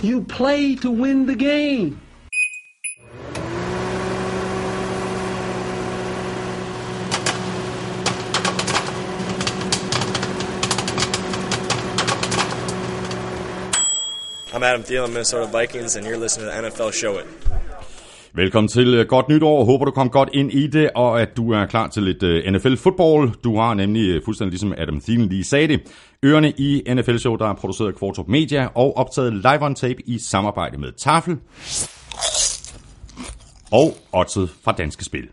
You play to win the game. I'm Adam Thielen, Minnesota Vikings, and you're listening to the NFL Show It. Velkommen til øh, Godt Nytår. Håber du kom godt ind i det, og at du er klar til lidt øh, NFL-fodbold. Du har nemlig, øh, fuldstændig ligesom Adam Thielen lige sagde det, ørerne i NFL-show, der er produceret af Kvartrup Media og optaget live on tape i samarbejde med Tafel og Oddset fra Danske Spil.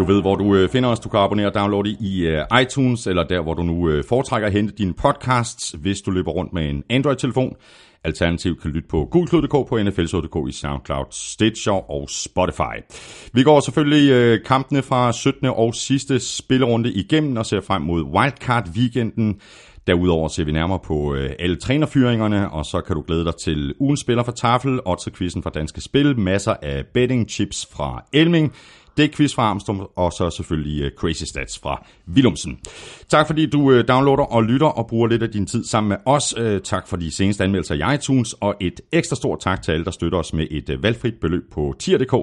Du ved, hvor du øh, finder os. Du kan abonnere og downloade i øh, iTunes, eller der, hvor du nu øh, foretrækker at hente dine podcasts, hvis du løber rundt med en Android-telefon. Alternativt kan du lytte på gulklud.dk, på nflsod.dk, i SoundCloud, Stitcher og Spotify. Vi går selvfølgelig kampene fra 17. og sidste spillerunde igennem og ser frem mod Wildcard-weekenden. Derudover ser vi nærmere på alle trænerfyringerne, og så kan du glæde dig til ugens spiller fra Tafel, Otze-quizzen fra Danske Spil, masser af betting chips fra Elming, det er quiz fra Armstrong, og så selvfølgelig øh, Crazy Stats fra Willumsen. Tak fordi du øh, downloader og lytter og bruger lidt af din tid sammen med os. Øh, tak for de seneste anmeldelser i iTunes, og et ekstra stort tak til alle, der støtter os med et valgfrit beløb på tier.dk,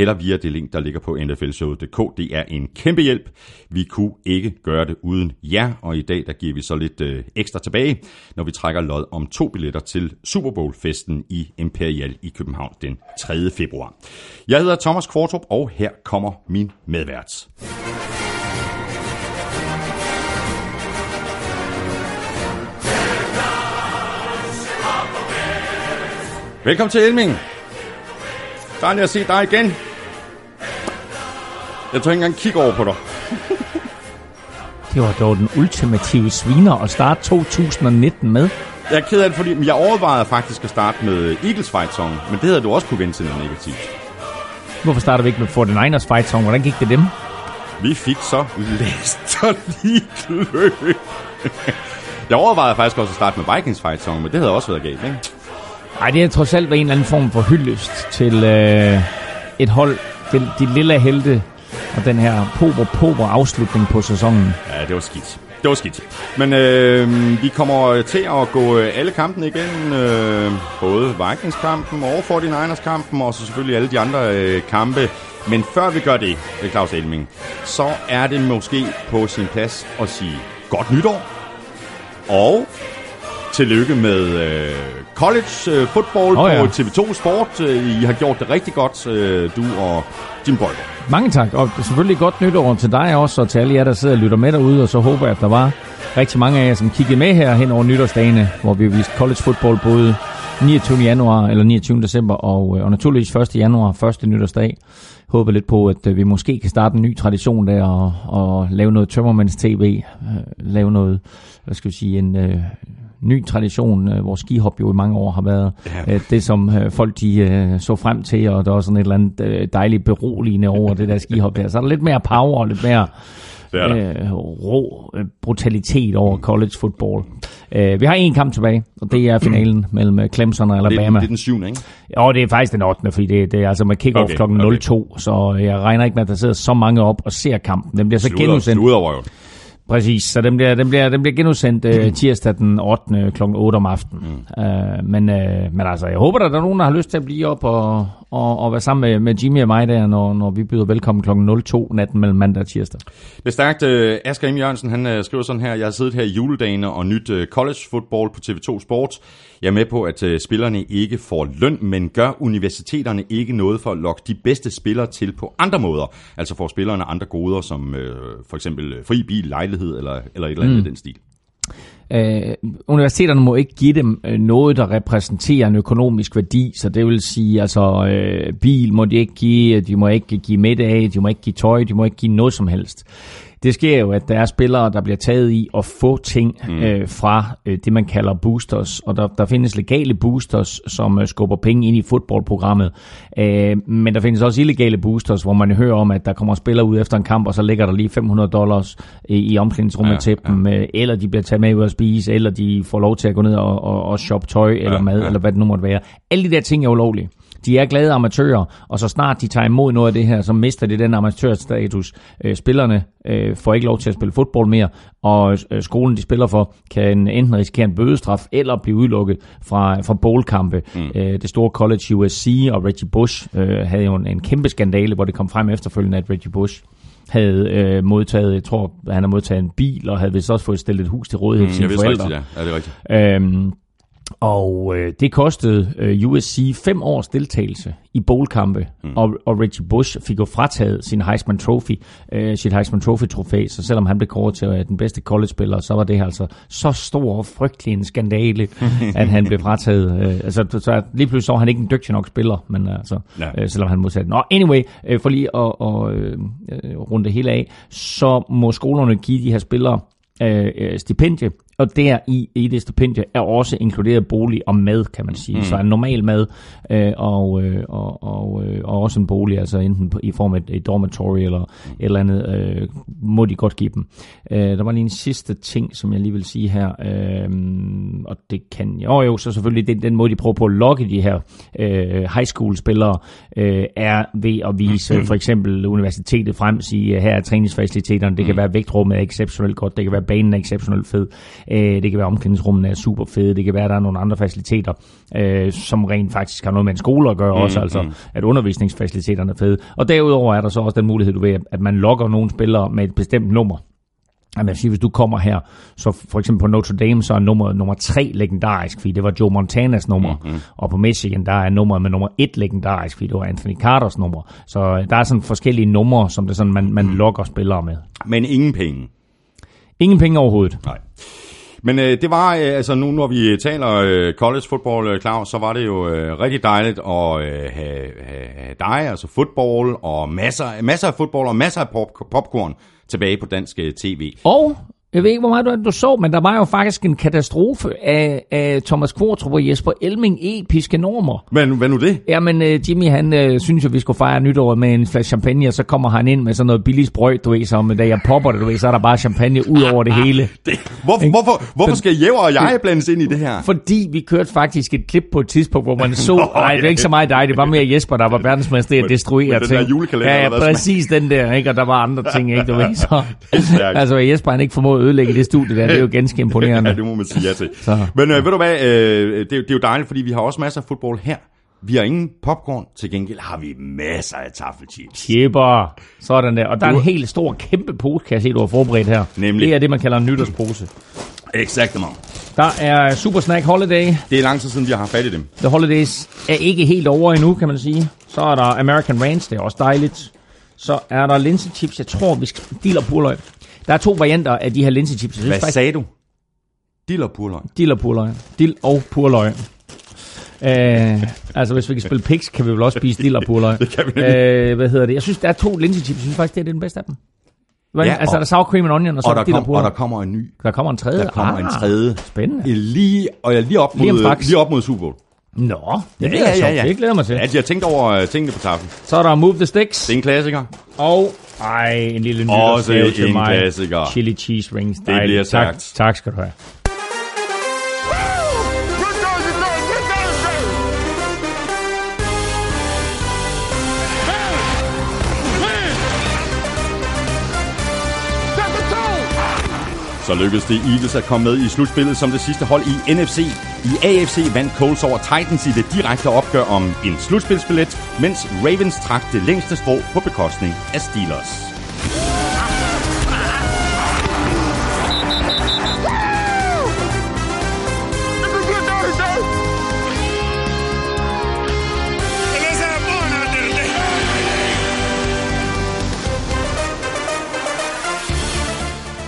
eller via det link, der ligger på nflshowet.dk. Det er en kæmpe hjælp. Vi kunne ikke gøre det uden jer, og i dag der giver vi så lidt øh, ekstra tilbage, når vi trækker lod om to billetter til Super Bowl-festen i Imperial i København den 3. februar. Jeg hedder Thomas Kvartrup, og her kommer min medvært. Velkommen til Elming. Dejligt at se dig igen. Jeg tror ikke engang kigge over på dig. Det var dog den ultimative sviner at starte 2019 med. Jeg er ked af det, fordi jeg overvejede faktisk at starte med Eagles Fight Song, men det havde du også kunne vende til noget negativt. Hvorfor starter vi ikke med 49ers Fight Song? Hvordan gik det dem? Vi fik så Lester lige løb. Jeg overvejede faktisk også at starte med Vikings Fight Song, men det havde også været galt, ikke? Nej, det er trods alt været en eller anden form for hyldest til øh, et hold, til de lille helte, og den her pober-pober afslutning på sæsonen. Ja, det var skidt. Det var skidt. Men øh, vi kommer til at gå øh, alle kampene igen. Øh, både Vikings-kampen og 49ers-kampen, og så selvfølgelig alle de andre øh, kampe. Men før vi gør det, Claus Elming, så er det måske på sin plads at sige godt nytår. Og tillykke med øh, college øh, football oh, ja. på TV2 Sport. I har gjort det rigtig godt, øh, du og Jim Boyler. Mange tak, og selvfølgelig godt nytår til dig også, og til alle jer, der sidder og lytter med derude, og så håber jeg, at der var rigtig mange af jer, som kiggede med her hen over nytårsdagene, hvor vi viste college football både 29. januar eller 29. december, og, og naturligvis 1. januar, første nytårsdag. Håber lidt på, at vi måske kan starte en ny tradition der, og, og lave noget tømmermænds tv, lave noget, hvad skal vi sige, en, ny tradition, øh, hvor skihop jo i mange år har været ja. øh, det, som øh, folk de øh, så frem til, og der er sådan et eller andet øh, dejligt beroligende over det der skihop der. Så er der lidt mere power og lidt mere øh, rå øh, brutalitet over college football. Øh, vi har en kamp tilbage, og det er finalen mellem øh, Clemson og Alabama. Det er, det er den syvende, ikke? Jo, det er faktisk den 8. fordi det, det er altså med kick-off okay, klokken okay. 02, så jeg regner ikke med, at der sidder så mange op og ser kampen. Den bliver så genudsendt. Præcis, så den bliver, den bliver, den bliver genudsendt øh, tirsdag den 8. kl. 8 om aftenen. Mm. Øh, men, øh, men altså, jeg håber, at der er nogen, der har lyst til at blive op og, og, og være sammen med, med Jimmy og mig der, når, når vi byder velkommen kl. 02 natten mellem mandag og tirsdag. Det er stærkt. Uh, Asger M. Jørgensen, han uh, skriver sådan her, jeg har siddet her i juledagen og nyt uh, college football på TV2 Sport. Jeg er med på, at uh, spillerne ikke får løn, men gør universiteterne ikke noget for at lokke de bedste spillere til på andre måder? Altså får spillerne andre goder, som uh, for eksempel fri bil, lejlighed eller, eller et eller andet mm. den stil? Øh, universiteterne må ikke give dem øh, noget, der repræsenterer en økonomisk værdi, så det vil sige, altså øh, bil må de ikke give, de må ikke give middag, de må ikke give tøj, de må ikke give noget som helst. Det sker jo, at der er spillere, der bliver taget i at få ting mm. øh, fra øh, det, man kalder boosters. Og der, der findes legale boosters, som øh, skubber penge ind i fodboldprogrammet. Øh, men der findes også illegale boosters, hvor man hører om, at der kommer spillere ud efter en kamp, og så ligger der lige 500 dollars i, i omklædningsrummet ja, til dem. Ja. Øh, eller de bliver taget med ud at spise, eller de får lov til at gå ned og, og, og shoppe tøj eller ja, mad, ja. eller hvad det nu måtte være. Alle de der ting er ulovlige. De er glade amatører, og så snart de tager imod noget af det her, så mister de den amatørstatus. Øh, spillerne øh, får ikke lov til at spille fodbold mere, og øh, skolen, de spiller for, kan enten risikere en bødestraf, eller blive udelukket fra, fra bowlkampe. Mm. Det store college USC og Reggie Bush havde jo en, en kæmpe skandale, hvor det kom frem efterfølgende, at Reggie Bush havde øh, modtaget, jeg tror, han har modtaget en bil, og havde vist også fået stillet et hus til rådighed mm, sine forældre. Rigtigt, ja. ja, det er rigtigt. Øhm, og øh, det kostede øh, USC fem års deltagelse i bowlkampe, mm. og, og Reggie Bush fik jo frataget sin Heisman Trophy, øh, sit Heisman Trophy trofæ, så selvom han blev kåret til øh, den bedste college-spiller, så var det altså så stor og frygtelig en skandale, at han blev frataget. Øh, altså, så lige pludselig så var han ikke en dygtig nok spiller, men altså, ja. øh, selvom han modsatte. Nå, anyway, øh, for lige at, at øh, runde det hele af, så må skolerne give de her spillere øh, øh stipendie og der i, i det stipendie er også inkluderet bolig og mad, kan man sige. Mm. Så en normal mad øh, og, øh, og, og, øh, og også en bolig, altså enten i form af et dormitory eller et eller andet, øh, må de godt give dem. Øh, der var lige en sidste ting, som jeg lige vil sige her, øh, og det kan jo jo, så selvfølgelig den, den måde, de prøver på at lokke de her øh, high school spillere, øh, er ved at vise mm. for eksempel universitetet frem, sige, her er træningsfaciliteterne, det kan mm. være vægtrummet er exceptionelt godt, det kan være banen er exceptionelt fed, Øh, det kan være omklædningsrummene er super fede. Det kan være, at der er nogle andre faciliteter, øh, som rent faktisk har noget med en skole at gøre mm, også. Altså, mm. at undervisningsfaciliteterne er fede. Og derudover er der så også den mulighed, du ved, at man logger nogle spillere med et bestemt nummer. Jeg vil sige, hvis du kommer her, så for eksempel på Notre Dame, så er nummer nummer 3 legendarisk, fordi det var Joe Montanas nummer. Mm-hmm. Og på Michigan, der er nummeret med nummer 1 legendarisk, fordi det var Anthony Carters nummer. Så der er sådan forskellige numre, som det sådan, man, man mm. logger spillere med. Men ingen penge? Ingen penge overhovedet. Nej. Men øh, det var, øh, altså nu når vi taler øh, college football, øh, Claus, så var det jo øh, rigtig dejligt at øh, have, have, dig, altså fodbold og masser, masser af fodbold og masser af pop, popcorn tilbage på dansk øh, tv. Og jeg ved ikke, hvor meget du, du så, men der var jo faktisk en katastrofe af, af Thomas Kvartrup og Jesper Elming episke normer. Hvad, hvad nu det? Jamen, uh, Jimmy, han uh, synes jo, vi skulle fejre nytåret med en flaske champagne, og så kommer han ind med sådan noget billigt sprøjt, du ved, som da jeg popper det, du ved, så er der bare champagne ud over det hele. det, hvor, hvorfor, hvorfor skal Jæver og jeg blandes ind i det her? Fordi vi kørte faktisk et klip på et tidspunkt, hvor man så, nej, det er ikke så meget dig, det var mere Jesper, der var verdensmester i at destruere ting. Den der julekalender. Ja, ja præcis den der, ikke? og der var andre ting, ikke? Du ved, så, altså, Jesper han ikke formået at ødelægge det studie der. Det er jo ganske imponerende. ja, det må man sige ja til. Så. Men øh, ved du hvad, øh, det, det er jo dejligt, fordi vi har også masser af fodbold her. Vi har ingen popcorn, til gengæld har vi masser af taffelchips. Chipper, sådan der. Og der er en helt stor, kæmpe pose, kan jeg se, du har forberedt her. Nemlig. Det er det, man kalder en nytårspose. Exakt. Der er Super Snack Holiday. Det er lang tid siden, vi har fat i dem. The Holidays er ikke helt over endnu, kan man sige. Så er der American Ranch, det er også dejligt. Så er der linsechips, jeg tror, vi skal... Dealer purløg. Der er to varianter af de her linsechips. Hvad faktisk, sagde du? Dill og purløg? Dill og purløg. Dill og purløg. Uh, altså, hvis vi kan spille piks, kan vi vel også spise dill og purløg. det kan vi uh, Hvad hedder det? Jeg synes, der er to linsechips. Jeg synes faktisk, det er den bedste af dem. Hvad, ja, altså, og, der er sour cream and onion, og så og der, kom, og der kommer en ny. Der kommer en tredje? Der kommer ah, en tredje. Spændende. Lige, og jeg lige op mod, lige, lige op mod Super Bowl. Nå, det ja, ja, ja, ja. Det glæder mig til. Ja, jeg har tænkt over uh, tingene på taflen. Så er der Move the Sticks. Det er en klassiker. Og ej, en lille nytårsgave til mig. klassiker. Chili cheese rings. Det bliver sagt. Tak, tak skal du have. Så lykkedes det Eagles at komme med i slutspillet som det sidste hold i NFC. I AFC vandt Colts over Titans i det direkte opgør om en slutspilsbillet, mens Ravens trak det længste strå på bekostning af Steelers.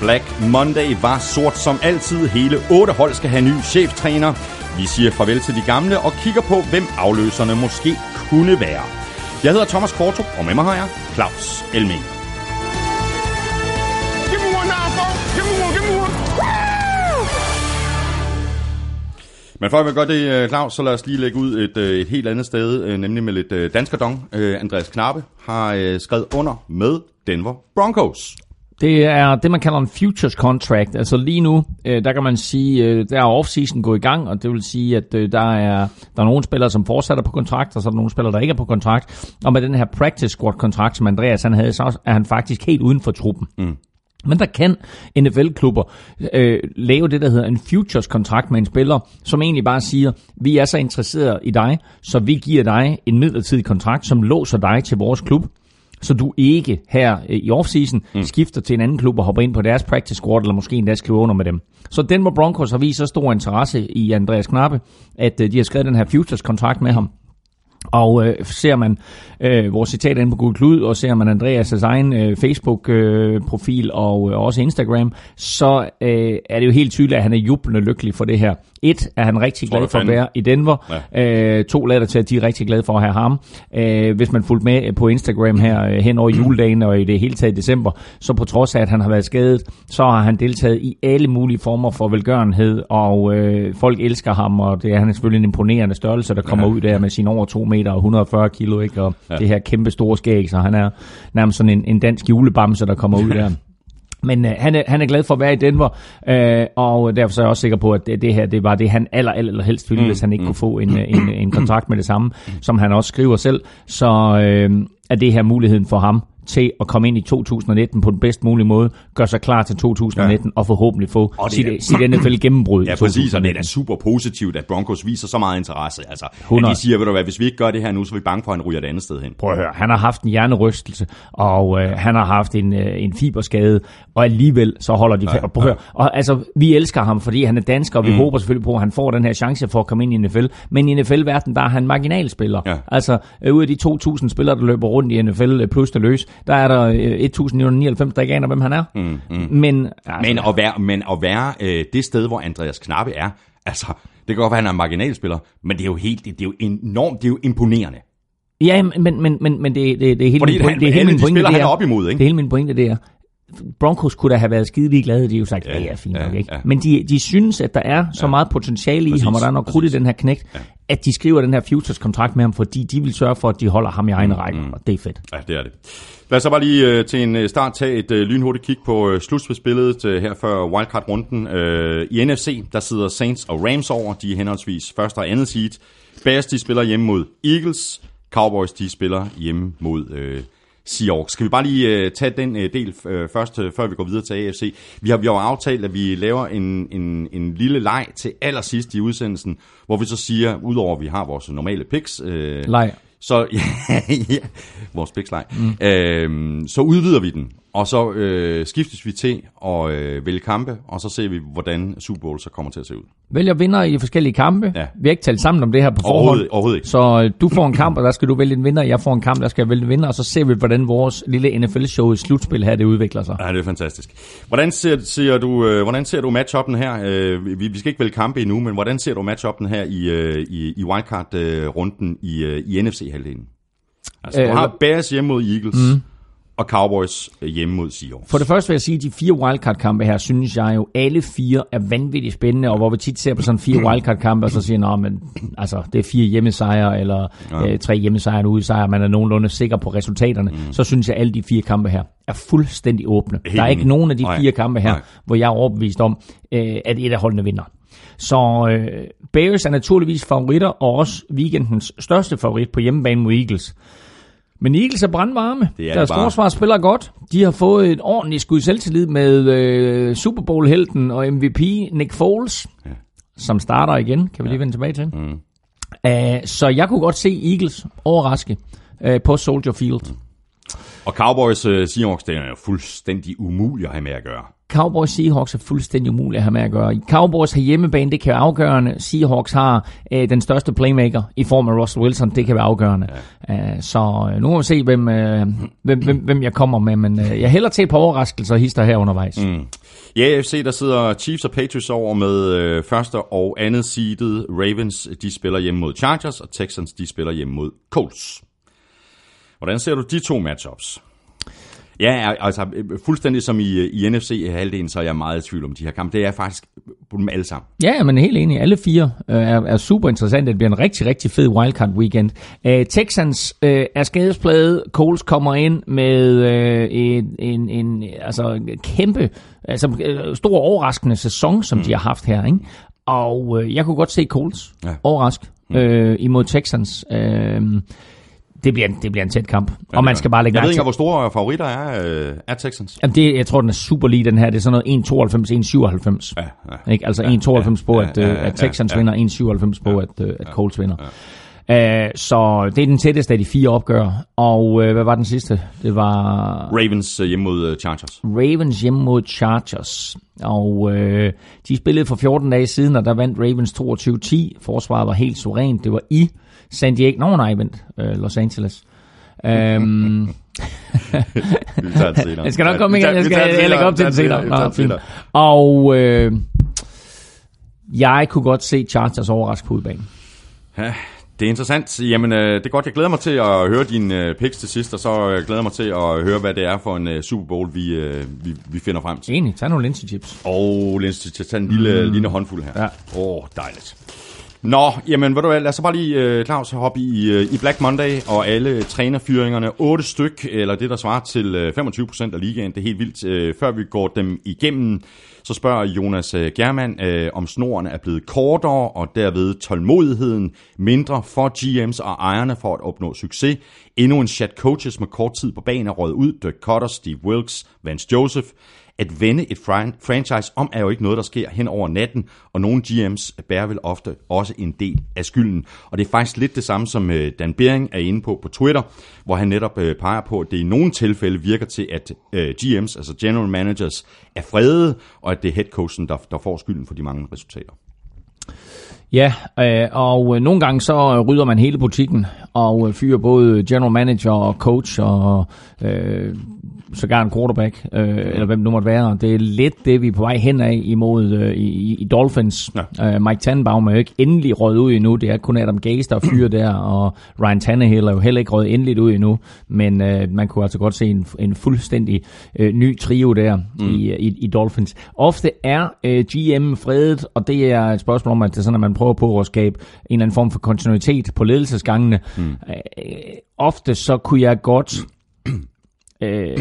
Black Monday var sort som altid. Hele otte hold skal have ny cheftræner. Vi siger farvel til de gamle og kigger på, hvem afløserne måske kunne være. Jeg hedder Thomas Kortrup, og med mig har jeg Claus Elming. Men før vi gør det, øh, Claus, så lad os lige lægge ud et, øh, et helt andet sted, øh, nemlig med lidt danskerdong. Andreas Knappe har skrevet under med Denver Broncos. Det er det, man kalder en futures contract. Altså lige nu, øh, der kan man sige, øh, der er off-season gået i gang, og det vil sige, at øh, der, er, der er nogle spillere, som fortsætter på kontrakt, og så er der nogle spillere, der ikke er på kontrakt. Og med den her practice squad-kontrakt, som Andreas han havde, så er han faktisk helt uden for truppen. Mm. Men der kan NFL-klubber øh, lave det, der hedder en futures-kontrakt med en spiller, som egentlig bare siger, vi er så interesserede i dig, så vi giver dig en midlertidig kontrakt, som låser dig til vores klub så du ikke her øh, i offseason mm. skifter til en anden klub og hopper ind på deres practice squad, eller måske endda skriver under med dem. Så Denver Broncos har vist så stor interesse i Andreas Knappe, at øh, de har skrevet den her futures-kontrakt med ham. Og øh, ser man øh, vores citat inde på Google Klud, og ser man Andreas' egen øh, Facebook-profil øh, og øh, også Instagram, så øh, er det jo helt tydeligt, at han er jublende lykkelig for det her. Et, er han rigtig glad for at være i Denver. Ja. Øh, to, lader til, at de er rigtig glade for at have ham. Øh, hvis man fulgte med på Instagram her øh, hen over juledagen og i det hele taget i december, så på trods af, at han har været skadet, så har han deltaget i alle mulige former for velgørenhed, og øh, folk elsker ham, og det er han selvfølgelig en imponerende størrelse, der kommer ja. ud der med sin over 2 meter og 140 kilo, ikke? og ja. det her kæmpe store skæg, så han er nærmest sådan en, en dansk julebamse, der kommer ud der. Men øh, han, er, han er glad for at være i Denver, øh, og derfor så er jeg også sikker på, at det, det her det var det, han aller, aller helst ville, mm, hvis han ikke mm. kunne få en, en, en kontrakt med det samme, som han også skriver selv. Så øh, er det her muligheden for ham til at komme ind i 2019 på den bedst mulige måde, gøre sig klar til 2019 ja. og forhåbentlig få og sit, er, sit NFL gennembrud. Ja, præcis, og det er super positivt, at Broncos viser så meget interesse. Altså, 100. at de siger, ved du hvad, hvis vi ikke gør det her nu, så er vi bange for, at han ryger et andet sted hen. Prøv at høre, han har haft en hjernerystelse, og øh, han har haft en, øh, en fiberskade, og alligevel så holder de... Ja, prøv at høre, og altså, vi elsker ham, fordi han er dansker, og vi mm. håber selvfølgelig på, at han får den her chance for at komme ind i NFL. Men i NFL-verdenen, der er han marginalspiller. Ja. Altså, øh, ud af de 2.000 spillere, der løber rundt i NFL øh, plus løs, der er der 1999, der ikke aner, hvem han er. Mm, mm. Men, altså, men at være, men at være øh, det sted, hvor Andreas Knappe er, altså, det kan godt være, at han er en marginalspiller, men det er jo helt, det, er jo enormt, det er jo imponerende. Ja, men, men, men, men det, det, det er hele Fordi min pointe. Det er hele min pointe, det er, op imod, ikke? Det er hele min pointe, det er, Broncos kunne da have været skide glade, de har jo sagt, ja, ja fint ja, nok, ikke? Ja. Men de, de synes, at der er så ja. meget potentiale i præcis, ham, og der er nok krudt i den her knægt, ja. at de skriver den her futures-kontrakt med ham, fordi de vil sørge for, at de holder ham i egne mm, rækker, mm. og det er fedt. Ja, det er det. Lad os så bare lige uh, til en øh, start tage et uh, lynhurtigt kig på uh, slutspilsbilledet her før wildcard-runden. I NFC, der sidder Saints og Rams over, de er henholdsvis første og andet seed. Bears, de spiller hjemme mod Eagles. Cowboys, de spiller hjemme mod uh, Seahawks. Skal vi bare lige uh, tage den uh, del uh, først, uh, før vi går videre til AFC? Vi har, vi har aftalt, at vi laver en, en, en lille leg til allersidst i udsendelsen, hvor vi så siger, udover at vi har vores normale picks... Uh, leg. Så, ja, ja, vores picks-leg. Mm. Uh, så udvider vi den, og så øh, skiftes vi til at øh, vælge kampe, og så ser vi, hvordan Super Bowl så kommer til at se ud. Vælger vinder i forskellige kampe. Ja. Vi har ikke talt sammen om det her på forhånd. Overhovedet, overhovedet ikke. Så øh, du får en kamp, og der skal du vælge en vinder. Jeg får en kamp, der skal jeg vælge en vinder. Og så ser vi, hvordan vores lille NFL-show i slutspil her, det udvikler sig. Ja, det er fantastisk. Hvordan ser, ser du, øh, hvordan ser du matchuppen her? Øh, vi, vi skal ikke vælge kampe endnu, men hvordan ser du matchuppen her i, øh, i, i wildcard-runden i, øh, i NFC-halvdelen? Altså, du øh, har Bears hjemme mod Eagles. Mm og Cowboys øh, hjemme mod Seahawks. For det første vil jeg sige, at de fire wildcard-kampe her, synes jeg jo, alle fire er vanvittigt spændende, og hvor vi tit ser på sådan fire wildcard-kampe, og så siger men altså, det er fire hjemmesejre, eller ja. øh, tre hjemmesejre og udsejre, man er nogenlunde sikker på resultaterne, mm. så synes jeg, at alle de fire kampe her er fuldstændig åbne. Helt der er ikke nogen af de fire kampe her, Nej. hvor jeg er overbevist om, øh, at et af holdene vinder. Så øh, Bears er naturligvis favoritter, og også weekendens største favorit på hjemmebane mod Eagles. Men Eagles er brandvarme. Det er Deres forsvar spiller godt. De har fået et ordentligt skud selvtillid med øh, Super Bowl-helten og MVP Nick Foles, ja. som starter igen, kan vi lige vende tilbage til. Mm. Uh, så jeg kunne godt se Eagles overraske uh, på Soldier Field. Mm. Og Cowboys uh, Seahawks, det er jo fuldstændig umuligt at have med at gøre. Cowboys Seahawks er fuldstændig umuligt at have med at gøre. Cowboys har hjemmebane, det kan være afgørende. Seahawks har øh, den største playmaker i form af Russell Wilson, det kan være afgørende. Ja. Uh, så øh, nu må vi se, hvem, uh, hvem, hvem, hvem jeg kommer med, men uh, jeg hælder til på overraskelser og hister her undervejs. Mm. I AFC, der sidder Chiefs og Patriots over med øh, første og andet seedet. Ravens, de spiller hjemme mod Chargers, og Texans, de spiller hjemme mod Colts. Hvordan ser du de to matchups? Ja, altså fuldstændig som i, i NFC halvdelen, så er jeg meget i tvivl om de her kampe. Det er faktisk på dem alle sammen. Ja, men helt enig. Alle fire øh, er, er super interessante. Det bliver en rigtig, rigtig fed wildcard weekend. Øh, Texans øh, er skadespladet. Coles kommer ind med øh, en, en, en altså, kæmpe, altså øh, stor overraskende sæson, som mm. de har haft her. Ikke? Og øh, jeg kunne godt se Coles ja. overrask mm. øh, imod Texans. Øh, det bliver, en, det bliver en tæt kamp. Ja, og man skal bare lægge Jeg ved ikke, hvor store favoritter er, øh, er Texans. Jamen det, jeg tror, den er super lige, den her. Det er sådan noget 1,92, 1,97. Ja, ja. Ikke? Altså ja, 1,92 på, at, ja, ja, at Texans ja, ja. vinder, 1,97 på, at, øh, at Colts vinder. Ja. Uh, så det er den tætteste af de fire opgør. Og uh, hvad var den sidste? Det var... Ravens uh, hjemme mod Chargers. Ravens hjemme mod Chargers. Og uh, de spillede for 14 dage siden, og der vandt Ravens 22-10. Forsvaret var helt suverænt. Det var i San Diego. Nå, nej, vent. Uh, Los Angeles. Um, jeg skal nok komme igen. Jeg skal lægge op til den senere. Nå, fint. Og uh, jeg kunne godt se Chargers overraske på udbanen. Ja, det er interessant. Jamen, øh, det er godt. Jeg glæder mig til at høre dine øh, picks til sidst, og så øh, glæder jeg mig til at høre, hvad det er for en øh, Super Bowl, vi, øh, vi, vi finder frem til. Enig. Tag nogle linsechips. Åh, oh, linsechips. Tag en lille, mm. lille håndfuld her. Åh, ja. oh, dejligt. Nå, jamen ved du hvad, lad os bare lige, øh, Claus, hoppe i, øh, i Black Monday og alle trænerfyringerne. 8 styk, eller det der svarer til øh, 25% af ligaen. Det er helt vildt. Før vi går dem igennem, så spørger Jonas German, om snoren er blevet kortere, og derved tålmodigheden mindre for GM's og ejerne for at opnå succes. Endnu en chat coaches med kort tid på banen er røget ud. Dirk Cutter, Steve Wilkes, Vance Joseph at vende et franchise om er jo ikke noget, der sker hen over natten, og nogle GM's bærer vel ofte også en del af skylden. Og det er faktisk lidt det samme, som øh, Dan Bering er inde på på Twitter, hvor han netop øh, peger på, at det i nogle tilfælde virker til, at øh, GM's, altså general managers, er fredede, og at det er headcoachen, der, der får skylden for de mange resultater. Ja, øh, og nogle gange så rydder man hele butikken og fyrer både general manager og coach og øh, sågar en quarterback, øh, eller hvem det nu måtte være. Det er lidt det, vi er på vej hen af imod øh, i, i Dolphins. Ja. Øh, Mike Tannenbaum er jo ikke endelig røget ud endnu. Det er kun Adam Gase, der fyrer der, og Ryan Tannehill er jo heller ikke røget endeligt ud endnu. Men øh, man kunne altså godt se en, en fuldstændig øh, ny trio der mm. i, i, i Dolphins. Ofte er øh, GM fredet, og det er et spørgsmål om, at det er sådan, at man prøver på at skabe en eller anden form for kontinuitet på ledelsesgangene. Mm. Øh, ofte så kunne jeg godt øh,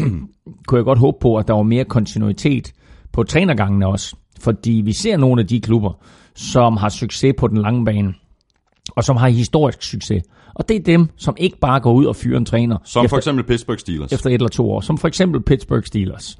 kunne jeg godt håbe på, at der var mere kontinuitet på trænergangene også. Fordi vi ser nogle af de klubber, som har succes på den lange bane, og som har historisk succes. Og det er dem, som ikke bare går ud og fyrer en træner. Som efter, for eksempel Pittsburgh Steelers. Efter et eller to år. Som for eksempel Pittsburgh Steelers.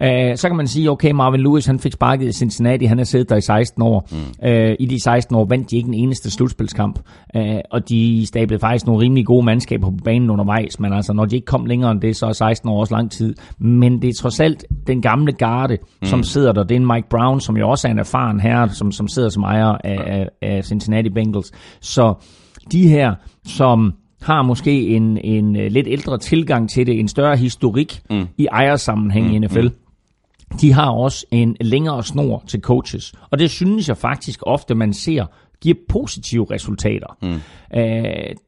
Uh, så kan man sige, okay, Marvin Lewis, han fik sparket i Cincinnati, han har siddet der i 16 år. Mm. Uh, I de 16 år vandt de ikke en eneste slutspilskamp. Uh, og de stablede faktisk nogle rimelig gode mandskaber på banen undervejs. Men altså, når de ikke kom længere end det, så er 16 år også lang tid. Men det er trods alt den gamle garde, mm. som sidder der. Det er en Mike Brown, som jo også er en erfaren herre, som, som sidder som ejer af, af, af Cincinnati Bengals. Så de her, som har måske en, en øh, lidt ældre tilgang til det, en større historik mm. i ejersammenhæng mm. i NFL. Mm. De har også en længere snor til coaches, og det synes jeg faktisk ofte, man ser giver positive resultater. Mm. Uh,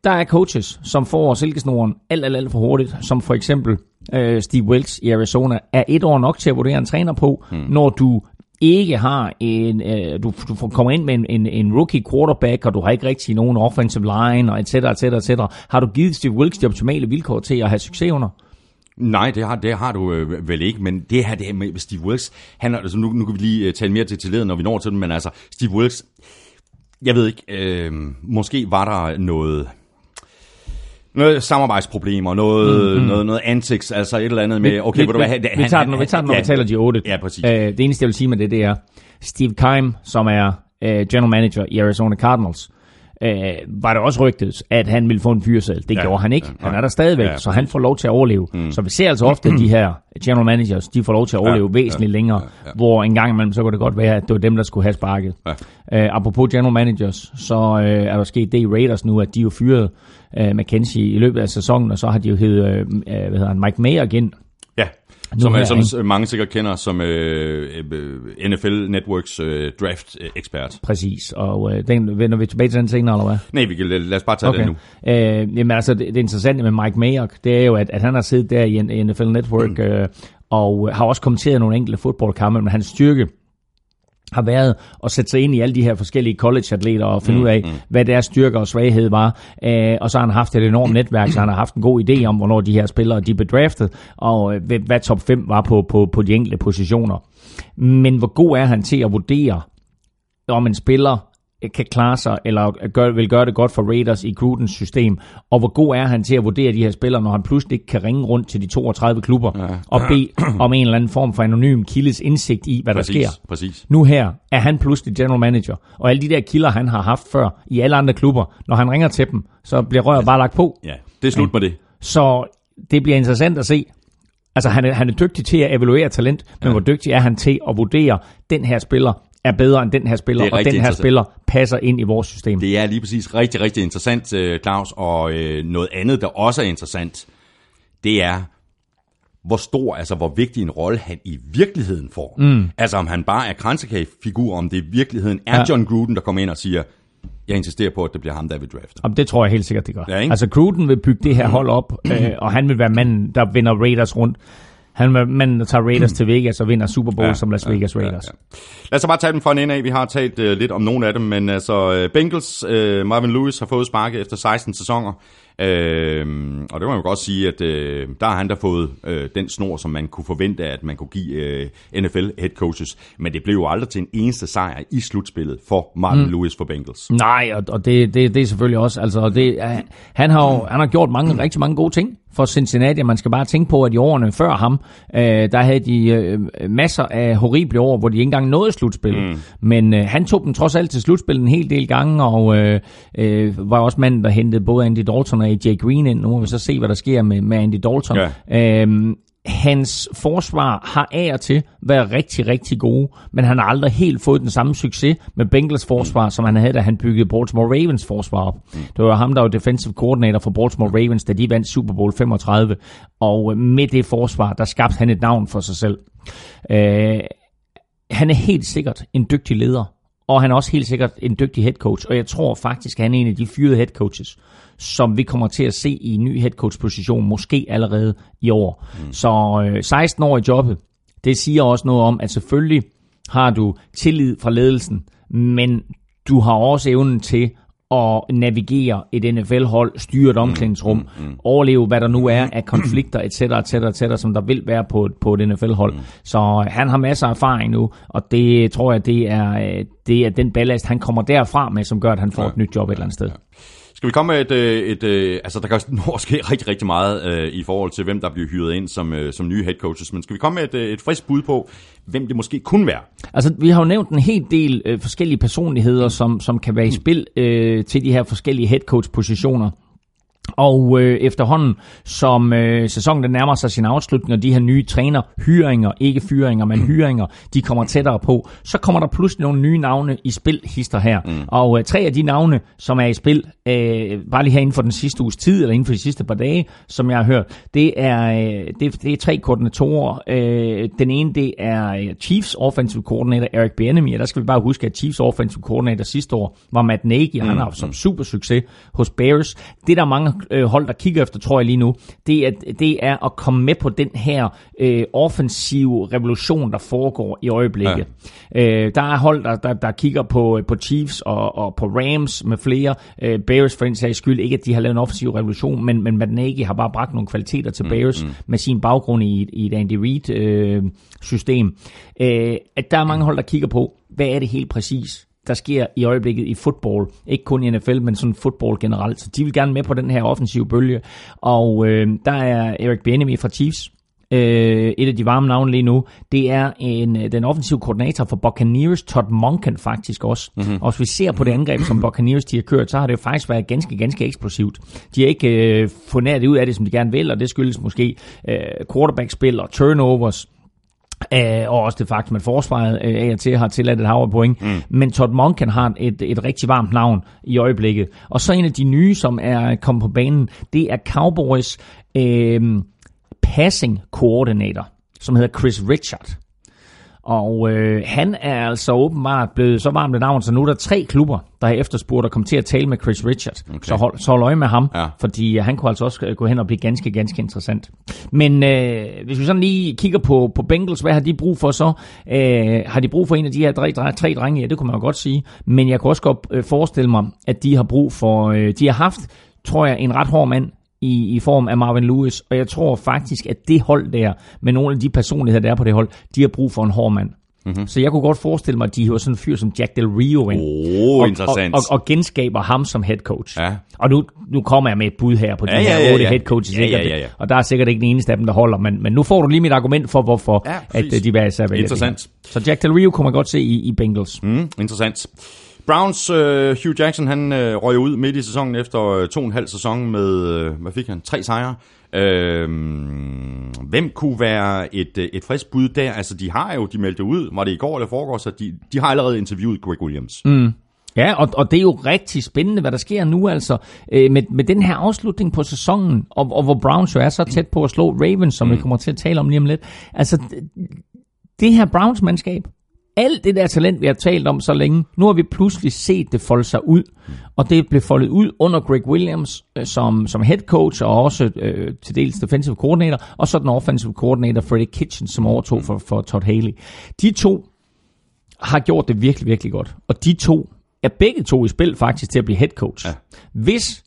der er coaches, som får silkesnoren alt, alt, alt for hurtigt, som for eksempel uh, Steve Wilkes i Arizona, er et år nok til at vurdere en træner på, mm. når du ikke har en, øh, du, du kommer ind med en, en, en rookie quarterback, og du har ikke rigtig nogen offensive line, og et cetera, et cetera, et cetera. Har du givet Steve Wilkes de optimale vilkår til at have succes under? Nej, det har, det har du øh, vel ikke, men det her det med Steve Wilkes, han, altså, nu, nu kan vi lige uh, tale mere til til når vi når til den, men altså, Steve Wilkes, jeg ved ikke, øh, måske var der noget noget samarbejdsproblemer, noget, mm-hmm. noget, noget antics, altså et eller andet med, okay, vi, vil du hvad, vi, vi tager den, når vi tager den, når ja, vi taler de 8. Ja, præcis. Uh, det eneste, jeg vil sige med det, det er, Steve Keim, som er uh, general manager i Arizona Cardinals, uh, var det også rygtet, at han ville få en fyrsel. Det ja, gjorde han ikke. Ja, han er der stadigvæk, ja, så han får lov til at overleve. Mm. Så vi ser altså ofte, at de her general managers, de får lov til at overleve ja, væsentligt ja, længere, ja, ja. hvor en gang imellem, så kunne det godt være, at det var dem, der skulle have sparket. Ja. Uh, apropos general managers, så uh, er der sket det i Raiders nu, at de jo fyret uh, McKenzie i løbet af sæsonen, og så har de jo heddet uh, hvad hedder han, Mike Mayer igen. Som, her, som ikke? mange sikkert kender som uh, NFL Networks uh, draft-ekspert. Præcis, og uh, den, vender vi tilbage til den senere, eller hvad? Nej, vi kan, lad os bare tage okay. den nu. Uh, jamen altså, det, det interessante med Mike Mayer, det er jo, at, at han har siddet der i, NFL Network, mm. uh, og har også kommenteret nogle enkelte fodboldkampe, men hans styrke har været at sætte sig ind i alle de her forskellige college-atleter og finde mm, ud af, mm. hvad deres styrker og svaghed var. Øh, og så har han haft et enormt netværk, så han har haft en god idé om, hvornår de her spillere de blev draftet, og øh, hvad top 5 var på, på, på de enkelte positioner. Men hvor god er han til at vurdere, om en spiller kan klare sig, eller gør, vil gøre det godt for Raiders i Grudens system, og hvor god er han til at vurdere de her spillere, når han pludselig ikke kan ringe rundt til de 32 klubber ja. og bede om en eller anden form for anonym kildes indsigt i, hvad præcis, der sker. Præcis. Nu her er han pludselig general manager, og alle de der kilder, han har haft før i alle andre klubber, når han ringer til dem, så bliver røret bare lagt på. Ja, det er slut med det. Så det bliver interessant at se, Altså, han er, han er dygtig til at evaluere talent, men ja. hvor dygtig er han til at vurdere, den her spiller er bedre end den her spiller, og den her spiller passer ind i vores system. Det er lige præcis rigtig, rigtig interessant, øh, Claus, og øh, noget andet, der også er interessant, det er, hvor stor, altså hvor vigtig en rolle han i virkeligheden får. Mm. Altså om han bare er kransekagefigur, om det i virkeligheden er ja. John Gruden, der kommer ind og siger, jeg insisterer på, at det bliver ham, der vil drafte. Jamen, det tror jeg helt sikkert, det gør. Ja, altså Gruden vil bygge det her hold op, øh, og han vil være manden, der vinder Raiders rundt. Han er manden, der tager Raiders til Vegas og vinder Super Bowl ja, som Las Vegas Raiders. Ja, ja. Lad os så bare tage dem fra en ende af. Vi har talt uh, lidt om nogle af dem, men altså uh, Bengals, uh, Marvin Lewis har fået sparket efter 16 sæsoner. Øh, og det må man godt sige, at øh, der har han da fået øh, den snor, som man kunne forvente, at man kunne give øh, NFL head coaches. Men det blev jo aldrig til en eneste sejr i slutspillet for Martin mm. Lewis for Bengals. Nej, og, og det, det, det er selvfølgelig også, altså det, han, har jo, han har gjort mange, rigtig mange gode ting for Cincinnati. Man skal bare tænke på, at i årene før ham, øh, der havde de øh, masser af horrible år, hvor de ikke engang nåede slutspillet. Mm. Men øh, han tog dem trods alt til slutspillet en hel del gange, og øh, øh, var også manden, der hentede både Andy Dalton og AJ Green ind. Nu må vi så se, hvad der sker med, med Andy Dalton. Ja. Øhm, hans forsvar har af og til været rigtig, rigtig gode, men han har aldrig helt fået den samme succes med Bengals forsvar, som han havde, da han byggede Baltimore Ravens forsvar op. Det var ham, der var defensive coordinator for Baltimore Ravens, da de vandt Super Bowl 35, og med det forsvar, der skabte han et navn for sig selv. Øh, han er helt sikkert en dygtig leder, og han er også helt sikkert en dygtig head coach, og jeg tror faktisk, at han er en af de fyrede head coaches, som vi kommer til at se i en ny head coach position, måske allerede i år. Mm. Så øh, 16 år i jobbet, det siger også noget om, at selvfølgelig har du tillid fra ledelsen, men du har også evnen til at navigere et NFL-hold, styre et omklædningsrum, mm, mm, mm. overleve hvad der nu er af konflikter, etc., etc., etc., som der vil være på, på et NFL-hold. Mm. Så øh, han har masser af erfaring nu, og det tror jeg, det er, øh, det er den ballast, han kommer derfra med, som gør, at han får ja, et nyt job et eller andet sted. Ja. Skal vi komme med et, øh, et, et altså der kan nå ske rigtig, rigtig meget uh, i forhold til, hvem der bliver hyret ind som, uh, som nye head coaches, men skal vi komme med et, et frisk bud på, hvem det måske kunne være? Altså, vi har jo nævnt en hel del uh, forskellige personligheder, som, som kan være i spil uh, til de her forskellige head coach positioner. Og øh, efterhånden, som øh, sæsonen den nærmer sig sin afslutning, og de her nye træner, hyringer, ikke fyringer, men mm. hyringer, de kommer tættere på, så kommer der pludselig nogle nye navne i spil, hister her. Mm. Og øh, tre af de navne, som er i spil, øh, bare lige her inden for den sidste uges tid, eller inden for de sidste par dage, som jeg har hørt, det er, øh, det, det er tre koordinatorer. Øh, den ene, det er øh, Chiefs offensive coordinator Eric Bieniemy, og der skal vi bare huske, at Chiefs offensive coordinator sidste år var Matt Nagy, og mm. han har haft som super succes hos Bears. Det der mange øh, hold, der kigger efter, tror jeg lige nu, det er, det er at komme med på den her øh, offensive revolution, der foregår i øjeblikket. Ja. Øh, der er hold, der, der, der kigger på, på Chiefs og, og på Rams med flere. Øh, Bears for en sags skyld, ikke at de har lavet en offensiv revolution, men, men Matt Nagy har bare bragt nogle kvaliteter til mm, Bears mm. med sin baggrund i, i et Andy Reid-system. Øh, øh, at der er mange hold, der kigger på, hvad er det helt præcis, der sker i øjeblikket i fodbold. Ikke kun i NFL, men sådan fodbold generelt. Så de vil gerne med på den her offensive bølge. Og øh, der er Eric Bieniemy fra Chiefs, øh, et af de varme navne lige nu, det er en, øh, den offensive koordinator for Buccaneers, Todd Monken faktisk også. Mm-hmm. Og hvis vi ser på det angreb, som Buccaneers de har kørt, så har det jo faktisk været ganske, ganske eksplosivt. De har ikke øh, fundet det ud af det, som de gerne vil, og det skyldes måske øh, quarterback-spil og turnovers. Uh, og også det faktum, at forsvaret uh, af og til har tilladt et hav point. Mm. Men Todd Monken har et, et rigtig varmt navn i øjeblikket. Og så en af de nye, som er kommet på banen, det er Cowboys uh, passing coordinator, som hedder Chris Richard. Og øh, han er altså åbenbart blevet så varmt et navn, så nu er der tre klubber, der har efterspurgt at komme til at tale med Chris Richards. Okay. Så, hold, så hold øje med ham, Ja. fordi øh, han kunne altså også gå hen og blive ganske, ganske interessant. Men øh, hvis vi sådan lige kigger på, på Bengals, hvad har de brug for så? Øh, har de brug for en af de her tre, tre, tre drenge? Ja, det kunne man jo godt sige. Men jeg kunne også godt øh, forestille mig, at de har brug for... Øh, de har haft, tror jeg, en ret hård mand i, i form af Marvin Lewis, og jeg tror faktisk, at det hold der, med nogle af de personligheder, der er på det hold, de har brug for en hård mand. Mm-hmm. Så jeg kunne godt forestille mig, at de hiver sådan en fyr som Jack Del Rio ind. Åh, og, interessant. Og, og, og genskaber ham som head coach. Ja. Og nu, nu kommer jeg med et bud her på de Ja, ja, her ja, otte ja. head coaches. Ja, ja, ja, ja. Og der er sikkert ikke den eneste af dem, der holder. Men, men nu får du lige mit argument for, hvorfor Ja, at præcis. øh, de hver især vælger Interessant. det her. Så Jack Del Rio kunne man godt se i, i Bengals. Mm, interessant. Browns øh, Hugh Jackson, han øh, røg ud midt i sæsonen efter øh, to og en halv sæson med, øh, hvad fik han, tre sejre. Øh, hvem kunne være et, øh, et frisk bud der? Altså, de har jo, de meldte ud, var det i går eller foregår, så de, de har allerede interviewet Greg Williams. Mm. Ja, og, og det er jo rigtig spændende, hvad der sker nu altså øh, med, med den her afslutning på sæsonen, og, og hvor Browns jo er så tæt på at slå Ravens, som mm. vi kommer til at tale om lige om lidt. Altså, det, her Browns-mandskab, alt det der talent, vi har talt om så længe, nu har vi pludselig set det folde sig ud, og det blev foldet ud under Greg Williams øh, som, som head coach, og også øh, til dels defensive coordinator, og så den offensive coordinator, Freddie Kitchen, som overtog for, for Todd Haley. De to har gjort det virkelig, virkelig godt. Og de to er begge to i spil faktisk til at blive head coach. Ja. Hvis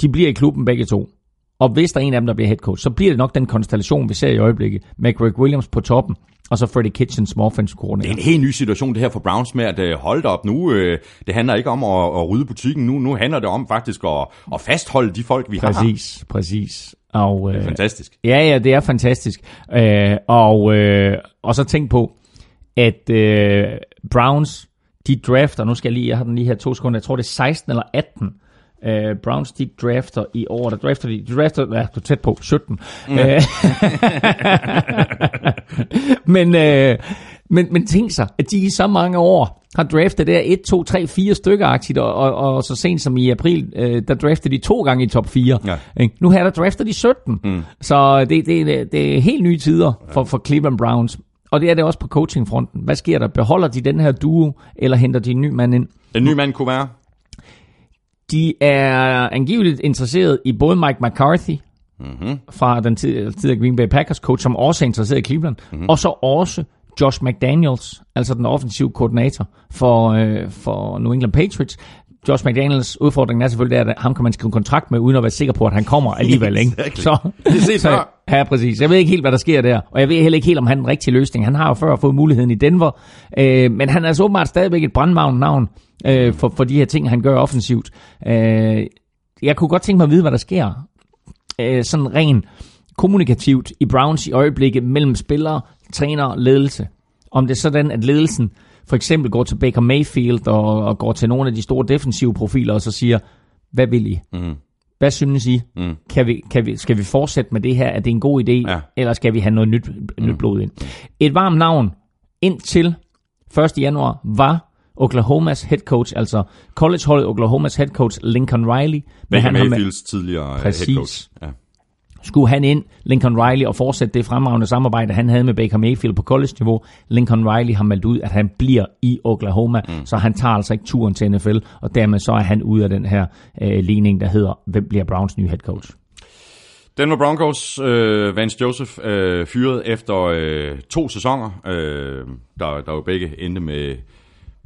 de bliver i klubben begge to, og hvis der er en af dem, der bliver head coach, så bliver det nok den konstellation, vi ser i øjeblikket, med Greg Williams på toppen, og så Freddie Kitchen som offensive Det coordinator. er en helt ny situation, det her for Browns med at øh, holde op nu. Øh, det handler ikke om at, at rydde butikken nu. Nu handler det om faktisk at, at fastholde de folk, vi har. Præcis, præcis. Og, øh, Fantastisk. Ja, ja, det er fantastisk. Øh, og, øh, og så tænk på, at øh, Browns, de drafter, nu skal jeg lige, jeg har den lige her to sekunder, jeg tror det er 16 eller 18, øh, Browns, de drafter i år, der drafter de, de drafter, ja, du er tæt på, 17. Mm. Øh, men, øh, men, men tænk sig, at de i så mange år har draftet der 1, 2, 3, 4 stykker aktivt, og, og, og så sent som i april, øh, der draftede de to gange i top 4. Ja. Ikke? Nu her, der drafter de 17. Mm. Så det, det, det er helt nye tider for, for Cleveland Browns. Og det er det også på coachingfronten. Hvad sker der? Beholder de den her duo, eller henter de en ny mand ind? En ny mand kunne være. De er angiveligt interesseret i både Mike McCarthy, mm-hmm. fra den tid- tidligere Green Bay Packers coach, som også er interesseret i Cleveland, mm-hmm. og så også Josh McDaniels, altså den offensive koordinator for, øh, for New England Patriots. Josh McDaniels udfordring er selvfølgelig, at ham kan man skrive kontrakt med, uden at være sikker på, at han kommer alligevel. Ikke? Exactly. Så, Det set så, ja, præcis. Jeg ved ikke helt, hvad der sker der, og jeg ved heller ikke helt, om han er den rigtige løsning. Han har jo før fået muligheden i Denver, øh, men han er altså åbenbart stadigvæk et brandmavn navn øh, for, for de her ting, han gør offensivt. Øh, jeg kunne godt tænke mig at vide, hvad der sker øh, sådan rent kommunikativt i Browns i øjeblikket mellem spillere, træner og ledelse. Om det er sådan, at ledelsen for eksempel går til Baker Mayfield og, og går til nogle af de store defensive profiler og så siger, hvad vil I? Mm. Hvad synes I? Mm. Kan vi, kan vi, skal vi fortsætte med det her? Er det en god idé? Ja. Eller skal vi have noget nyt, nyt blod ind? Et varmt navn indtil 1. januar var Oklahomas head coach, altså collegeholdet Oklahomas head coach Lincoln Riley. Men Baker han har med- Mayfields tidligere øh, Præcis. head coach. Ja. skulle han ind, Lincoln Riley, og fortsætte det fremragende samarbejde, han havde med Baker Mayfield på college-niveau. Lincoln Riley har meldt ud, at han bliver i Oklahoma, mm. så han tager altså ikke turen til NFL, og dermed så er han ude af den her øh, ligning, der hedder, hvem bliver Browns nye head coach? Denver Broncos, øh, Vance Joseph, øh, fyret efter øh, to sæsoner, øh, der, der jo begge endte med,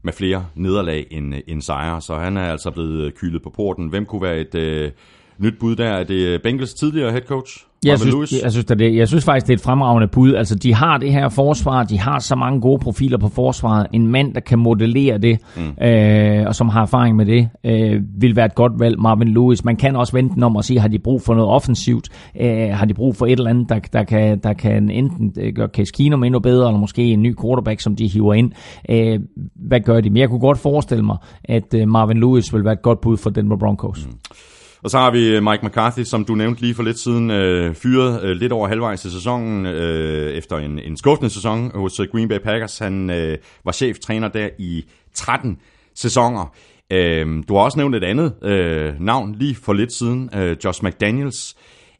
med flere nederlag end, end sejre, så han er altså blevet øh, kylet på porten. Hvem kunne være et øh, nyt bud der? Er det Bengals tidligere head coach? Jeg Marvin synes, Lewis? jeg, synes, det, er jeg synes faktisk, det er et fremragende bud. Altså, de har det her forsvar, de har så mange gode profiler på forsvaret. En mand, der kan modellere det, mm. øh, og som har erfaring med det, øh, vil være et godt valg, Marvin Lewis. Man kan også vente om og sige, har de brug for noget offensivt? Øh, har de brug for et eller andet, der, der, kan, der kan enten øh, gøre Case Keenum endnu bedre, eller måske en ny quarterback, som de hiver ind? Øh, hvad gør de? Men jeg kunne godt forestille mig, at øh, Marvin Lewis vil være et godt bud for Denver Broncos. Mm. Og så har vi øh, Mike McCarthy, som du nævnte lige for lidt siden, øh, fyret øh, lidt over halvvejs i sæsonen, øh, efter en, en skuffende sæson hos øh, Green Bay Packers. Han øh, var cheftræner der i 13 sæsoner. Øh, du har også nævnt et andet øh, navn lige for lidt siden, øh, Josh McDaniels.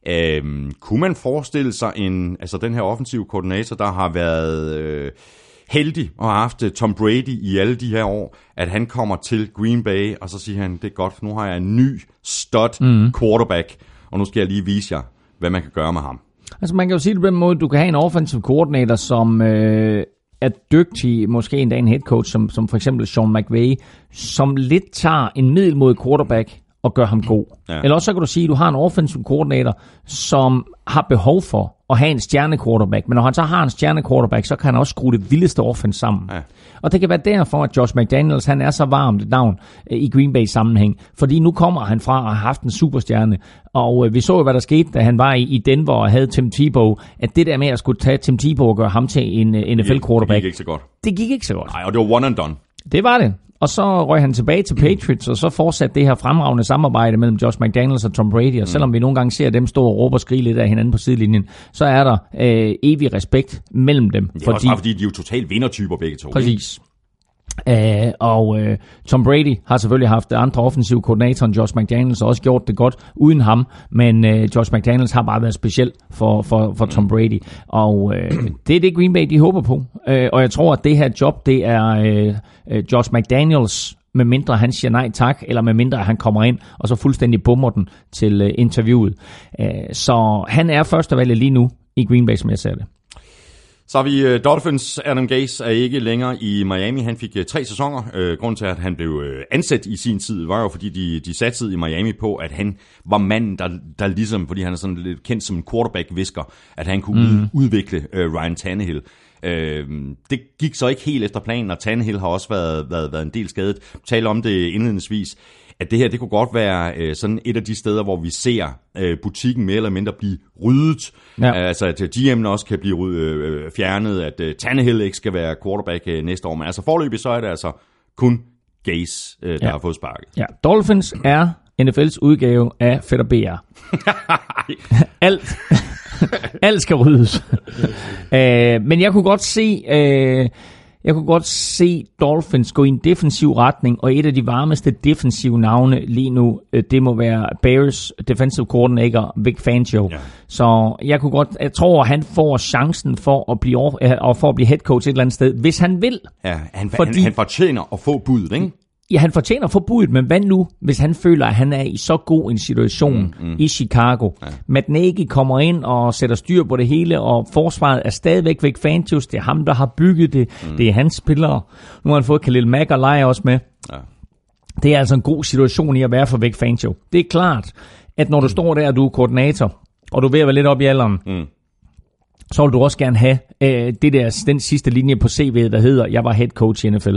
Øh, kunne man forestille sig en, altså den her offensive koordinator, der har været... Øh, heldig at have haft Tom Brady i alle de her år, at han kommer til Green Bay, og så siger han, det er godt, nu har jeg en ny stud mm. quarterback, og nu skal jeg lige vise jer, hvad man kan gøre med ham. Altså man kan jo sige det på den måde, du kan have en offensive coordinator, som øh, er dygtig, måske endda en head coach, som, som for eksempel Sean McVay, som lidt tager en middelmodig quarterback og gør ham god. Ja. Eller også så kan du sige, at du har en offensive coordinator, som har behov for at have en stjerne quarterback. Men når han så har en stjerne quarterback, så kan han også skrue det vildeste offense sammen. Ja. Og det kan være derfor, at Josh McDaniels han er så varmt et navn øh, i Green Bay sammenhæng. Fordi nu kommer han fra at have haft en superstjerne. Og øh, vi så jo, hvad der skete, da han var i, Denver og havde Tim Tebow. At det der med at skulle tage Tim Tebow og gøre ham til en øh, NFL quarterback. Det gik ikke så godt. Det gik ikke så godt. Nej, og det var one and done. Det var det. Og så røg han tilbage til Patriots, og så fortsatte det her fremragende samarbejde mellem Josh McDaniels og Tom Brady. Og selvom vi nogle gange ser dem stå og råbe og skrige lidt af hinanden på sidelinjen, så er der øh, evig respekt mellem dem. Det er fordi, også bare fordi, de er jo totalt vindertyper begge to. Præcis. Uh, og uh, Tom Brady har selvfølgelig haft andre offensive koordinatorer end Josh McDaniels, og også gjort det godt uden ham, men uh, Josh McDaniels har bare været speciel for, for, for Tom Brady, og uh, det er det Green Bay, de håber på. Uh, og jeg tror, at det her job, det er uh, Josh McDaniels med mindre han siger nej tak, eller med mindre han kommer ind, og så fuldstændig bummer den til uh, interviewet. Uh, så han er førstevalget lige nu i Green Bay, som jeg ser det. Så har vi uh, Dolphins. Adam Gase er ikke længere i Miami. Han fik uh, tre sæsoner. Uh, grunden til, at han blev uh, ansat i sin tid, var jo, fordi de, de satte i Miami på, at han var manden, der, der ligesom, fordi han er sådan lidt kendt som en quarterback-visker, at han kunne mm. udvikle Ryan Tannehill. Uh, det gik så ikke helt efter planen, og Tannehill har også været, været, været en del skadet. Taler om det indledningsvis at det her, det kunne godt være øh, sådan et af de steder, hvor vi ser øh, butikken mere eller mindre blive ryddet. Ja. Altså at GM'en også kan blive øh, fjernet, at øh, Tannehill ikke skal være quarterback øh, næste år. Men altså forløbig så er det altså kun Gaze, øh, der ja. har fået sparket. Ja, Dolphins er NFL's udgave af Fedder BR. alt, alt skal ryddes. uh, men jeg kunne godt se... Uh, jeg kunne godt se Dolphins gå i en defensiv retning, og et af de varmeste defensive navne lige nu, øh, det må være Bears defensive coordinator Vic Fangio. Ja. Så jeg kunne godt, jeg tror, han får chancen for at blive, og for at blive head coach et eller andet sted, hvis han vil. Ja, han, fordi, han, han fortjener at få budet, ikke? Ja, han fortjener forbuddet, men hvad nu, hvis han føler, at han er i så god en situation mm, mm. i Chicago? Ja. Matt Nagy kommer ind og sætter styr på det hele, og forsvaret er stadigvæk væk Fantius. Det er ham, der har bygget det. Mm. Det er hans spillere. Nu har han fået Khalil Mack og Leje også med. Ja. Det er altså en god situation i at være for væk Fangio. Det er klart, at når du mm. står der, og du er koordinator, og du er ved at være lidt op i alderen, mm. så vil du også gerne have øh, det der, den sidste linje på CV'et, der hedder, jeg var head coach i NFL.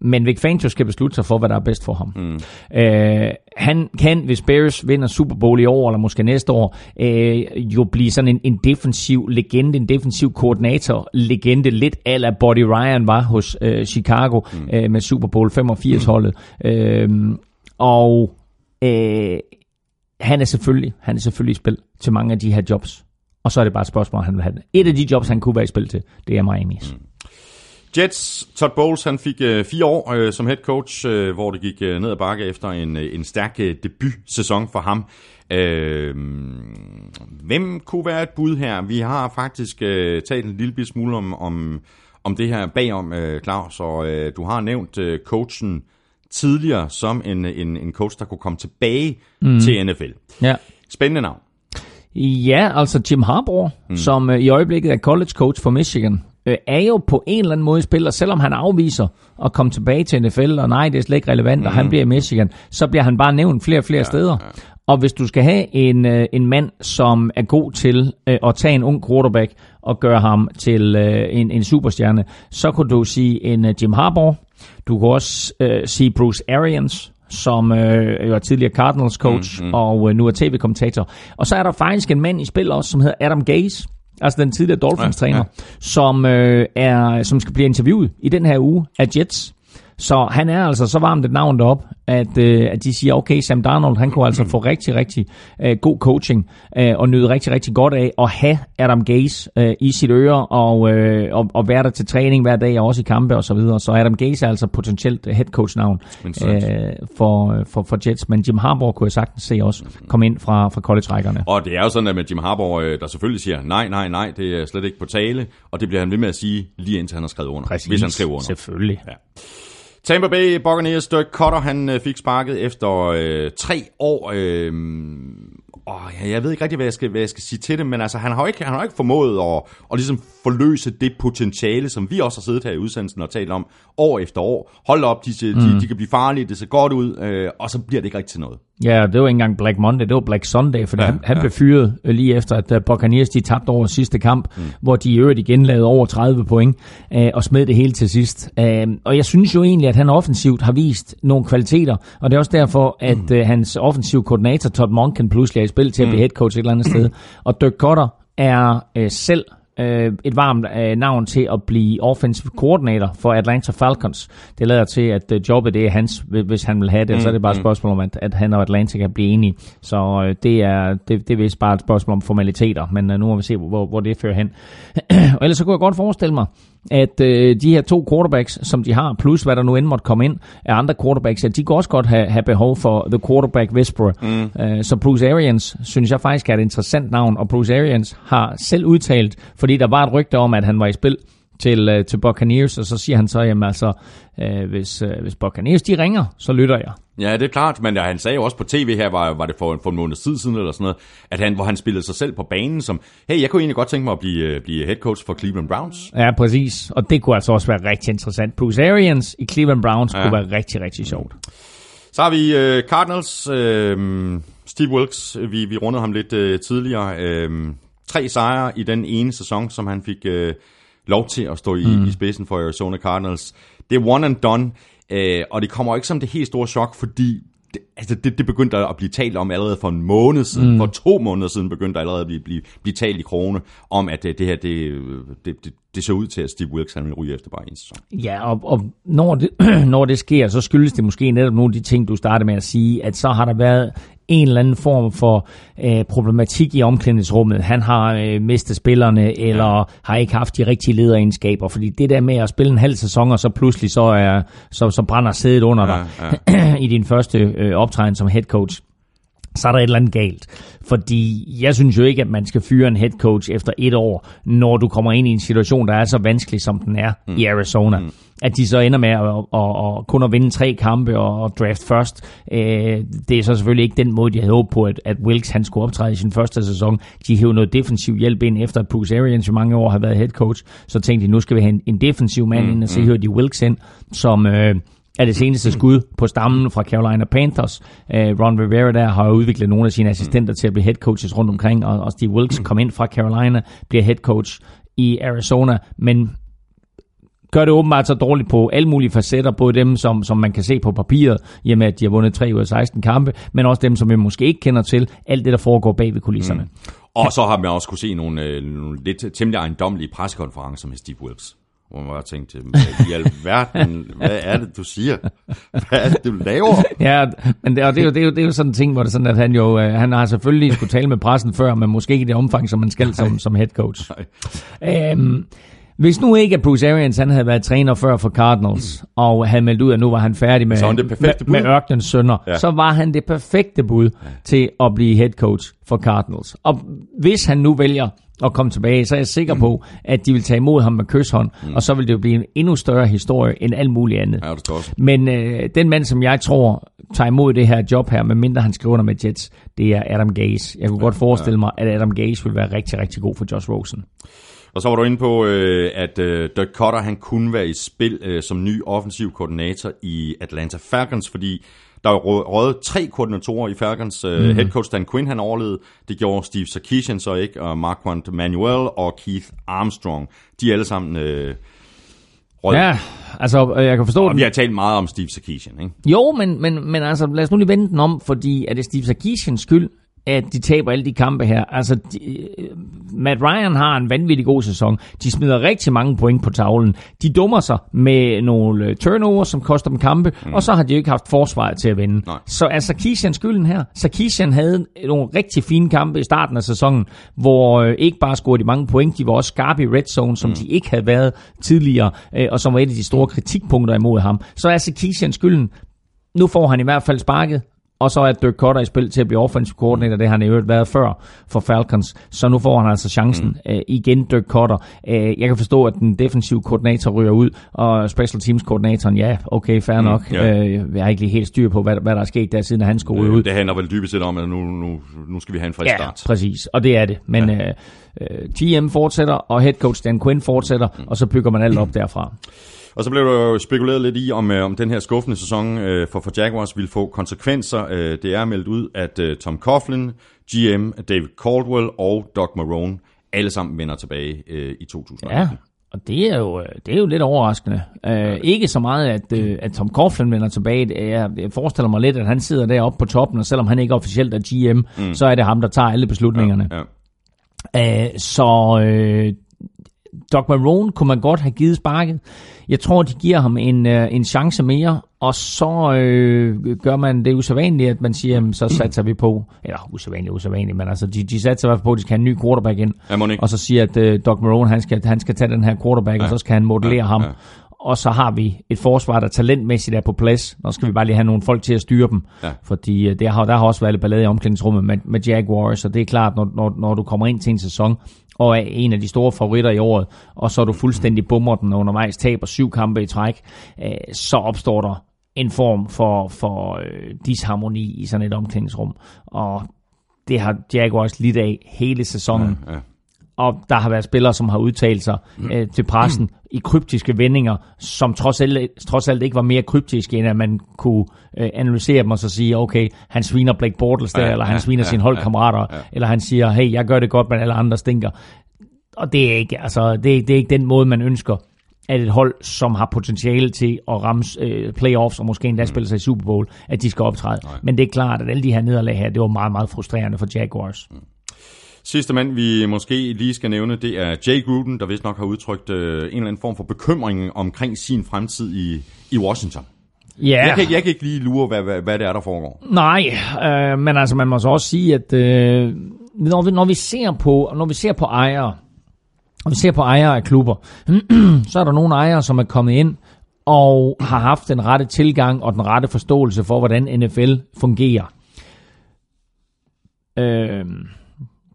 Men Vic Fangio skal beslutte sig for, hvad der er bedst for ham. Mm. Øh, han kan, hvis Bears vinder Super Bowl i år, eller måske næste år, øh, jo blive sådan en, en defensiv legende, en defensiv koordinator-legende, lidt ala Body Ryan var hos øh, Chicago mm. øh, med Super Bowl 85-holdet. Mm. Øh, og øh, han er selvfølgelig han er selvfølgelig i spil til mange af de her jobs. Og så er det bare et spørgsmål, han vil have. Et af de jobs, han kunne være i spil til, det er Miami's. Mm. Jets, Todd Bowles, han fik øh, fire år øh, som head coach, øh, hvor det gik øh, ned ad bakke efter en, øh, en stærk øh, debutsæson for ham. Øh, hvem kunne være et bud her? Vi har faktisk øh, talt en lille smule om, om, om det her bagom, øh, Claus, og øh, du har nævnt øh, coachen tidligere som en, en, en coach, der kunne komme tilbage mm. til NFL. Ja. Spændende navn. Ja, altså Jim Harbaugh, mm. som øh, i øjeblikket er college coach for Michigan øh, er jo på en eller anden måde spiller, selvom han afviser at komme tilbage til NFL, og nej, det er slet ikke relevant, mm. og han mhm. bliver i Michigan, så bliver han bare nævnt flere og flere ja, steder. Ja. Og hvis du skal have en, øh, en mand, som er god til øh, at tage en ung quarterback og gøre ham til øh, en, en superstjerne, så kunne du sige en uh, Jim Harbaugh. Du kan også øh, sige Bruce Arians, som øh, er tidligere Cardinals coach mm, mm. og øh, nu er tv-kommentator. Og så er der faktisk en mand i spil også, som hedder Adam Gaze, altså den tidligere Dolphins-træner, ja, ja. som, øh, er, som skal blive interviewet i den her uge af Jets. Så han er altså så varmt et navn derop, at, øh, at de siger, okay, Sam Darnold, han kunne altså få rigtig, rigtig øh, god coaching øh, og nyde rigtig, rigtig godt af at have Adam Gase øh, i sit øre og, øh, og, og være der til træning hver dag og også i kampe og så videre. Så Adam Gase er altså potentielt head coach navn øh, for, for, for Jets, men Jim Harbaugh kunne jeg sagtens se også komme ind fra, fra college-rækkerne. Og det er jo sådan, at med Jim Harbaugh, øh, der selvfølgelig siger, nej, nej, nej, det er slet ikke på tale, og det bliver han ved med at sige, lige indtil han har skrevet under. Præcis. Hvis han skriver under. Selvfølgelig. Ja. Tampa Bay Buccaneers Dirk Cutter, han øh, fik sparket efter øh, tre år. Øh, åh, jeg ved ikke rigtig, hvad jeg, skal, hvad jeg skal sige til det, men altså, han har jo ikke, han har ikke formået at, at ligesom forløse det potentiale, som vi også har siddet her i udsendelsen og talt om år efter år. Hold op, de, de, mm. de kan blive farlige, det ser godt ud, øh, og så bliver det ikke rigtig til noget. Ja, det var ikke engang Black Monday, det var Black Sunday, for ja, han, han ja. blev fyret øh, lige efter, at uh, Buccaneers de tabte over sidste kamp, mm. hvor de i øvrigt igen lavede over 30 point uh, og smed det hele til sidst. Uh, og jeg synes jo egentlig, at han offensivt har vist nogle kvaliteter, og det er også derfor, at mm. uh, hans offensiv koordinator Todd Monken pludselig er i spil til at blive mm. head coach et eller andet sted. Og Dirk Cutter er uh, selv øh, et varmt øh, navn til at blive offensive coordinator for Atlanta Falcons. Det lader til, at øh, jobbet det er hans, hvis han vil have det, mm, så er det bare et mm. spørgsmål om, at, at han og Atlanta kan blive enige. Så øh, det, er, det, det er vist bare et spørgsmål om formaliteter, men øh, nu må vi se, hvor, hvor det fører hen. og ellers så kunne jeg godt forestille mig, at øh, de her to quarterbacks, som de har, plus hvad der nu end måtte komme ind af andre quarterbacks, at de kan også godt have, have behov for the quarterback whisperer. Mm. Øh, så Bruce Arians synes jeg faktisk er et interessant navn, og Bruce Arians har selv udtalt, fordi der var et rygte om, at han var i spil til, uh, til Buccaneers, og så siger han så, jamen altså, uh, hvis, uh, hvis Buccaneers de ringer, så lytter jeg. Ja, det er klart, men han sagde jo også på tv her, var, var det for, for en måned tid siden eller sådan noget, at han, hvor han spillede sig selv på banen som, hey, jeg kunne egentlig godt tænke mig at blive, blive head coach for Cleveland Browns. Ja, præcis, og det kunne altså også være rigtig interessant. Bruce Arians i Cleveland Browns ja. kunne være rigtig, rigtig sjovt. Så har vi uh, Cardinals, uh, Steve Wilkes, vi, vi rundede ham lidt uh, tidligere, uh, tre sejre i den ene sæson, som han fik... Uh, lov til at stå i, mm. i spidsen for Arizona Cardinals. Det er one and done, øh, og det kommer ikke som det helt store chok, fordi det, altså det, det begyndte at blive talt om allerede for en måned siden, mm. for to måneder siden begyndte der allerede at blive, blive, blive talt i krone, om at det, det her, det, det, det, det så ud til, at Steve Wilkes han vil ryge efter bare en sæson. Ja, og, og når, det, når det sker, så skyldes det måske netop nogle af de ting, du startede med at sige, at så har der været en eller anden form for øh, problematik i omklædningsrummet. Han har øh, mistet spillerne, eller ja. har ikke haft de rigtige lederegenskaber. Fordi det der med at spille en halv sæson, og så pludselig så, er, så, så brænder sædet under ja, dig ja. i din første øh, optræden som head coach så er der et eller andet galt. Fordi jeg synes jo ikke, at man skal fyre en head coach efter et år, når du kommer ind i en situation, der er så vanskelig, som den er mm. i Arizona. Mm. At de så ender med at, at, at kun at vinde tre kampe og draft først. Øh, det er så selvfølgelig ikke den måde, de havde håbet på, at, at Wilkes han skulle optræde i sin første sæson. De hævde noget defensiv hjælp ind efter, at Bruce Arians i mange år har været head coach. Så tænkte de, nu skal vi have en, en defensiv mand mm. ind, og så mm. hører de Wilkes ind, som... Øh, er det seneste skud på stammen fra Carolina Panthers. Uh, Ron Rivera der har udviklet nogle af sine assistenter til at blive head coaches rundt omkring, og, og Steve Wilkes kom ind fra Carolina, bliver head coach i Arizona, men gør det åbenbart så dårligt på alle mulige facetter, både dem, som, som man kan se på papiret, i og med at de har vundet 3 ud af 16 kampe, men også dem, som vi måske ikke kender til, alt det, der foregår bag ved kulisserne. Mm. Og så har man også kunne se nogle, øh, nogle lidt temmelig ejendommelige pressekonferencer med Steve Wilkes hvor man bare tænkte, i alverden, hvad er det, du siger? Hvad er det, du laver? Ja, men det, og det, er jo, det, er jo, det er jo sådan en ting, hvor det er sådan, at han jo, øh, han har selvfølgelig skulle tale med pressen før, men måske ikke i det omfang, som man skal som, som head coach. Øhm, hvis nu ikke, Bruce Arians han havde været træner før for Cardinals, mm. og havde meldt ud, at nu var han færdig med, han det med, med ørkenens sønder, ja. så var han det perfekte bud ja. til at blive head coach for Cardinals. Og hvis han nu vælger at komme tilbage, så er jeg sikker på, at de vil tage imod ham med kysshånd, mm. og så vil det jo blive en endnu større historie end alt muligt andet. Ja, det også. Men øh, den mand, som jeg tror tager imod det her job her, medmindre han skriver under med Jets, det er Adam Gase. Jeg kunne ja, godt forestille mig, at Adam Gase vil være rigtig, rigtig god for Josh Rosen. Og så var du inde på, øh, at øh, Dirk Cutter han kunne være i spil øh, som ny offensiv koordinator i Atlanta Falcons, fordi der er røget tre koordinatorer i Falcons. Mm. Head coach Dan Quinn, han overlevede. Det gjorde Steve Sarkisian så ikke, og Marquand Manuel og Keith Armstrong. De er alle sammen... Uh, røget. Ja, altså jeg kan forstå... Og den. vi har talt meget om Steve Sarkisian, ikke? Jo, men, men, men altså lad os nu lige vende den om, fordi er det Steve Sarkisians skyld, at de taber alle de kampe her. Altså, de, Matt Ryan har en vanvittig god sæson. De smider rigtig mange point på tavlen. De dummer sig med nogle øh, turnover, som koster dem kampe, mm. og så har de jo ikke haft forsvaret til at vinde. Nej. Så er Sarkisian skylden her? Sarkisian havde nogle rigtig fine kampe i starten af sæsonen, hvor øh, ikke bare scorede de mange point, de var også skarpe i red zone, som mm. de ikke havde været tidligere, øh, og som var et af de store kritikpunkter imod ham. Så er Sarkisian skylden. Nu får han i hvert fald sparket, og så er Dirk Cutter i spil til at blive offensive coordinator, det har han i øvrigt været før for Falcons. Så nu får han altså chancen mm. øh, igen, Dirk Cutter. Øh, jeg kan forstå, at den defensive koordinator ryger ud, og special teams koordinatoren, ja, okay, fair mm, nok. Yeah. Øh, jeg har ikke lige helt styr på, hvad, hvad der er sket der, siden han skulle ryge ud. Det handler vel dybest set om, at nu, nu, nu skal vi have en frisk ja, start. præcis, og det er det. Men ja. øh, GM fortsætter, og head coach Dan Quinn fortsætter, mm. og så bygger man alt op derfra. Og så blev der jo spekuleret lidt i, om, øh, om den her skuffende sæson øh, for, for Jaguars ville få konsekvenser. Øh, det er meldt ud, at øh, Tom Coughlin, GM, David Caldwell og Doug Marone alle sammen vender tilbage øh, i 2018. Ja. Og det er jo, øh, det er jo lidt overraskende. Uh, ikke så meget, at, uh, at Tom Coughlin vender tilbage. Jeg, jeg forestiller mig lidt, at han sidder deroppe på toppen, og selvom han ikke officielt er GM, mm. så er det ham, der tager alle beslutningerne. Ja, ja. Uh, så uh, Doc Marone kunne man godt have givet sparket. Jeg tror, de giver ham en, øh, en chance mere, og så øh, gør man det usædvanligt, at man siger, jamen, så satser vi på, eller usædvanligt, usædvanligt, men altså, de, de satser i hvert fald på, at de skal have en ny quarterback ind, ja, og så siger, at øh, Doc Marone, han skal, han skal tage den her quarterback, ja. og så skal han modellere ja, ham. Ja. Og så har vi et forsvar, der talentmæssigt er på plads. Nu skal vi bare lige have nogle folk til at styre dem. Ja. Fordi øh, det har, der har også været lidt ballade i omklædningsrummet med, med Jaguars, og det er klart, når, når, når du kommer ind til en sæson, og er en af de store favoritter i året, og så er du fuldstændig bummer den undervejs, taber syv kampe i træk, øh, så opstår der en form for, for øh, disharmoni i sådan et omklædningsrum. Og det har Jaguars lidt af hele sæsonen. Ja, ja. Og der har været spillere, som har udtalt sig øh, til pressen i kryptiske vendinger, som trods alt, trods alt ikke var mere kryptiske, end at man kunne øh, analysere dem og så sige, okay, han sviner Blake Bortles der, ja, eller han ja, sviner ja, sine holdkammerater, ja, ja. eller han siger, hey, jeg gør det godt, men alle andre stinker. Og det er ikke, altså, det, det er ikke den måde, man ønsker at et hold, som har potentiale til at ramme øh, playoffs og måske endda mm. spille sig i Super Bowl, at de skal optræde. Nej. Men det er klart, at alle de her nederlag her, det var meget, meget frustrerende for Jaguars. Mm. Sidste mand, vi måske lige skal nævne, det er Jay Gruden, der vist nok har udtrykt øh, en eller anden form for bekymring omkring sin fremtid i, i Washington. Ja. Yeah. Jeg, kan, jeg kan ikke lige lure, hvad, hvad, hvad det er, der foregår. Nej, øh, men altså man må så også sige, at øh, når, vi, når, vi ser på, når vi ser på ejere, når vi ser på ejere af klubber, så er der nogle ejere, som er kommet ind og har haft den rette tilgang og den rette forståelse for, hvordan NFL fungerer. Øh,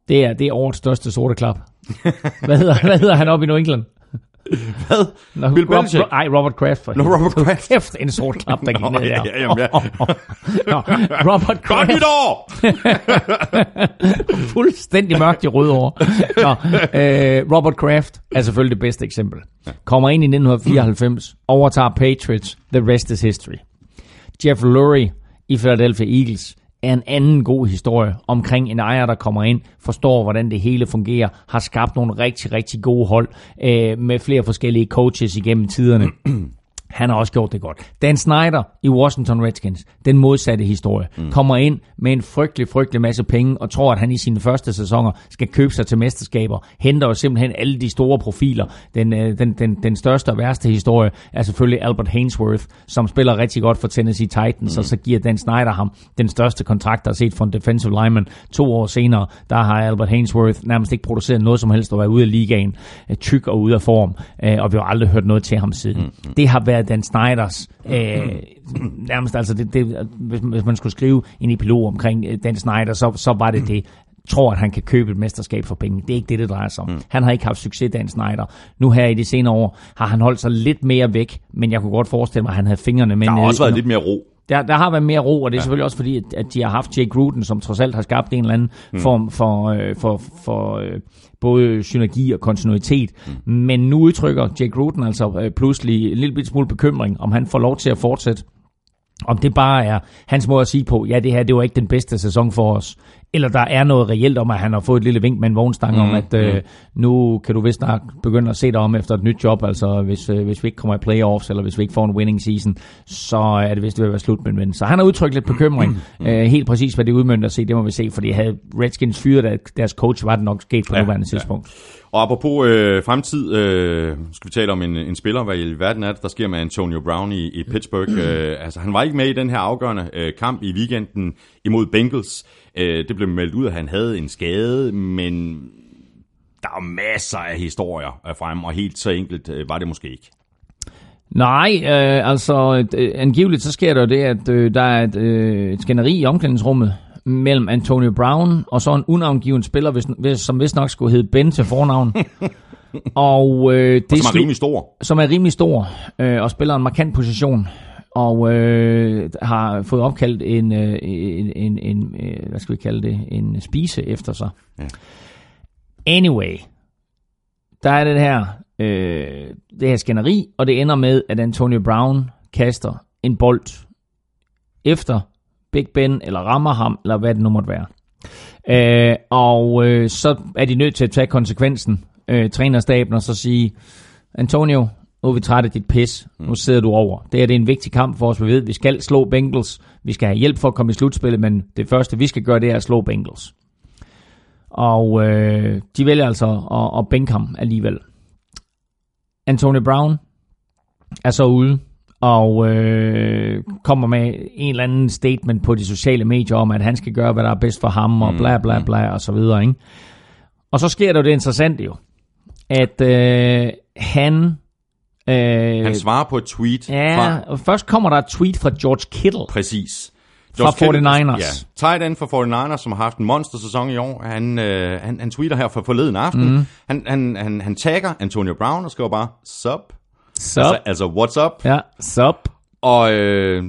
det er, det er årets største sorte klap. hvad, hedder, hvad hedder han op i New England? Hvad? Nå, Bill Rob, Belichick? Ej, Robert Kraft. Nå, Robert Kraft. Kæft, en sort klap, der gik ned der. Ja, jamen, ja. Nå, Robert Kraft. Godt nytår! Fuldstændig mørkt i rød over. Nå, øh, Robert Kraft er selvfølgelig det bedste eksempel. Kommer ind i 1994, overtager Patriots, the rest is history. Jeff Lurie i Philadelphia Eagles er en anden god historie omkring en ejer, der kommer ind, forstår, hvordan det hele fungerer, har skabt nogle rigtig, rigtig gode hold øh, med flere forskellige coaches igennem tiderne. Han har også gjort det godt. Dan Snyder i Washington Redskins, den modsatte historie, mm. kommer ind med en frygtelig, frygtelig masse penge og tror, at han i sine første sæsoner skal købe sig til mesterskaber. Henter jo simpelthen alle de store profiler. Den, øh, den, den, den største og værste historie er selvfølgelig Albert Hainsworth, som spiller rigtig godt for Tennessee Titans, mm. og så giver Dan Snyder ham den største kontrakt, der er set for en defensive lineman. To år senere, der har Albert Hainsworth nærmest ikke produceret noget som helst og været ude af ligaen, øh, tyk og ude af form, øh, og vi har aldrig hørt noget til ham siden. Mm. Det har været af Dan Snyders. Øh, nærmest altså, det, det, hvis, hvis man skulle skrive en epilog omkring øh, Dan Snyder, så, så var det det tror, at han kan købe et mesterskab for penge. Det er ikke det, det drejer sig om. Mm. Han har ikke haft succes, Dan Snyder. Nu her i de senere år har han holdt sig lidt mere væk, men jeg kunne godt forestille mig, at han havde fingrene med. Der har også været lidt mere ro. Der, der har været mere ro, og det er ja. selvfølgelig også fordi, at, at de har haft Jake Gruden, som trods alt har skabt en eller anden mm. form for, øh, for, for øh, både synergi og kontinuitet. Mm. Men nu udtrykker Jake Gruden altså øh, pludselig en lille smule bekymring, om han får lov til at fortsætte om det bare er hans måde at sige på, ja, det her det var ikke den bedste sæson for os, eller der er noget reelt om, at han har fået et lille vink med en vognstang mm, om, at øh, mm. nu kan du vist snart begynde at se dig om efter et nyt job. Altså hvis, øh, hvis vi ikke kommer i playoffs, eller hvis vi ikke får en winning season, så er det vist ved at være slut med en Så han har udtrykt lidt bekymring. Mm. Øh, helt præcis, hvad det udmyndter sig, det må vi se, fordi havde Redskins fyret deres coach, var det nok sket på ja, nuværende ja. tidspunkt. Og apropos øh, fremtid, øh, skal vi tale om en, en spiller, hvad i verden er det, der sker med Antonio Brown i, i Pittsburgh. Øh, altså, han var ikke med i den her afgørende øh, kamp i weekenden imod Bengals. Øh, det blev meldt ud, at han havde en skade, men der er masser af historier frem, og helt så enkelt øh, var det måske ikke. Nej, øh, altså øh, angiveligt så sker der det, at øh, der er et, øh, et skænderi i omklædningsrummet mellem Antonio Brown og så en unavngiven spiller, hvis, hvis, som vist nok skulle hedde Ben til fornavn. og, øh, det og som er rimelig stor. Som er rimelig stor, øh, og spiller en markant position. Og øh, har fået opkaldt en, øh, en, en, en, øh, hvad skal vi kalde det, en spise efter sig. Ja. Anyway, der er det her, øh, det her skænderi, og det ender med, at Antonio Brown kaster en bold efter Big Ben, eller rammer ham, eller hvad det nu måtte være. Øh, og øh, så er de nødt til at tage konsekvensen, øh, trænerstaben, og så sige, Antonio, nu er vi trætte af dit pis, nu sidder du over. Det er, det er en vigtig kamp for os, vi ved, vi skal slå Bengals, vi skal have hjælp for at komme i slutspillet, men det første, vi skal gøre, det er at slå Bengals. Og øh, de vælger altså at, at bænke ham alligevel. Antonio Brown er så ude og øh, kommer med en eller anden statement på de sociale medier om, at han skal gøre, hvad der er bedst for ham, og bla bla mm. bla, og så videre. Ikke? Og så sker der jo det interessante jo, at øh, han... Øh, han svarer på et tweet. Ja, fra, først kommer der et tweet fra George Kittle. Præcis. George fra 49ers. Kittle, ja, tight end for 49ers, som har haft en monster-sæson i år. Han, øh, han, han tweeter her for forleden aften. Mm. Han, han, han, han tagger Antonio Brown og skriver bare, sup, Sup? Altså, altså, what's up? Ja, sup? Og øh,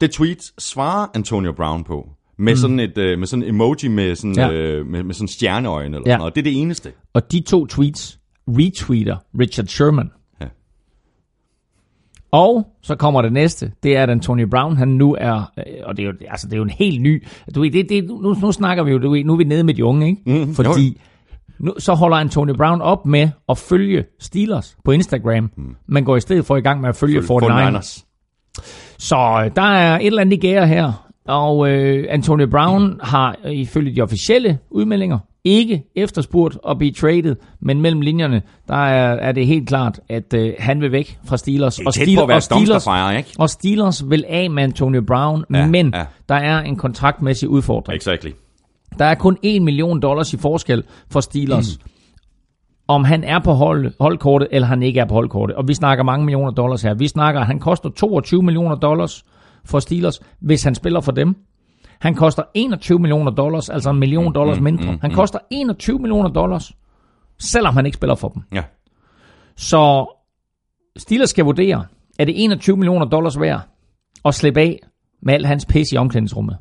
det tweet svarer Antonio Brown på. Med, mm. sådan et, øh, med sådan emoji med sådan, ja. øh, med, med sådan stjerneøjne eller ja. sådan noget. Det er det eneste. Og de to tweets retweeter Richard Sherman. Og så kommer det næste. Det er, at Antonio Brown, han nu er, øh, og det er jo, altså, det er jo en helt ny, du ved, det, det, nu, nu snakker vi jo, du ved, nu er vi nede med de unge, ikke? Mm, Fordi jo. Nu, så holder Antonio Brown op med at følge Steelers på Instagram, mm. men går i stedet for i gang med at følge 49ers. Så øh, der er et eller andet i gære her, og øh, Antonio Brown har øh, ifølge de officielle udmeldinger ikke efterspurgt at blive traded, men mellem linjerne, der er, er det helt klart, at øh, han vil væk fra Steelers. Og, Steelers, og, Steelers ikke? og Steelers vil af med Antonio Brown, ja, men ja. der er en kontraktmæssig udfordring. Exactly. Der er kun 1 million dollars i forskel for Steelers. Mm. Om han er på hold, holdkortet, eller han ikke er på holdkortet. Og vi snakker mange millioner dollars her. Vi snakker, at han koster 22 millioner dollars for Steelers, hvis han spiller for dem. Han koster 21 millioner dollars, altså en million mm, dollars mm, mindre. Mm, han koster 21 millioner dollars, selvom han ikke spiller for dem. Ja. Så Steelers skal vurdere, er det 21 millioner dollars værd at slippe af med al hans pis i omklædningsrummet.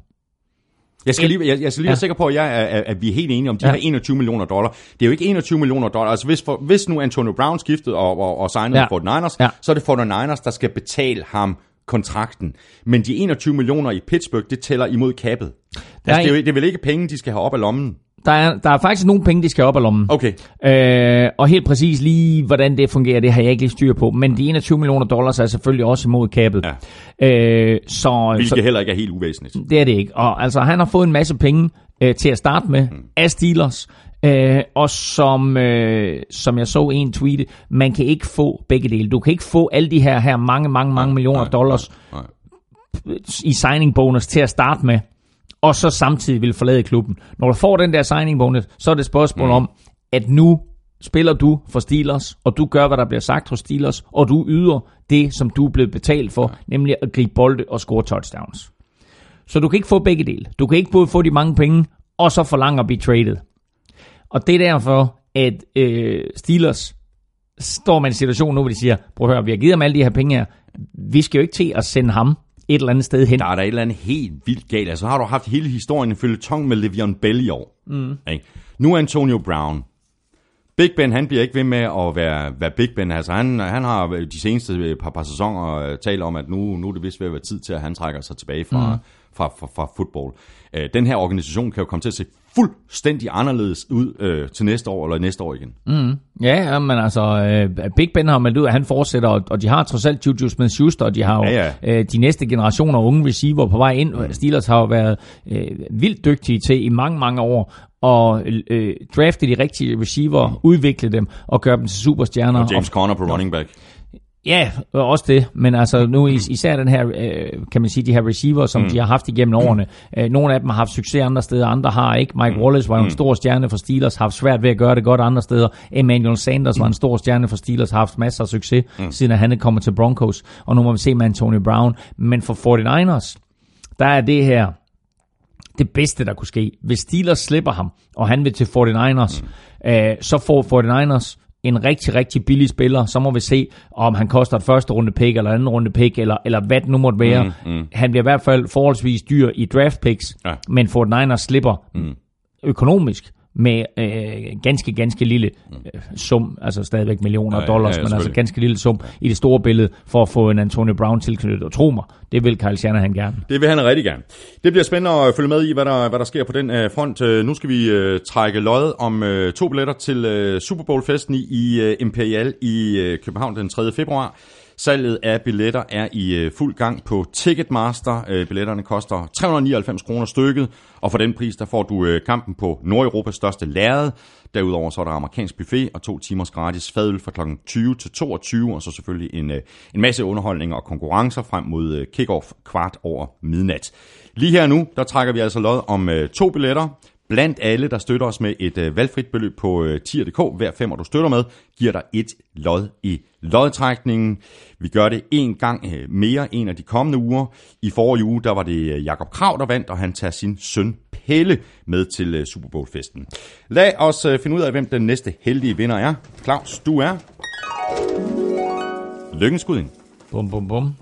Jeg skal lige, jeg, jeg skal lige ja. være sikker på, at, jeg er, at, at vi er helt enige om de ja. her 21 millioner dollar. Det er jo ikke 21 millioner dollar. Altså hvis, for, hvis nu Antonio Brown skiftede og, og, og signede ja. for Niners, ja. så er det for Niners, der skal betale ham kontrakten. Men de 21 millioner i Pittsburgh, det tæller imod kappet. Altså, det, er, det er vel ikke penge, de skal have op af lommen? Der er, der er faktisk nogle penge, de skal op af lommen. Okay. Øh, og helt præcis lige, hvordan det fungerer, det har jeg ikke lige styr på. Men de 21 millioner dollars er selvfølgelig også imod kappet. Ja. Øh, så, Hvilket så, heller ikke er helt uvæsentligt. Det er det ikke. Og altså, han har fået en masse penge øh, til at starte med mm. af Steelers. Øh, og som, øh, som jeg så en tweet, man kan ikke få begge dele. Du kan ikke få alle de her, her mange, mange, mange nej, millioner nej, dollars nej, nej. i signing bonus til at starte med og så samtidig vil forlade klubben. Når du får den der signing bonus, så er det et spørgsmål mm. om, at nu spiller du for Steelers, og du gør, hvad der bliver sagt hos Steelers, og du yder det, som du er blevet betalt for, ja. nemlig at gribe bolde og score touchdowns. Så du kan ikke få begge dele. Du kan ikke både få de mange penge, og så forlange at blive traded. Og det er derfor, at øh, Steelers står med en situation nu, hvor de siger, prøv at høre, vi har givet ham alle de her penge her. Vi skal jo ikke til at sende ham et eller andet sted hen. Der er der et eller andet helt vildt galt. Altså har du haft hele historien ifølge tong med Le'Veon Bell i år. Mm. Ikke? Nu er Antonio Brown Big Ben, han bliver ikke ved med at være, være Big Ben. Altså, han, han har de seneste par, par sæsoner øh, talt om, at nu, nu er det vist ved at være tid til, at han trækker sig tilbage fra, mm. fra, fra, fra fodbold. Øh, den her organisation kan jo komme til at se fuldstændig anderledes ud øh, til næste år, eller næste år igen. Mm. Ja, men altså, øh, Big Ben har meldt ud, at han fortsætter, og, og de har trods alt Juju Smith-Schuster, og de har jo Ja, øh, de næste generationer af unge receiver på vej ind. Mm. Steelers har jo været øh, vildt dygtige til i mange, mange år at øh, drafte de rigtige receiver, mm. udvikle dem og gøre dem til superstjerner. Og James Conner på running back. Ja, også det, men altså nu is- især den her, øh, kan man sige, de her receiver, som mm. de har haft igennem årene. Øh, nogle af dem har haft succes andre steder, andre har ikke. Mike mm. Wallace var jo en stor stjerne for Steelers, har haft svært ved at gøre det godt andre steder. Emmanuel Sanders var en stor stjerne for Steelers, har haft masser af succes, mm. siden han er kommet til Broncos. Og nu må vi se med Antonio Brown. Men for 49ers, der er det her det bedste, der kunne ske. Hvis Steelers slipper ham, og han vil til 49ers, mm. øh, så får 49ers en rigtig, rigtig billig spiller, så må vi se, om han koster et første runde pick, eller anden runde pick, eller, eller hvad det nu måtte være. Mm, mm. Han bliver i hvert fald forholdsvis dyr i draft picks, Ja. men 49ers slipper mm. økonomisk med øh, ganske, ganske lille øh, sum, altså stadigvæk millioner Ja, af ja, dollars, ja, men altså ganske lille sum i det store billede, for at få en Antonio Brown tilknyttet. Og tro mig, det vil Kyle Shanahan gerne. Det vil han rigtig gerne. Det bliver spændende at følge med i, hvad der, hvad der sker på den øh, front. Øh, nu skal vi øh, trække lod om øh, to billetter til øh, Super Bowl-festen i øh, Imperial i øh, København den 3. februar. Salget af billetter er i øh, fuld gang på Ticketmaster. Øh, billetterne koster 399 kroner stykket, og for den pris der får du øh, kampen på Nordeuropas største lærred. Derudover så er der amerikansk buffet og to timers gratis fadøl fra kl. 20 til 22, og så selvfølgelig en, øh, en masse underholdning og konkurrencer frem mod øh, kickoff kvart over midnat. Lige her nu, der trækker vi altså lod om øh, to billetter. Blandt alle, der støtter os med et øh, valgfrit beløb på øh, tier.dk, hver femmer du støtter med, giver dig et lod i lodtrækningen. Vi gør det en gang øh, mere en af de kommende uger. I forrige uge, der var det øh, Jakob Krav, der vandt, og han tager sin søn Pelle med til øh, Super Bowl-festen. Lad os øh, finde ud af, hvem den næste heldige vinder er. Claus, du er... Lykkens. Bum, bum, bum.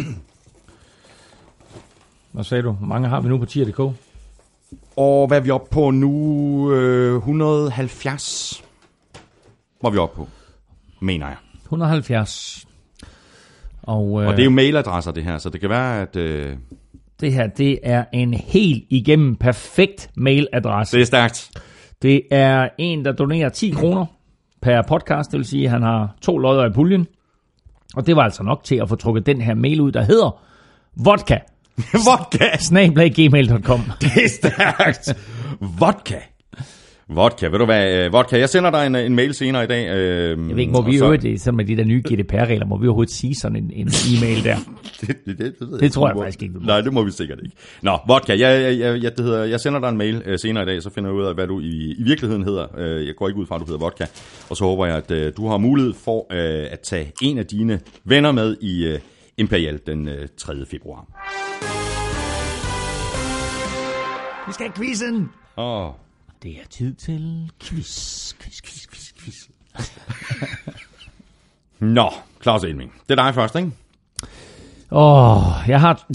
Hvad sagde du? Hvor mange har vi nu på tier.dk? Og hvad er vi oppe på nu? Øh, 170 var vi oppe på, mener jeg. 170. Og, øh, Og det er jo mailadresser, det her, så det kan være, at øh, det her, det er en helt igennem perfekt mailadresse. det er stærkt. Det er en, der donerer 10 kroner per podcast, det vil sige, at han har to lodder i puljen. Og det var altså nok til at få trukket den her mail ud, der hedder vodka, Vodka! snablag.gmail.com. Det er stærkt. Vodka. Vodka, ved du hvad, øh, vodka, jeg sender dig en, en mail senere i dag. Øh, Jeg ved ikke, må vi øvrigt, det, så med de der nye GDPR-regler, må vi overhovedet sige sådan en, en e-mail der? Det, det, det, det, Det tror jeg ikke, faktisk ikke, må. Nej, det må vi sikkert ikke. Nå, vodka, jeg, jeg, jeg, jeg, det hedder, jeg sender dig en mail øh, senere i dag, så finder jeg ud af, hvad du i, i virkeligheden hedder. Øh, jeg går ikke ud fra, at du hedder vodka. Og så håber jeg, at øh, du har mulighed for øh, at tage en af dine venner med i øh, Imperial den øh, 3. februar. Vi skal have quizzen! Åh, Det er tid til quiz, quiz, quiz, quiz, quiz. Nå, Claus Elming. Det er dig først, ikke? Åh, oh, jeg har...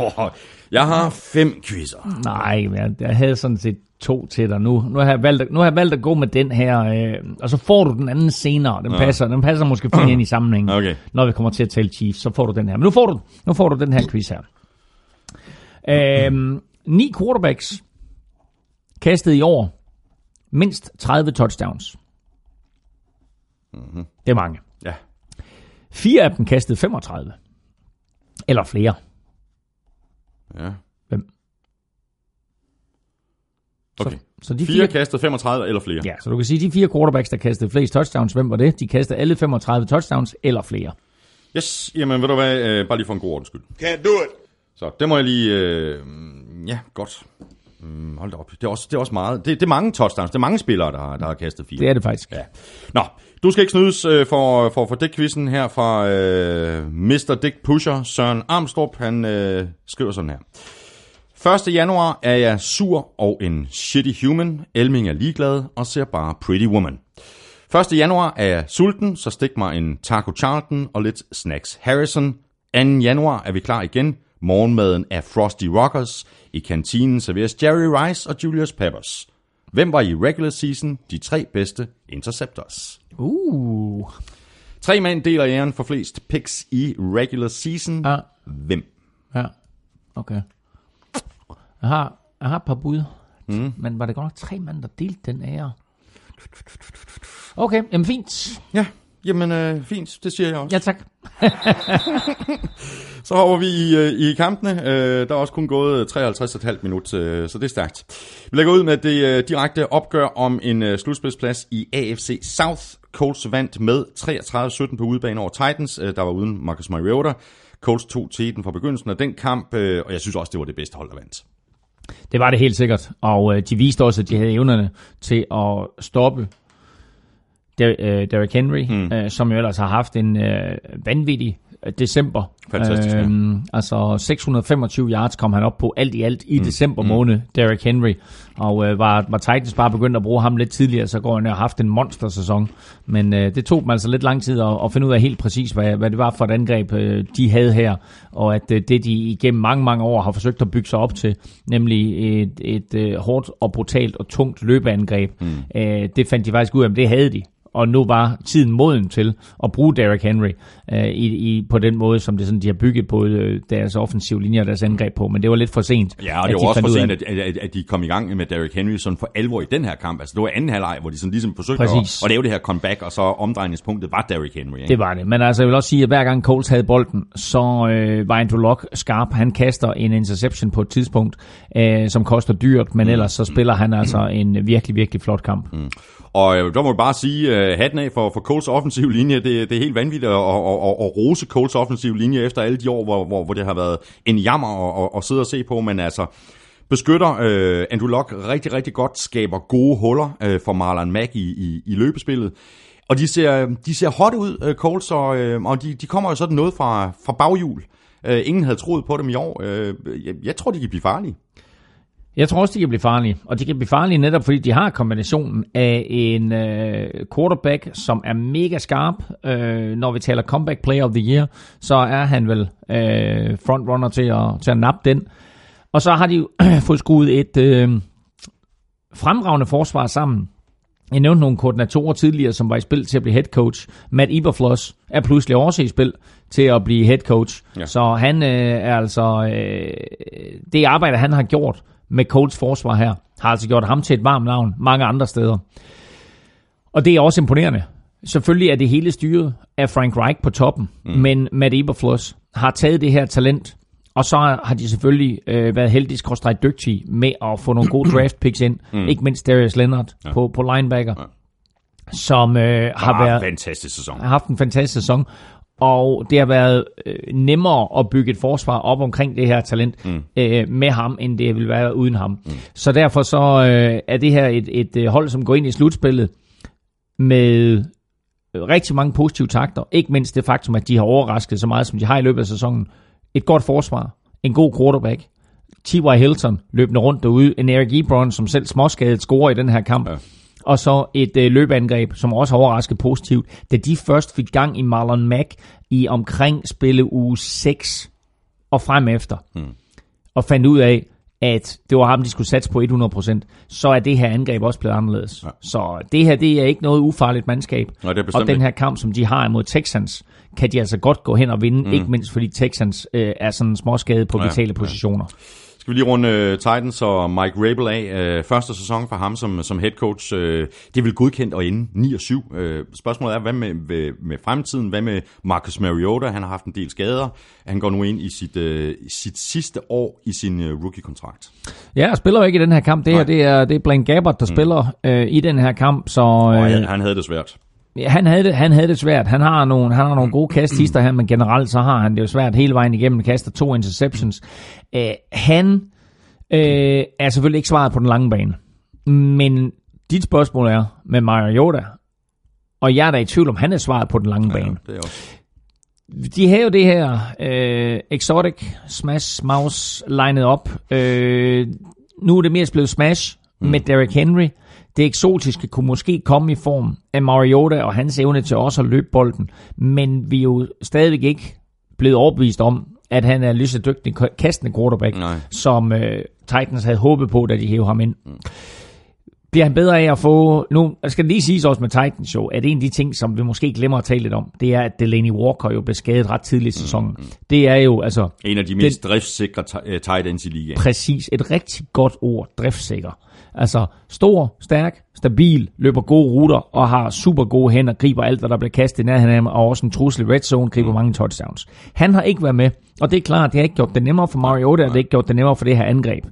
jeg har fem quizzer. Nej, men jeg, jeg havde sådan set to til dig nu. Nu har jeg valgt, at- nu har jeg valgt at gå med den her, øh, og så får du den anden senere. Den, passer, den passer måske fint ind i sammenhængen, Okay. når vi kommer til at tale Chiefs. Så får du den her. Men nu får du, nu får du den her quiz her. Øhm, ni quarterbacks kastede i år mindst 30 touchdowns. Mm-hmm. Det er mange. Ja. Fire af dem kastede 35. Eller flere. ja. Hvem? Okay. Så, så de Fire fire, kastet 35 eller flere. Ja, så du kan sige, de fire quarterbacks, der kastede flest touchdowns, hvem var det? De kastede alle 35 touchdowns eller flere. Yes, jamen ved du hvad, øh, bare lige for en god ordens skyld. Can't do it. Så det må jeg lige, øh, ja, godt. Mm, hold da op, det er også, det er også meget, det, det er mange touchdowns, det er mange spillere, der har, der har kastet fire. Det er det faktisk. Ja. Nå, du skal ikke snydes øh, for, for, for Dick-quizzen her fra øh, Mr. Dick Pusher, Søren Armstrong. Han øh, skriver sådan her. 1. januar er jeg sur og en shitty human. Elming er ligeglad og ser bare Pretty Woman. 1. januar er jeg sulten, så stik mig en Taco Charlton og lidt Snacks Harrison. 2. januar er vi klar igen. Morgenmaden er Frosty Rockers. I kantinen serveres Jerry Rice og Julius Peppers. Hvem var i regular season de tre bedste interceptors? Uh. Tre mænd deler æren for flest picks i regular season. Ja. Hvem? Ja, okay. Jeg har, jeg har et par bud, mm. men var det godt nok tre mand, der delte den ære? Okay, jamen fint. Ja, jamen øh, fint, det siger jeg også. Ja, tak. Så hopper vi i, øh, i kampene. Øh, der er også kun gået 53,5 minut, øh, så det er stærkt. Vi lægger ud med det øh, direkte opgør om en øh, slutspidsplads i AFC South. Colts vandt med 33-17 på udebane over Titans, øh, der var uden Marcus Mariota. Colts tog teten fra begyndelsen af den kamp, øh, og jeg synes også, det var det bedste hold, der vandt. Det var det helt sikkert, og øh, de viste også, at de havde evnerne til at stoppe Der, øh, Derrick Henry, mm. øh, som jo ellers har haft en øh, vanvittig øh, december. Fantastisk, ja. Øhm, altså 625 yards kom han op på alt i alt i mm. december Mm. måned, Derrick Henry. Og øh, var, var Titans bare begyndt at bruge ham lidt tidligere, så går han og har haft en monstersæson. Men øh, det tog dem altså lidt lang tid at, at finde ud af helt præcis, hvad, hvad det var for et angreb, øh, de havde her. Og at øh, det, de igennem mange, mange år har forsøgt at bygge sig op til, nemlig et, et øh, hårdt og brutalt og tungt løbeangreb, mm. øh, det fandt de faktisk ud af, at det havde de og nu var tiden moden til at bruge Derrick Henry øh, i, i, på den måde, som det sådan, de har bygget på øh, deres offensive linjer og deres angreb på, men det var lidt for sent. Ja, og at det de var også for sent, at, at, at de kom i gang med Derrick Henry sådan for alvor i den her kamp. Altså det var anden halvleg, hvor de sådan ligesom forsøgte at, Præcis. at lave det her comeback, og så omdrejningspunktet var Derrick Henry. Ikke? Det var det. Men altså, jeg vil også sige, at hver gang Coles havde bolden, så øh, var Andrew Luck skarp. Han kaster en interception på et tidspunkt, øh, som koster dyrt, men ellers så spiller han altså en virkelig, virkelig flot kamp. Mm. Og øh, der må jeg bare sige, uh, hatten af for, for Coles offensiv linje. Det, det er helt vanvittigt at, at, at, at rose Coles offensiv linje efter alle de år, hvor, hvor, hvor det har været en jammer at, at, at sidde og se på. Men altså, beskytter øh, Andrew Luck rigtig, rigtig godt, skaber gode huller øh, for Marlon Mack i, i, i løbespillet. Og de ser, de ser hot ud, øh, Coles, og, øh, og de, de kommer jo sådan noget fra, fra baghjul. Øh, ingen havde troet på dem i år. Øh, jeg, jeg tror, de kan blive farlige. Jeg tror også, de kan blive farlige. Og de kan blive farlige netop, fordi de har kombinationen af en øh, quarterback, som er mega skarp. Øh, når vi taler comeback player of the year, så er han vel øh, frontrunner til at, til at nappe den. Og så har de jo fået skudt et øh, fremragende forsvar sammen. Jeg nævnte nogle koordinatorer tidligere, som var i spil til at blive head coach. Matt Eberfloss er pludselig også i spil til at blive head coach. Ja. Så han øh, er altså... Øh, det arbejde, han har gjort med Colts forsvar her, har altså gjort ham til et varmt navn mange andre steder. Og det er også imponerende. Selvfølgelig er det hele styret af Frank Reich på toppen, mm. men Matt Eberfloss har taget det her talent, og så har de selvfølgelig øh, været heldige skråstrej dygtige med at få nogle gode draft picks ind. Mm. Ikke mindst Darius Leonard ja. på, på linebacker, ja. som øh, har Ah, været fantastisk sæson. har haft en fantastisk sæson, og det har været øh, nemmere at bygge et forsvar op omkring det her talent mm. øh, med ham, end det ville være uden ham. Mm. Så derfor så øh, er det her et, et øh, hold, som går ind i slutspillet med øh, rigtig mange positive takter. Ikke mindst det faktum, at de har overrasket så meget, som de har i løbet af sæsonen. Et godt forsvar, en god quarterback, T.Y. Hilton løbende rundt derude, en Eric Ebron, som selv småskadet scorer i den her kamp. Ja. Og så et øh, løbeangreb, som også har overrasket positivt, da de først fik gang i Marlon Mack i omkring spille uge 6 og frem efter, hmm. og fandt ud af, at det var ham, de skulle satse på 100%, så er det her angreb også blevet anderledes. Ja. Så det her, det er ikke noget ufarligt mandskab. Nej, det er og den ikke. her kamp, som de har imod Texans, kan de altså godt gå hen og vinde, mm. ikke mindst fordi Texans øh, er sådan småskadet på Ja, vitale ja. Skal vi lige runde uh, Titans og Mike Rabel af. Uh, første sæson for ham som, som head coach. Uh, det er vel godkendt at ende 9 og 7. Uh, spørgsmålet er, hvad med, med, med fremtiden? Hvad med Marcus Mariota? Han har haft en del skader. Han går nu ind i sit, uh, sit sidste år i sin uh, rookie-kontrakt. Ja, og spiller ikke i den her kamp. Det her, Nej. det er, det er Blaine Gabbert, der mm. spiller øh, i den her kamp, så... Og Øh, han, han havde det svært. Ja, han havde det, han havde det svært. Han har nogle, han har nogle gode kasthister her, men generelt så har han det jo svært hele vejen igennem. Kaster to interceptions. Øh, han øh, er selvfølgelig ikke svaret på den lange bane. Men dit spørgsmål er med Mariota, og jeg er da i tvivl om, han er svaret på den lange bane. det er også. De har jo det her øh, Exotic Smash Mouse legnet op. Øh, nu er det mest blevet Smash mm. med Derrick Henry. Det eksotiske kunne måske komme i form af Mariota og hans evne til også at løbe bolden. Men vi er jo stadigvæk ikke blevet overbevist om, at han er lige så dygtig kastende quarterback, Nej. som øh, Titans havde håbet på, da de hævde ham ind. bliver han bedre af at få... Nu skal det lige siges også med Titans show, at en af de ting, som vi måske glemmer at tale lidt om, det er, at Delaney Walker jo blev skadet ret tidligt i sæsonen. Mm, mm. Det er jo altså... En af de mest det, driftsikre øh, tight ends i ligaen. Præcis. Et rigtig godt ord, driftssikker. Altså stor, stærk, stabil, løber gode ruter og har super gode hænder, griber alt, hvad der bliver kastet i nærheden af ham, og også en trussel red zone, griber mm. mange touchdowns. Han har ikke været med, og det er klart, det har ikke gjort det nemmere for Mariota, og det har ikke gjort det nemmere for det her angreb.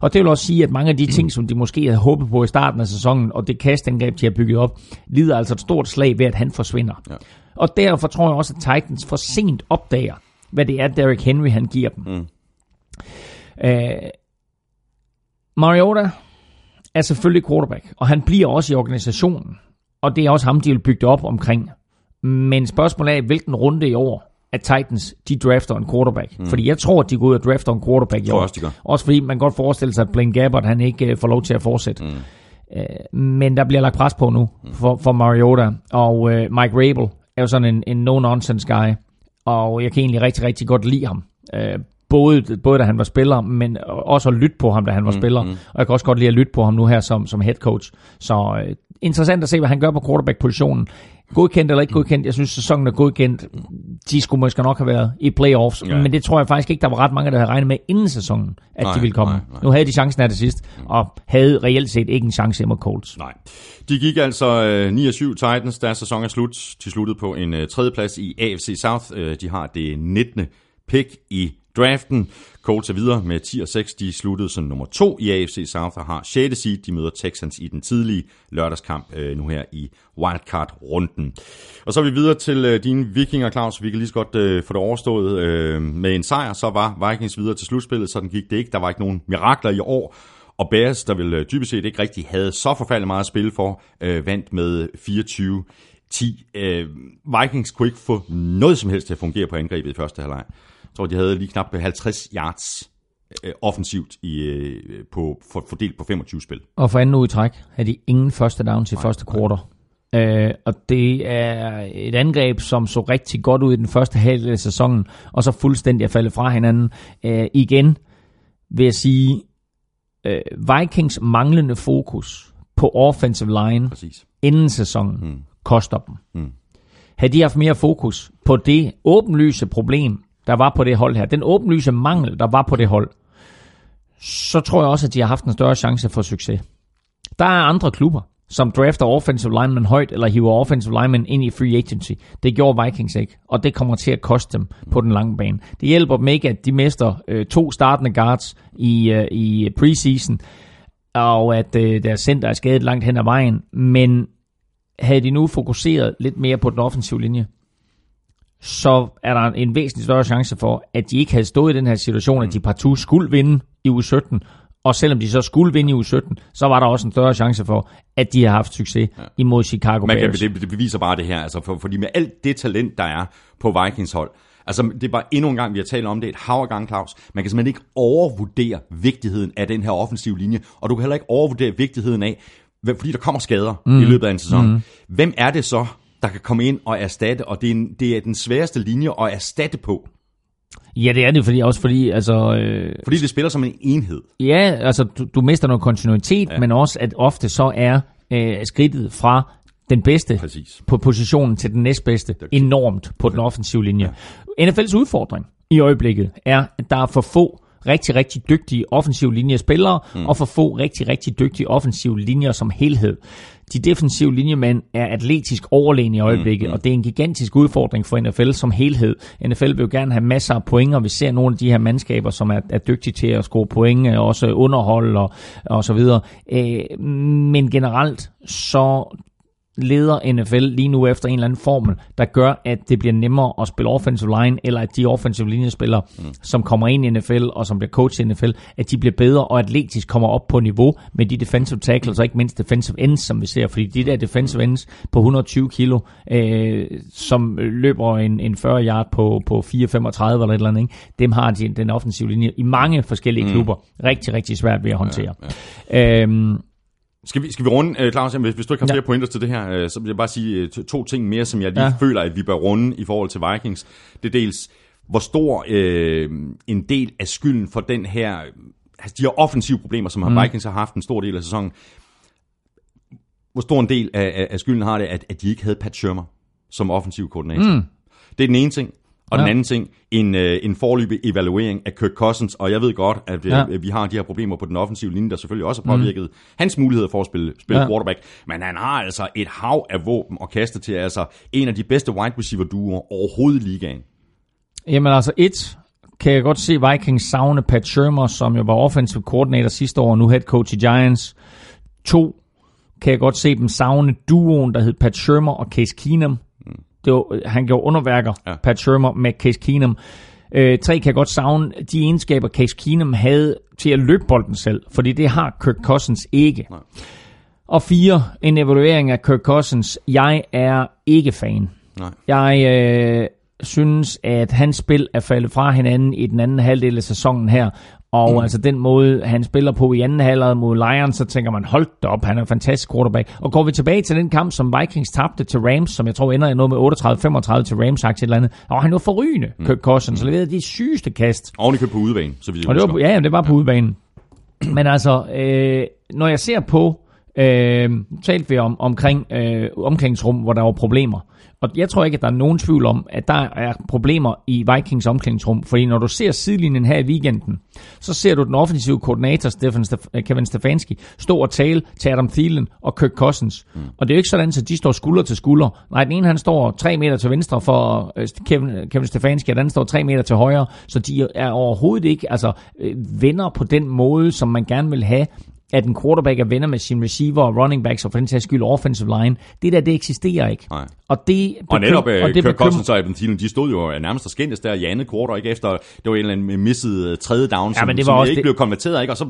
Og det vil også sige, at mange af de ting, som de måske havde håbet på i starten af sæsonen, og det kastangreb, de har bygget op, lider altså et stort slag ved, at han forsvinder. Ja. Og derfor tror jeg også, at Titans for sent opdager, hvad det er, Derrick Henry han giver dem. Mm. Uh, Mariota er selvfølgelig quarterback, og han bliver også i organisationen. Og det er også ham, de vil bygge det op omkring. Men spørgsmålet er, hvilken runde i år, at Titans, de drafter en quarterback. Mm. Fordi jeg tror, at de går ud og drafter en quarterback i år. Også, de gør. også fordi man godt forestille sig, at Blaine Gabbert, han ikke uh, får lov til at fortsætte. Mm. Uh, men der bliver lagt pres på nu mm. for, for Mariota. Og uh, Mike Rabel er jo sådan en, en no-nonsense guy. Og jeg kan egentlig rigtig, rigtig godt lide ham. Uh, både, både da han var spiller, men også at lytte på ham, da han var mm, spiller. Mm. Og jeg kan også godt lide at lytte på ham nu her som, som head coach. Så uh, interessant at se, hvad han gør på quarterback-positionen. Godkendt eller ikke godkendt, jeg synes sæsonen er godkendt. De skulle måske nok have været i playoffs, ja. men det tror jeg faktisk ikke, der var ret mange, der havde regnet med inden sæsonen, at nej, de ville komme. Nej, nej. Nu havde de chancen af det sidst, og havde reelt set ikke en chance mod Colts. Nej. De gik altså øh, 9 7 Titans, deres sæson er slut. De sluttede på en øh, tredjeplads i AFC South. Øh, de har det 19. pick i draften. Colts er videre med 10 og 6. De sluttede som nummer 2 i AFC South og har 6. seed. De møder Texans i den tidlige lørdagskamp øh, nu her i wildcard-runden. Og så er vi videre til øh, dine vikinger, Claus. Vi kan lige så godt øh, få det overstået øh, med en sejr. Så var Vikings videre til slutspillet, så den gik det ikke. Der var ikke nogen mirakler i år. Og Bears, der vel øh, dybest set ikke rigtig havde så forfærdeligt meget at spille for, øh, vandt med 24 10. Øh, Vikings kunne ikke få noget som helst til at fungere på angrebet i første halvleg. Jeg tror, de havde lige knap 50 yards øh, offensivt i, øh, på, for, fordelt på 25 spil. Og for anden uge i træk havde de ingen første down til nej, første quarter. Øh, og det er et angreb, som så rigtig godt ud i den første halvdel af sæsonen, og så fuldstændig er faldet fra hinanden. Øh, igen vil jeg sige, øh, Vikings manglende fokus på offensive line Præcis. inden sæsonen hmm. koster dem. Hmm. Havde de haft mere fokus på det åbenlyse problem, der var på det hold her, den åbenlyse mangel, der var på det hold, så tror jeg også, at de har haft en større chance for succes. Der er andre klubber, som drafter offensive linemen højt, eller hiver offensive linemen ind i free agency. Det gjorde Vikings ikke, og det kommer til at koste dem på den lange bane. Det hjælper dem ikke, at de mister øh, to startende guards i, øh, i preseason, og at øh, deres center er skadet langt hen ad vejen, men havde de nu fokuseret lidt mere på den offensive linje, så er der en væsentlig større chance for, at de ikke havde stået i den her situation, at de partout skulle vinde i u 17, og selvom de så skulle vinde i u 17, så var der også en større chance for, at de har haft succes ja. imod Chicago Man Bears. Kan, det, det beviser bare det her, altså for, fordi med alt det talent, der er på Vikings hold, Altså, det er bare endnu en gang, vi har talt om det et hav gang, Claus. Man kan simpelthen ikke overvurdere vigtigheden af den her offensive linje, og du kan heller ikke overvurdere vigtigheden af, fordi der kommer skader mm. i løbet af en sæson. Mm. Hvem er det så, der kan komme ind og erstatte, og det er, en, det er den sværeste linje at erstatte på. Ja, det er det, fordi også fordi, altså... Øh, fordi det spiller som en enhed. Ja, altså du, du mister noget kontinuitet, ja. men også at ofte så er øh, skridtet fra den bedste Præcis. på positionen til den næstbedste enormt på den offensive linje. Ja. NFL's udfordring i øjeblikket er, at der er for få rigtig, rigtig dygtige offensive linjespillere, mm. og for få rigtig, rigtig dygtige offensive linjer som helhed. De defensive linjemænd er atletisk overlegne i øjeblikket, mm. og det er en gigantisk udfordring for NFL som helhed. NFL vil jo gerne have masser af point, og vi ser nogle af de her mandskaber, som er, er dygtige til at score point, og også underhold og, og så videre. Øh, men generelt så leder NFL lige nu efter en eller anden formel, der gør, at det bliver nemmere at spille offensive line, eller at de offensive linjespillere, mm. som kommer ind i NFL og som bliver coach i NFL, at de bliver bedre og atletisk kommer op på niveau med de defensive tackles, og ikke mindst defensive ends, som vi ser. Fordi de der defensive ends på 120 kilo, øh, som løber en, en 40 yard på, på 4,35 eller et eller andet, ikke? dem har de, den offensive linje i mange forskellige mm. klubber rigtig, rigtig svært ved at håndtere. Ja, ja. Øhm, skal vi, skal vi runde, uh, Claus, hvis, hvis du ikke har flere ja. pointer til det her, uh, så vil jeg bare sige uh, to ting mere, som jeg lige ja. føler, at vi bør runde i forhold til Vikings. Det er dels, hvor stor uh, en del af skylden for den her, altså de her offensive problemer, som mm. Vikings har haft en stor del af sæsonen, hvor stor en del af, af, af skylden har det, at, at de ikke havde Pat Shermer som offensiv koordinator. Mm. Det er den ene ting. Og ja. den anden ting, en, øh, en forløbig evaluering af Kirk Cousins, og jeg ved godt, at øh, ja. vi har de her problemer på den offensive linje, der selvfølgelig også har påvirket mm. hans muligheder for at spille, spille ja. quarterback, men han har altså et hav af våben at kaste til, altså en af de bedste wide receiver duoer overhovedet i ligaen. Jamen altså et, kan jeg godt se Vikings savne Pat Shermer, som jo var offensive coordinator sidste år, og nu head coach i Giants. To, kan jeg godt se dem savne duoen, der hed Pat Shermer og Case Keenum. Det var, han gjorde underværker, ja. Pat Shermer med Case Keenum. Øh, tre kan godt savne de egenskaber, Case Keenum havde til at løbe bolden selv, fordi det har Kirk Cousins ikke. Nej. Og fire, en evaluering af Kirk Cousins. Jeg er ikke fan. Nej. Jeg øh, synes, at hans spil er faldet fra hinanden i den anden halvdel af sæsonen her, og mm. altså den måde, han spiller på i anden halvleg mod Lions, så tænker man, hold da op, han er en fantastisk quarterback. Og går vi tilbage til den kamp, som Vikings tabte til Rams, som jeg tror ender i noget med 38-35 til Rams, sagt et eller andet. Og han var forrygende, mm. Kirk Cousins, mm. leverede de sygeste kast. Oven på udebane, så vi og det var, Ja, det var på ja. udebanen. Men altså, øh, når jeg ser på, øh, talte vi om, omkring øh, omklædningsrum, hvor der var problemer. Og jeg tror ikke, at der er nogen tvivl om, at der er problemer i Vikings omklædningsrum. Fordi når du ser sidelinjen her i weekenden, så ser du den offensive koordinator, Stefan Stef- Kevin Stefanski, stå og tale til Adam Thielen og Kirk Cousins. Mm. Og det er jo ikke sådan, at de står skulder til skulder. Nej, den ene han står 3 meter til venstre for øh, Kevin, Kevin Stefanski, og den anden står 3 meter til højre. Så de er overhovedet ikke altså, øh, venner på den måde, som man gerne vil have at en quarterback er venner med sin receiver og running backs, og for den sags skyld offensive line. Det der, det eksisterer ikke. Nej. Og, det bekym- og netop uh, og det Kirk Cousins og Evan Thielen, de stod jo nærmest og skændtes der i andet quarter, ikke efter, det var en eller anden misset uh, tredje down, som, ja, men det var som også ikke det... blev konverteret, ikke? Og så,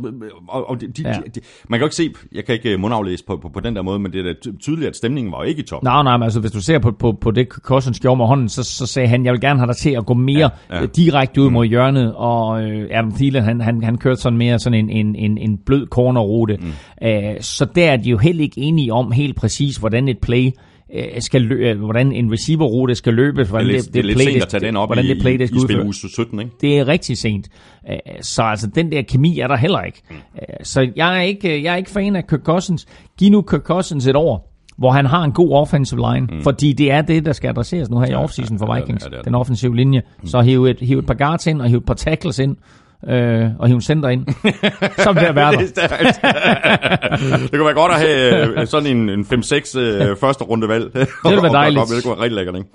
og, og de, ja. de, de, man kan jo ikke se, jeg kan ikke mundaflæse på, på, på den der måde, men det er da tydeligt, at stemningen var jo ikke i top. Nej, nej, men altså hvis du ser på, på, på det Cousins gjorde med hånden, så, så sagde han, jeg vil gerne have dig til at gå mere ja, ja. direkte ud mm. mod hjørnet, og uh, Adam Thielen, han, han, han kørte sådan mere sådan en, en, en, en blød cornerrute. Mm. Øh, så der er de jo heller ikke enige om helt præcis, hvordan et play øh, skal løbe, øh, hvordan en receiver-rute skal løbe, hvordan det, er det, det, det play, lidt at tage den op hvordan i, det play, det skal i, spil uge 17, ikke? Det er rigtig sent. Så altså, den der kemi er der heller ikke. Mm. Så jeg er ikke, jeg er ikke fan af Kirk Cousins. Giv nu Kirk Cousins et år, hvor han har en god offensive line, mm. fordi det er det, der skal adresseres nu her i offseason for Vikings, ja, ja, ja, den offensive linje. Mm. Så hiv et, hiv et par guards ind, og hiv et par tackles ind, øh, og hive en center ind, så vil det være der. det kunne være godt at have øh, sådan en, en 5-6 øh, første runde valg. det ville være dejligt. Det kunne være rigtig lækkert, ikke?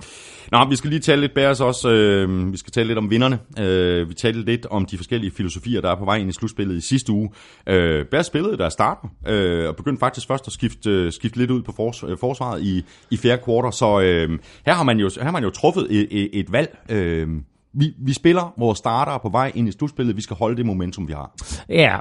Nå, vi skal lige tale lidt bæres også. Øh, vi skal tale lidt om vinderne. Øh, vi talte lidt om de forskellige filosofier, der er på vej ind i slutspillet i sidste uge. Øh, Bærs spillede der starten, øh, og begyndte faktisk først at skifte, øh, skifte lidt ud på fors, øh, forsvaret i, i fjerde kvartal. Så øh, her, har man jo, her har man jo truffet et, et, et valg. Øh, vi, vi spiller vores starter på vej ind i slutspillet. Vi skal holde det momentum, vi har. Ja,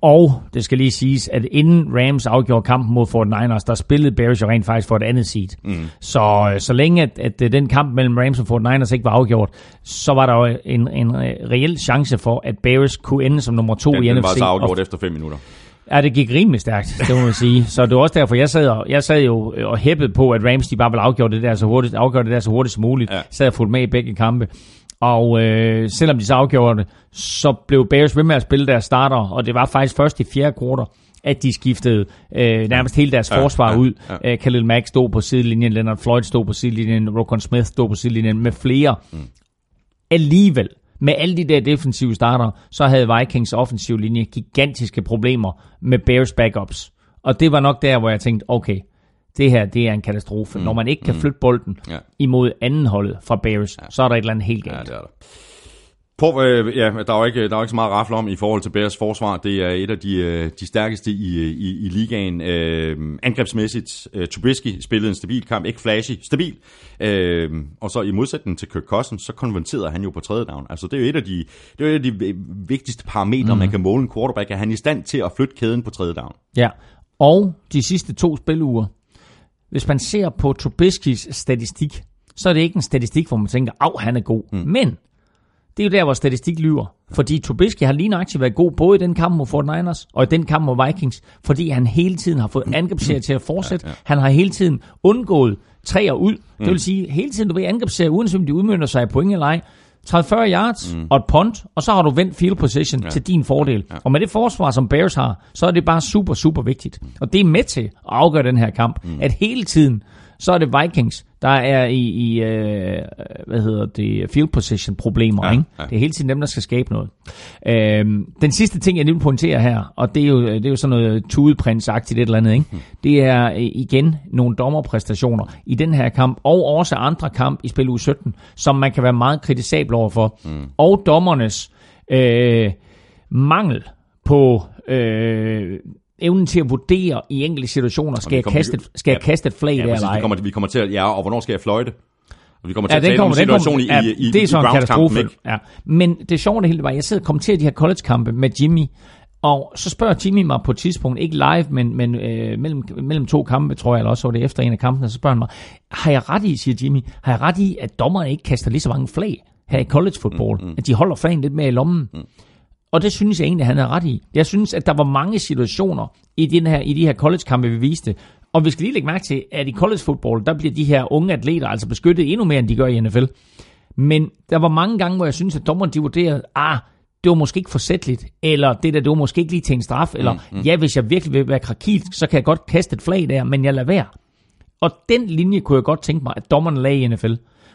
og det skal lige siges, at inden Rams afgjorde kampen mod 49ers, der spillede Bears jo rent faktisk for et andet seed. Mm. Så, så længe at, at den kamp mellem Rams og 49ers ikke var afgjort, så var der jo en, en reel chance for, at Bears kunne ende som nummer to den, i den NFC. Den var så afgjort og, efter fem minutter. Ja, det gik rimelig stærkt, det må man sige. Så det var også derfor, jeg sad, og, jeg sad jo og hæppede på, at Rams de bare ville afgøre det der så hurtigt, afgøre det der så hurtigt som muligt. Ja. sad og fulgte med i begge kampe. Og øh, selvom de så afgjorde det, så blev Bears ved med at spille deres starter, og det var faktisk først i fjerde kvartal, at de skiftede øh, nærmest hele deres ja, forsvar ja, ud. Ja. Øh, Khalil Mack stod på sidelinjen, Leonard Floyd stod på sidelinjen, Rokon Smith stod på sidelinjen med flere. Mm. Alligevel, med alle de der defensive starter, så havde Vikings offensiv linje gigantiske problemer med Bears backups. Og det var nok der, hvor jeg tænkte, okay, det her det er en katastrofe. Mm. Når man ikke kan mm. flytte bolden ja. imod anden holdet fra Bears, ja. så er der et eller andet helt galt. Ja, det er der. På, øh, ja, der er jo ikke, der er jo ikke så meget rafle om i forhold til Bears forsvar. Det er et af de, øh, de stærkeste i, i, i ligaen. Øh, angrebsmæssigt, øh, Trubisky spillede en stabil kamp, ikke flashy, stabil. Øh, og så i modsætning til Kirk Cousins, så konverterede han jo på tredje down. Altså det er jo et af de, det er et af de vigtigste parametre, mm. man kan måle en quarterback. Er han i stand til at flytte kæden på tredje down? Ja, og de sidste to spiluger, hvis man ser på Trubiskys statistik, så er det ikke en statistik, hvor man tænker, at han er god. Mm. Men det er jo der, hvor statistik lyver. Fordi Trubisky har lige nøjagtigt været god, både i den kamp mod 49ers og i den kamp mod Vikings, fordi han hele tiden har fået angrebsserie til at fortsætte. Ja, ja. Han har hele tiden undgået træer ud. Mm. Det vil sige, hele tiden du ved angrebsserie, uanset om de udmyndter sig i point eller ej, 30-40 yards mm. og et punt, og så har du vendt field position ja. til din fordel. Ja. Og med det forsvar, som Bears har, så er det bare super, super vigtigt. Og det er med til at afgøre den her kamp, mm. at hele tiden, så er det Vikings, der er i, i øh, hvad hedder det, field position problemer. Ja, ikke? Ja. Det er hele tiden dem, der skal skabe noget. Øhm, den sidste ting, jeg lige vil pointere her, og det er jo, det er jo sådan noget tudeprinsagtigt et eller andet, ikke? Mm. det er øh, igen nogle dommerpræstationer i den her kamp, og også andre kamp i spil u 17, som man kan være meget kritisabel overfor. Mm. Og dommernes øh, mangel på øh, evnen til at vurdere i enkelte situationer, skal, jeg, kaste, skal ja, jeg kaste et flag ja, der eller ej? Vi kommer, vi kommer til at, ja, og hvornår skal jeg fløjte? Og vi kommer til ja, at tale kommer, om situation kommer, i, i, i, det er sådan en katastrofe. Ikke? Ja. Men det sjove det hele var, at jeg sidder og kommenterer de her college-kampe med Jimmy, og så spørger Jimmy mig på et tidspunkt, ikke live, men, men øh, mellem, mellem to kampe, tror jeg, eller også var det efter en af kampene, så spørger han mig, har jeg ret i, siger Jimmy, har jeg ret i, at dommerne ikke kaster lige så mange flag her i college football? Mm, mm. At de holder flagen lidt mere i lommen? Mm. Og det synes jeg egentlig, han er ret i. Jeg synes, at der var mange situationer i, den her, i de her college-kampe, vi viste. Og vi skal lige lægge mærke til, at i college football, der bliver de her unge atleter altså beskyttet endnu mere, end de gør i NFL. Men der var mange gange, hvor jeg synes, at dommeren de vurderede, ah, det var måske ikke forsætteligt, eller det der, det var måske ikke lige til en straf, eller mm, mm. ja, hvis jeg virkelig vil være krakil, så kan jeg godt kaste et flag der, men jeg lader være. Og den linje kunne jeg godt tænke mig, at dommerne lagde i NFL.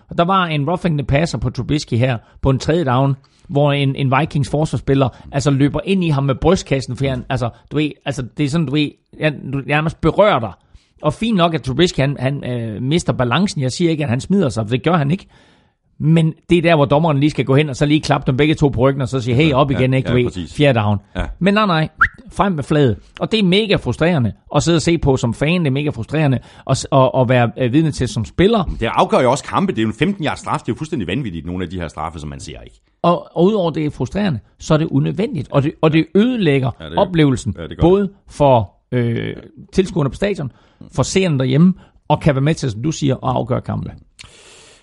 Og der var en roughing the passer på Trubisky her, på en tredje down, hvor en, en Vikings forsvarsspiller altså løber ind i ham med brystkassen, for han, altså, du ved, altså, det er sådan, du ved, jeg, du nærmest berører dig. Og fint nok, at Trubisky, han, han øh, mister balancen. Jeg siger ikke, at han smider sig, for det gør han ikke. Men det er der, hvor dommeren lige skal gå hen, og så lige klappe dem begge to på ryggen, og så sige, hey, op igen, ja, ikke, ja, ved, fjerde down. Ja. Men nej, nej, frem med fladet. Og det er mega frustrerende at sidde og se på som fan, det er mega frustrerende at, at, at være øh, vidne til som spiller. Det afgør jo også kampe, det er jo en 15 yards straf, det er jo fuldstændig vanvittigt, nogle af de her straffe, som man ser ikke. Og, og udover det er frustrerende, så er det unødvendigt, og det, og det ødelægger ja, det, oplevelsen, ja, det både for øh, tilskuerne på stadion, for seerne derhjemme, og kan være med til, som du siger, at afgøre kampe.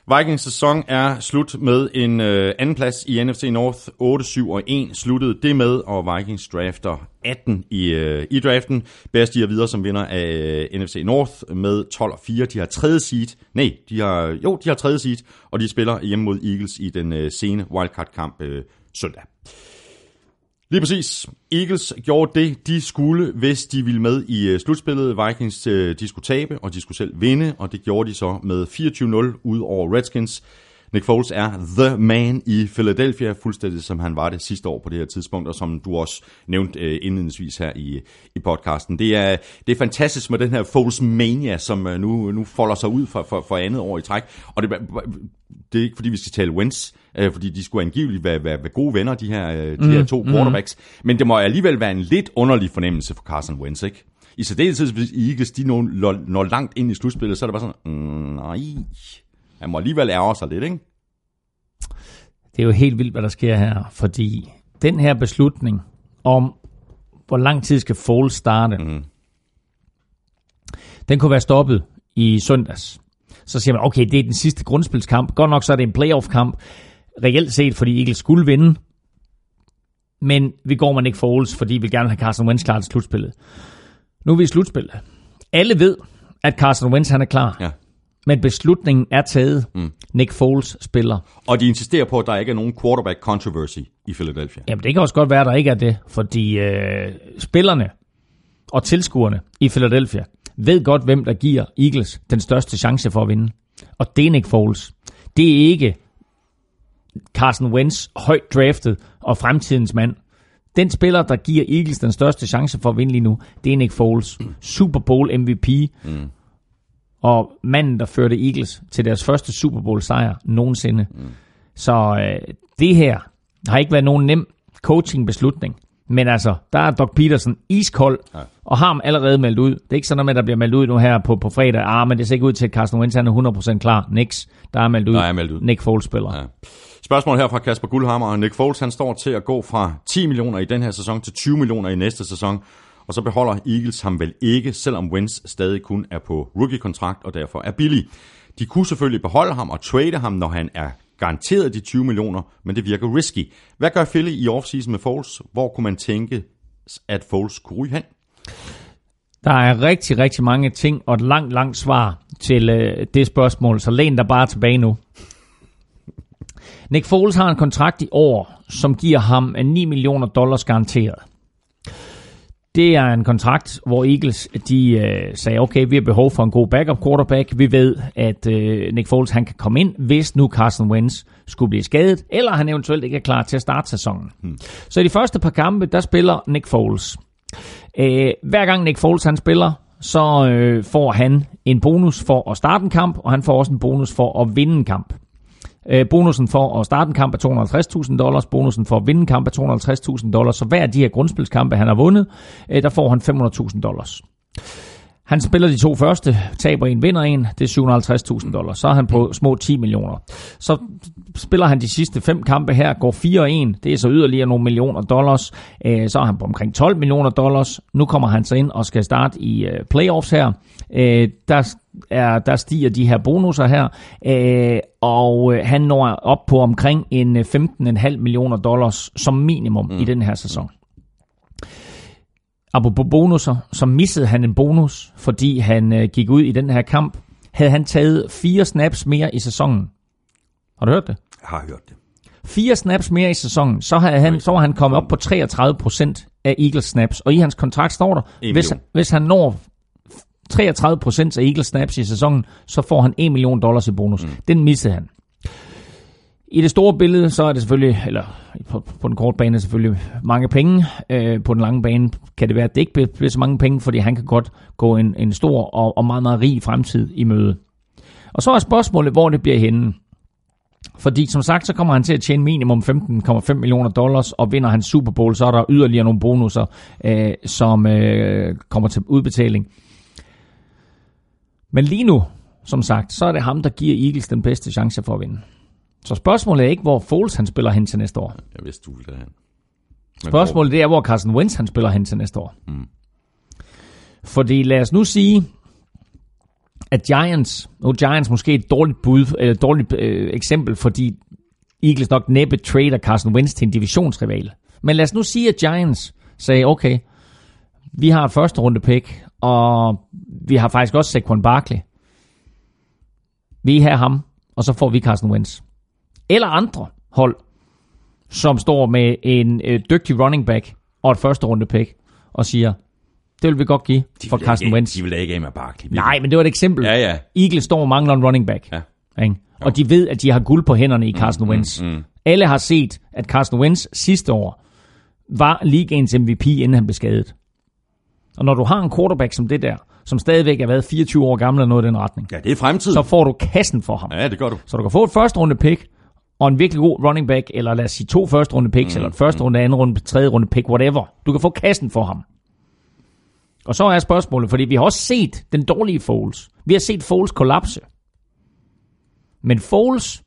Vikings sæson er slut med en øh, anden plads i NFC North. 8-7 og 1 sluttede det med, og Vikings drafter 18 i, øh, i draften. Bears de er videre som vinder af øh, NFC North med 12 og 4. De har tredje seed. Nej, de har, jo, de har tredje seed, og de spiller hjemme mod Eagles i den øh, sene wildcard-kamp øh, søndag. Lige præcis. Eagles gjorde det, de skulle, hvis de ville med i øh, slutspillet. Vikings, øh, de skulle tabe, og de skulle selv vinde, og det gjorde de så med 24-0 ud over Redskins. Nick Foles er the man i Philadelphia, fuldstændig som han var det sidste år på det her tidspunkt, og som du også nævnte øh, indledningsvis her i, i podcasten. Det er, det er fantastisk med den her Foles mania, som nu, nu folder sig ud for, for, for andet år i træk. Og det, det er ikke fordi, vi skal tale Wentz, øh, fordi de skulle angiveligt være, være, være gode venner, de her, øh, de mm, her to mm. quarterbacks. Men det må alligevel være en lidt underlig fornemmelse for Carson Wentz, ikke? I særdeleshed, hvis Eagles de når, når langt ind i slutspillet, så er det bare sådan, mm, nej, han må alligevel ærge sig lidt, ikke? Det er jo helt vildt, hvad der sker her, fordi den her beslutning om, hvor lang tid skal Foles starte, mm. den kunne være stoppet i søndags. Så siger man, okay, det er den sidste grundspilskamp. Godt nok så er det en playoff-kamp reelt set, fordi Eagles skulle vinde. Men vi går man ikke Foles, fordi vi gerne vil have Carson Wentz klar til slutspillet. Nu er vi i slutspillet. Alle ved, at Carson Wentz han er klar. Ja. Men beslutningen er taget. Mm. Nick Foles spiller. Og de insisterer på, at der ikke er nogen quarterback controversy i Philadelphia. Jamen det kan også godt være, at der ikke er det. Fordi øh, spillerne og tilskuerne i Philadelphia ved godt, hvem der giver Eagles den største chance for at vinde. Og det er Nick Foles. Det er ikke Carson Wentz, højt draftet og fremtidens mand. Den spiller, der giver Eagles den største chance for at vinde lige nu, det er Nick Foles. Super Bowl MVP. Mm. Og manden, der førte Eagles til deres første Super Bowl sejr nogensinde. Mm. Så øh, det her har ikke været nogen nem coaching beslutning. Men altså, der er Doc Peterson iskold, ja. og har ham allerede meldt ud. Det er ikke sådan noget med, at der bliver meldt ud nu her på, på fredag. Ah, men det ser ikke ud til, at Carsten Wentz er 100% klar. Nix, der er meldt ud. Der er meldt ud. Nick Foles spiller. Ja. Spørgsmål her fra Kasper Guldhammer. Nick Foles han står til at gå fra 10 millioner i den her sæson til 20 millioner i næste sæson. Og så beholder Eagles ham vel ikke, selvom Wentz stadig kun er på rookie-kontrakt og derfor er billig. De kunne selvfølgelig beholde ham og trade ham, når han er garanteret de 20 millioner, men det virker risky. Hvad gør Philly i offseason med Foles? Hvor kunne man tænke, at Foles kunne ryge hen? Der er rigtig, rigtig mange ting og et langt, langt svar til øh, det spørgsmål, så læn der bare tilbage nu. Nick Foles har en kontrakt i år, som giver ham 9 millioner dollars garanteret. Det er en kontrakt, hvor Eagles de øh, sagde, okay, vi har behov for en god backup quarterback. Vi ved, at øh, Nick Foles han kan komme ind, hvis nu Carson Wentz skulle blive skadet, eller han eventuelt ikke er klar til at starte sæsonen. Hmm. Så i de første par kampe, der spiller Nick Foles. Øh, hver gang Nick Foles han spiller, så øh, får han en bonus for at starte en kamp, og han får også en bonus for at vinde en kamp. Øh, bonusen for at starte en kamp er 250.000 dollars, bonusen for at vinde en kamp er 250.000 dollars, så hver af de her grundspilskampe, han har vundet, øh, der får han 500.000 dollars. Han spiller de to første, taber en, vinder en, det er 750.000 dollars. Så er han på små 10 millioner. Så spiller han de sidste fem kampe her, går 4-1, det er så yderligere nogle millioner dollars. Øh, så er han på omkring 12 millioner dollars. Nu kommer han så ind og skal starte i øh, playoffs her. Øh, der, er, der stiger de her bonusser her, og han når op på omkring en 15,5 millioner dollars som minimum mm. i den her sæson. Apropos bonusser, så missede han en bonus, fordi han øh, gik ud i den her kamp. Havde han taget fire snaps mere i sæsonen. Har du hørt det? Jeg har hørt det. Fire snaps mere i sæsonen, så, havde han, så var han kommet op på 33% af Eagles snaps. Og i hans kontrakt står der, hvis han, hvis han når 33% af Eagles snaps i sæsonen, så får han 1 million dollars i bonus. Mm. Den missede han. I det store billede, så er det selvfølgelig, eller på, på den korte bane selvfølgelig mange penge. Øh, på den lange bane kan det være, at det ikke bliver så mange penge, fordi han kan godt gå en, en stor og, og meget, meget rig fremtid i møde. Og så er spørgsmålet, hvor det bliver henne. Fordi som sagt, så kommer han til at tjene minimum 15,5 millioner dollars, og vinder han Super Bowl, så er der yderligere nogle bonusser, øh, som øh, kommer til udbetaling. Men lige nu, som sagt, så er det ham, der giver Eagles den bedste chance for at vinde. Så spørgsmålet er ikke, hvor Foles han spiller hen til næste år. Jeg vidste, du ville det hen. Spørgsmålet det er, hvor Carson Wentz han spiller hen til næste år. Mm. Fordi lad os nu sige, at Giants, nu er Giants måske et dårligt bud, eller dårligt øh, eksempel, fordi Eagles nok næppe trader Carson Wentz til en divisionsrival. Men lad os nu sige, at Giants sagde, okay, vi har et første runde pick, og vi har faktisk også Saquon Barkley. Vi har ham, og så får vi Carson Wentz eller andre hold, som står med en øh, dygtig running back og et første runde pick, og siger, det vil vi godt give de for Carson Wentz. De vil ikke af med Barkley. Nej, men det var et eksempel. Ja, ja. Eagles står og mangler en running back. Ja. Ikke? Og de ved, at de har guld på hænderne i mm, Carson mm, Wentz. Mm, mm. Alle har set, at Carson Wentz sidste år var ligaens MVP, inden han blev skadet. Og når du har en quarterback som det der, som stadigvæk er været 24 år gammel eller noget i den retning. Ja, det er fremtid. Så får du kassen for ham. Ja, det gør du. Så du kan få et første runde pick, og en virkelig god running back, eller lad os sige to første runde picks, mm. eller et første runde, anden runde, tredje runde pick, whatever. Du kan få kassen for ham. Og så er spørgsmålet, fordi vi har også set den dårlige Foles. Vi har set Foles kollapse. Men Foles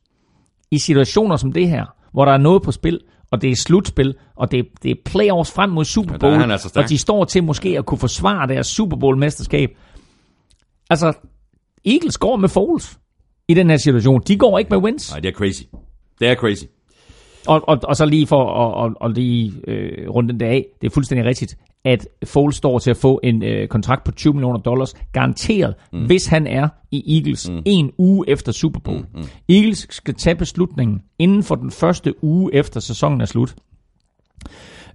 i situationer som det her, hvor der er noget på spil, og det er slutspil, og det er, det er playoffs frem mod Super Bowl, ja, altså og de står til måske at kunne forsvare deres Super Bowl-mesterskab. Altså, Eagles går med Foles i den her situation. De går ikke med wins. Nej, det er crazy. Det er crazy. Og, og, og så lige for at, at, at lige øh, runde den der af, det er fuldstændig rigtigt, at Foles står til at få en øh, kontrakt på 20 millioner dollars, garanteret, mm. hvis han er i Eagles mm. en uge efter Super Bowl. Mm. Mm. Eagles skal tage beslutningen inden for den første uge efter sæsonen er slut.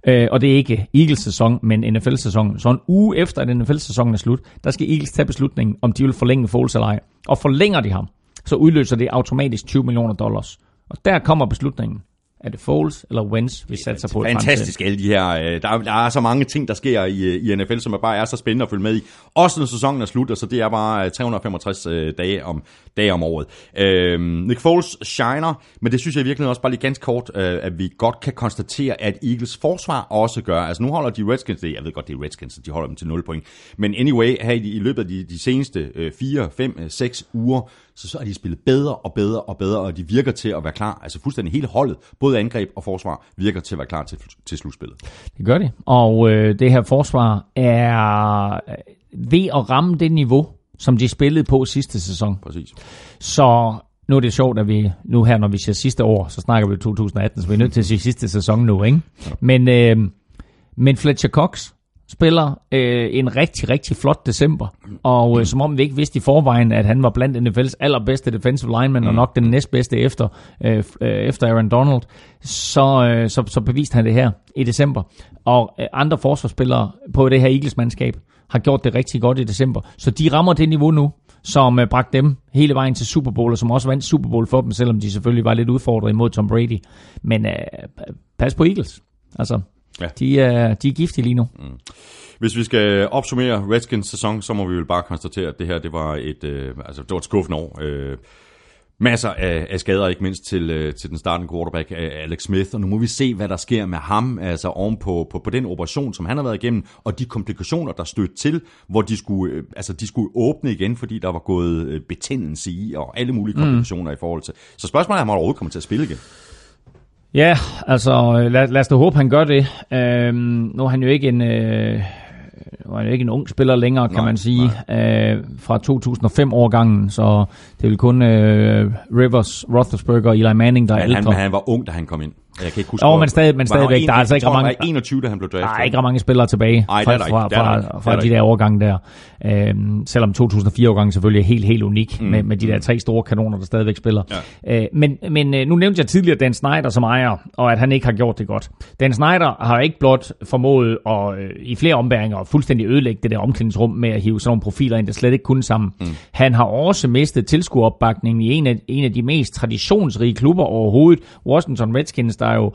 Øh, og det er ikke Eagles sæson, men NFL-sæsonen. Så en uge efter, at NFL-sæsonen er slut, der skal Eagles tage beslutningen, om de vil forlænge Foles eller ej. Og forlænger de ham, så udløser det automatisk 20 millioner dollars. Og der kommer beslutningen. Er det Foles eller Wentz, vi satser på? Fantastisk alle de her. Øh, der, der er så mange ting, der sker i, i NFL, som er bare er så spændende at følge med i. Også når sæsonen er slut, så det er bare 365 øh, øh, dage om, dage om året. Øh, Nick Foles shiner, men det synes jeg virkelig også bare lige ganske kort, øh, at vi godt kan konstatere, at Eagles forsvar også gør. Altså nu holder de Redskins, det, jeg ved godt, det er Redskins, de holder dem til 0 point. Men anyway, her i, i løbet af de, de seneste øh, 4, 5, 6 uger, så, så er de spillet bedre og bedre og bedre, og de virker til at være klar. Altså fuldstændig hele holdet, både angreb og forsvar, virker til at være klar til, til slutspillet. Det gør de, og øh, det her forsvar er ved at ramme det niveau, som de spillede på sidste sæson. Præcis. Så nu er det sjovt, at vi nu her, når vi siger sidste år, så snakker vi 2018, så vi er nødt til at sige sidste sæson nu, ikke? Ja. Men, øh, men Fletcher Cox, spiller øh, en rigtig, rigtig flot december, og øh, som om vi ikke vidste i forvejen, at han var blandt NFL's allerbedste defensive lineman, mm. og nok den næstbedste efter, øh, øh, efter Aaron Donald, så, øh, så, så beviste han det her i december. Og øh, andre forsvarsspillere på det her Eagles-mandskab har gjort det rigtig godt i december, så de rammer det niveau nu, som øh, bragte dem hele vejen til Super Bowl, og som også vandt Super Bowl for dem, selvom de selvfølgelig var lidt udfordret imod Tom Brady. Men øh, pas på Eagles. Altså, ja. de, er, de er giftige lige nu. Mm. Hvis vi skal opsummere Redskins sæson, så må vi vel bare konstatere, at det her det var et, øh, altså, det var et skuffende år. Øh, masser af, af skader, ikke mindst til, øh, til den startende quarterback, Alex Smith. Og nu må vi se, hvad der sker med ham, altså oven på, på, på den operation, som han har været igennem, og de komplikationer, der stødte til, hvor de skulle, øh, altså, de skulle åbne igen, fordi der var gået øh, betændelse i, og alle mulige mm. komplikationer mm. i forhold til. Så spørgsmålet er, om han overhovedet kommer til at spille igen. Ja, altså lad, lad os da håbe, han gør det. Øhm, nu er han jo ikke en... Øh var jo ikke en ung spiller længere, kan nej, man sige, øh, fra 2005-årgangen, så det vel kun øh, Rivers, Roethlisberger og Eli Manning, der er ældre. Han, han var ung, da han kom ind. Jeg kan ikke huske, oh, men stadig, men stadigvæk, der er altså ikke mange... 21, da han blev draftet. Der er ikke mange spillere tilbage Ej, fra, fra, fra, fra de der årgange der. Øhm, selvom 2004-årgangen selvfølgelig er helt, helt unik mm. med, med de der tre store kanoner, der stadigvæk spiller. Ja. Øh, men men øh, nu nævnte jeg tidligere Dan Snyder som ejer, og at han ikke har gjort det godt. Dan Snyder har ikke blot formået at øh, i flere ombæringer fuldstændig ødelægge det der omklædningsrum med at hive sådan nogle profiler ind, der slet ikke kunne sammen. Mm. Han har også mistet tilskueropbakningen i en af, en af de mest traditionsrige klubber overhovedet, Washington Redskins, der jo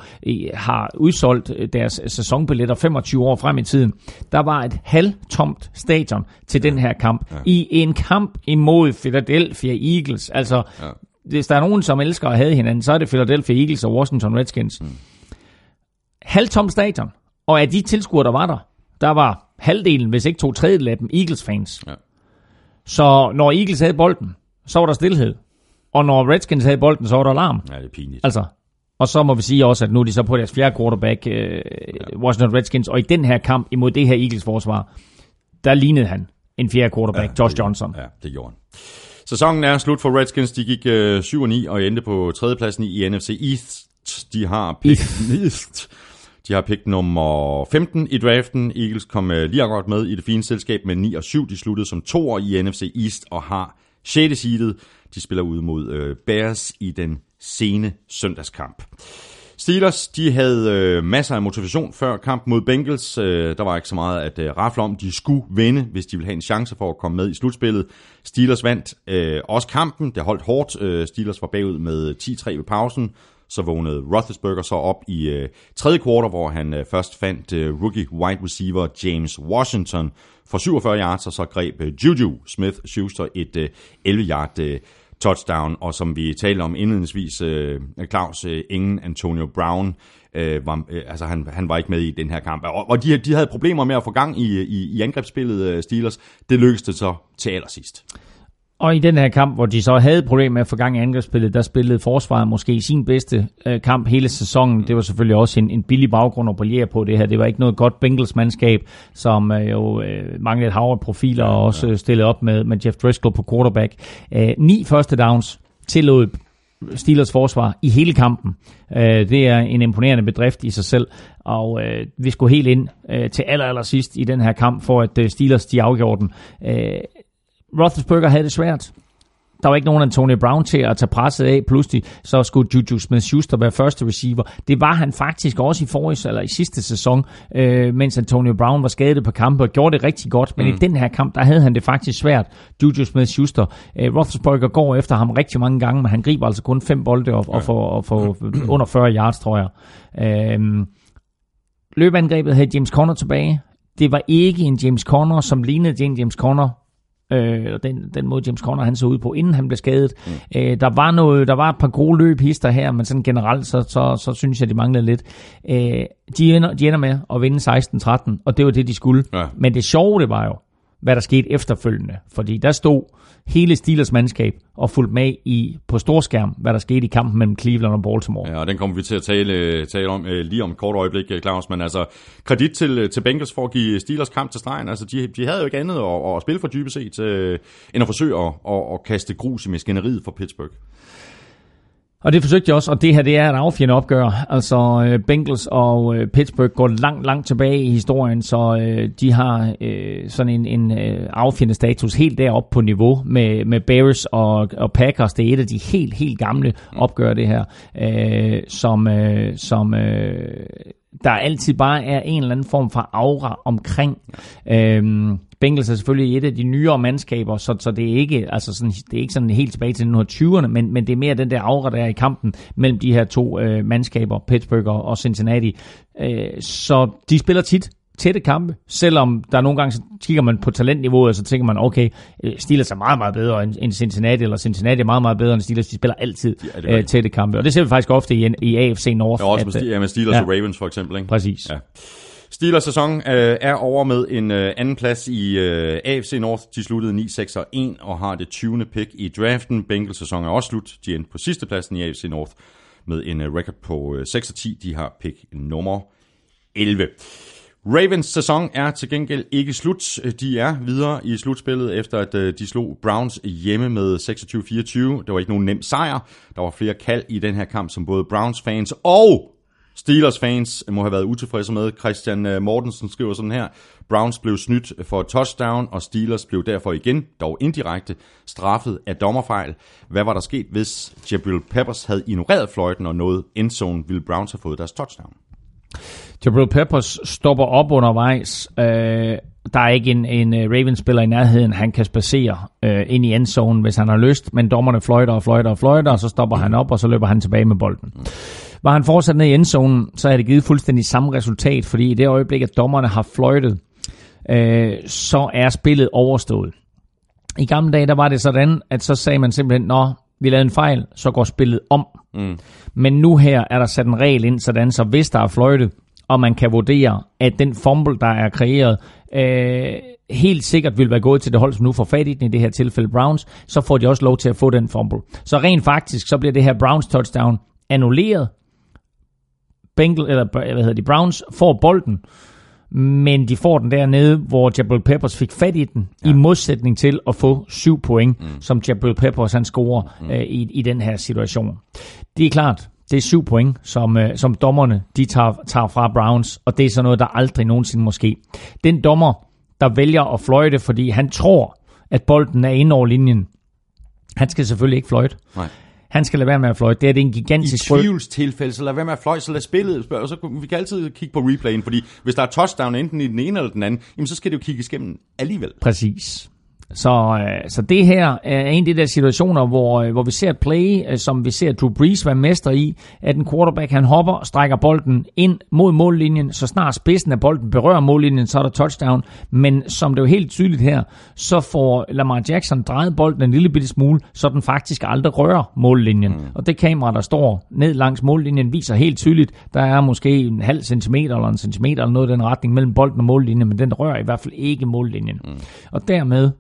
har udsolgt deres sæsonbilletter 25 år frem i tiden. Der var et halvtomt stadion til ja. den her kamp. Ja. I en kamp imod Philadelphia Eagles. Altså, ja. hvis der er nogen, som elsker at have hinanden, så er det Philadelphia Eagles og Washington Redskins. Mm. Halvtomt stadion. Og af de tilskuere, der var der, der var halvdelen, hvis ikke to tredjedel af dem, Eagles-fans. Ja. Så når Eagles havde bolden, så var der stillhed. Og når Redskins havde bolden, så var der alarm. Ja, det er pinligt. Altså, og så må vi sige også, at nu er de så på deres fjerde quarterback, øh, Washington Redskins, og i den her kamp imod det her Eagles forsvar, der lignede han en fjerde quarterback, ja, Josh Johnson. Ja, det gjorde han. Sæsonen er slut for Redskins. De gik øh, 7 og 9 og endte på tredjepladsen i, i NFC East. De har pick, East. De har pick nummer 15 i draften. Eagles kom øh, lige godt med i det fine selskab med 9 og 7. De sluttede som to i NFC East og har 6. seedet. De spiller ud mod øh, Bears i den sene søndagskamp. Steelers, de havde øh, masser af motivation før kamp mod Bengals. Øh, der var ikke så meget at øh, rafle om. De skulle vinde, hvis de ville have en chance for at komme med i slutspillet. Steelers vandt øh, også kampen. Det holdt hårdt. Øh, Steelers var bagud med 10-3 ved pausen. Så vågnede Roethlisberger så op i øh, tredje kvartal, hvor han øh, først fandt øh, rookie wide receiver James Washington for 47 yards, og så greb øh, Juju Smith-Schuster et øh, 11-yard øh, touchdown, og som vi talte om indledningsvis, øh, Claus, øh, ingen Antonio Brown, øh, var, øh, altså han, han var ikke med i den her kamp. Og, og de, de havde problemer med at få gang i, i, i angrebsspillet øh, Steelers. Det lykkedes det så til allersidst. Og i den her kamp, hvor de så havde problemer med at få gang i angrebsspillet, der spillede forsvaret måske sin bedste øh, kamp hele sæsonen. Det var selvfølgelig også en, en billig baggrund at brillere på det her. Det var ikke noget godt Bengals-mandskab, som øh, jo øh, manglede Howard-profiler ja, ja. og også øh, stillede op med, med Jeff Driscoll på quarterback. Øh, ni første downs tillod Steelers forsvar i hele kampen. Øh, det er en imponerende bedrift i sig selv, og øh, vi skulle helt ind øh, til aller, aller sidst i den her kamp, for at øh, Steelers de afgjorde den. Øh, Roethlisberger havde det svært. Der var ikke nogen Antonio Brown til at tage presset af. Pludselig så skulle Juju Smith-Schuster være første receiver. Det var han faktisk også i forrige, eller i sidste sæson, øh, mens Antonio Brown var skadet på kampe og gjorde det rigtig godt. Men mm. i den her kamp, der havde han det faktisk svært. Juju Smith-Schuster. Øh, Roethlisberger går efter ham rigtig mange gange, men han griber altså kun fem bolde og, og får, og får under 40 yards, tror jeg. Øh, løbeangrebet havde James Conner tilbage. Det var ikke en James Conner, som lignede en James Conner, øh, den, den måde James Conner han så ud på, inden han blev skadet. Mm. Øh, der var noget, der var et par gode løbhister her, men sådan generelt, så, så, så synes jeg, de manglede lidt. Øh, de, ender, de ender med at vinde 16-13, og det var det, de skulle. Ja. Men det sjove, det var jo, hvad der skete efterfølgende. Fordi der stod hele Steelers mandskab og fulgte med i på storskærm, hvad der skete i kampen mellem Cleveland og Baltimore. Ja, og den kommer vi til at tale, øh, tale om øh, lige om et kort øjeblik, øh, Claus. Men altså, kredit til, til Bengals for at give Steelers kamp til stregen. Altså, de, de havde jo ikke andet at, at spille for dybest set, øh, end at forsøge at, at, at kaste grus i maskineriet for Pittsburgh. Og det forsøgte jeg også, og det her det er et affjende opgør. Altså øh, Bengals og øh, Pittsburgh går langt, langt tilbage i historien, så øh, de har sådan en, en affjende status helt deroppe på niveau med, med Bears og, og Packers. Det er et af de helt, helt gamle opgør, det her, som, som der altid bare er en eller anden form for aura omkring. Øhm, Bengals er selvfølgelig et af de nyere mandskaber, så, så det, er ikke, altså sådan, det er ikke sådan helt tilbage til 1920'erne, men, men det er mere den der aura, der er i kampen mellem de her to øh, mandskaber, Pittsburgh og, og Cincinnati. Øh, så de spiller tit tætte kampe, selvom der nogle gange så kigger man på talentniveauet, og så tænker man, okay, øh, Steelers er meget, meget bedre end Cincinnati, eller Cincinnati er meget, meget bedre end Steelers. De spiller altid ja, tætte kampe, og det ser vi faktisk ofte i, i AFC North. Ja, også med, at, ja, med Steelers ja, og Ravens for eksempel. Ikke? Præcis. Ja. Steelers sæson øh, er over med en øh, anden plads i øh, AFC North. De sluttede 9-6 1 og har det 20. pick i draften. Bengals sæson er også slut. De endte på sidste pladsen i AFC North med en øh, record på øh, 6 10. De har pick nummer 11. Ravens sæson er til gengæld ikke slut. De er videre i slutspillet, efter at øh, de slog Browns hjemme med 26-24. Det var ikke nogen nem sejr. Der var flere kald i den her kamp, som både Browns fans og Steelers fans må have været utilfredse med. Christian øh, Mortensen skriver sådan her. Browns blev snydt for touchdown, og Steelers blev derfor igen, dog indirekte, straffet af dommerfejl. Hvad var der sket, hvis Jabril Peppers havde ignoreret fløjten og nået endzone, ville Browns have fået deres touchdown? Jabril Peppers stopper op undervejs. Øh, der er ikke en, en øh, Ravens-spiller i nærheden, han kan spacere øh, ind i endzone, hvis han har lyst, men dommerne fløjter og fløjter og fløjter, og så stopper han op, og så løber han tilbage med bolden. Var han fortsat ned i endzonen, så er det givet fuldstændig samme resultat, fordi i det øjeblik, at dommerne har fløjtet, øh, så er spillet overstået. I gamle dage, der var det sådan, at så sagde man simpelthen, nå, vi lavede en fejl, så går spillet om. Mm. Men nu her er der sat en regel ind, sådan så hvis der er fløjte, og man kan vurdere, at den fumble, der er kreeret, øh, helt sikkert vil være gået til det hold, som nu får fat i den, i det her tilfælde Browns, så får de også lov til at få den fumble. Så rent faktisk, så bliver det her Browns touchdown annulleret. Bengal, eller hvad hedder de, Browns får bolden, men de får den dernede, hvor Jabril Peppers fik fat i den, ja. i modsætning til at få syv point, mm. som Jabril Peppers han scorer mm. øh, i, i den her situation. Det er klart, det er syv point, som, øh, som dommerne de tager, tager fra Browns, og det er sådan noget, der aldrig nogensinde må ske. Den dommer, der vælger at fløjte, fordi han tror, at bolden er inde over linjen, han skal selvfølgelig ikke fløjte. Nej. Han skal lade være med at fløjte. Det er det en gigantisk... I tvivlstilfælde, så lad være med at fløjte, så lad spillet, og så vi kan altid kigge på replayen, fordi hvis der er touchdown enten i den ene eller den anden, jamen så skal det jo kigges igennem alligevel. Præcis. Så, øh, så det her er en af de der situationer, hvor, øh, hvor vi ser et play, øh, som vi ser Drew Brees være mester i, at en quarterback han hopper og strækker bolden ind mod mållinjen, så snart spidsen af bolden berører mållinjen, så er der touchdown. Men som det er jo helt tydeligt her, så får Lamar Jackson drejet bolden en lille bitte smule, så den faktisk aldrig rører mållinjen. Mm. Og det kamera, der står ned langs mållinjen, viser helt tydeligt, der er måske en halv centimeter eller en centimeter eller noget i den retning mellem bolden og mållinjen, men den rører i hvert fald ikke mållinjen. Mm. Og dermed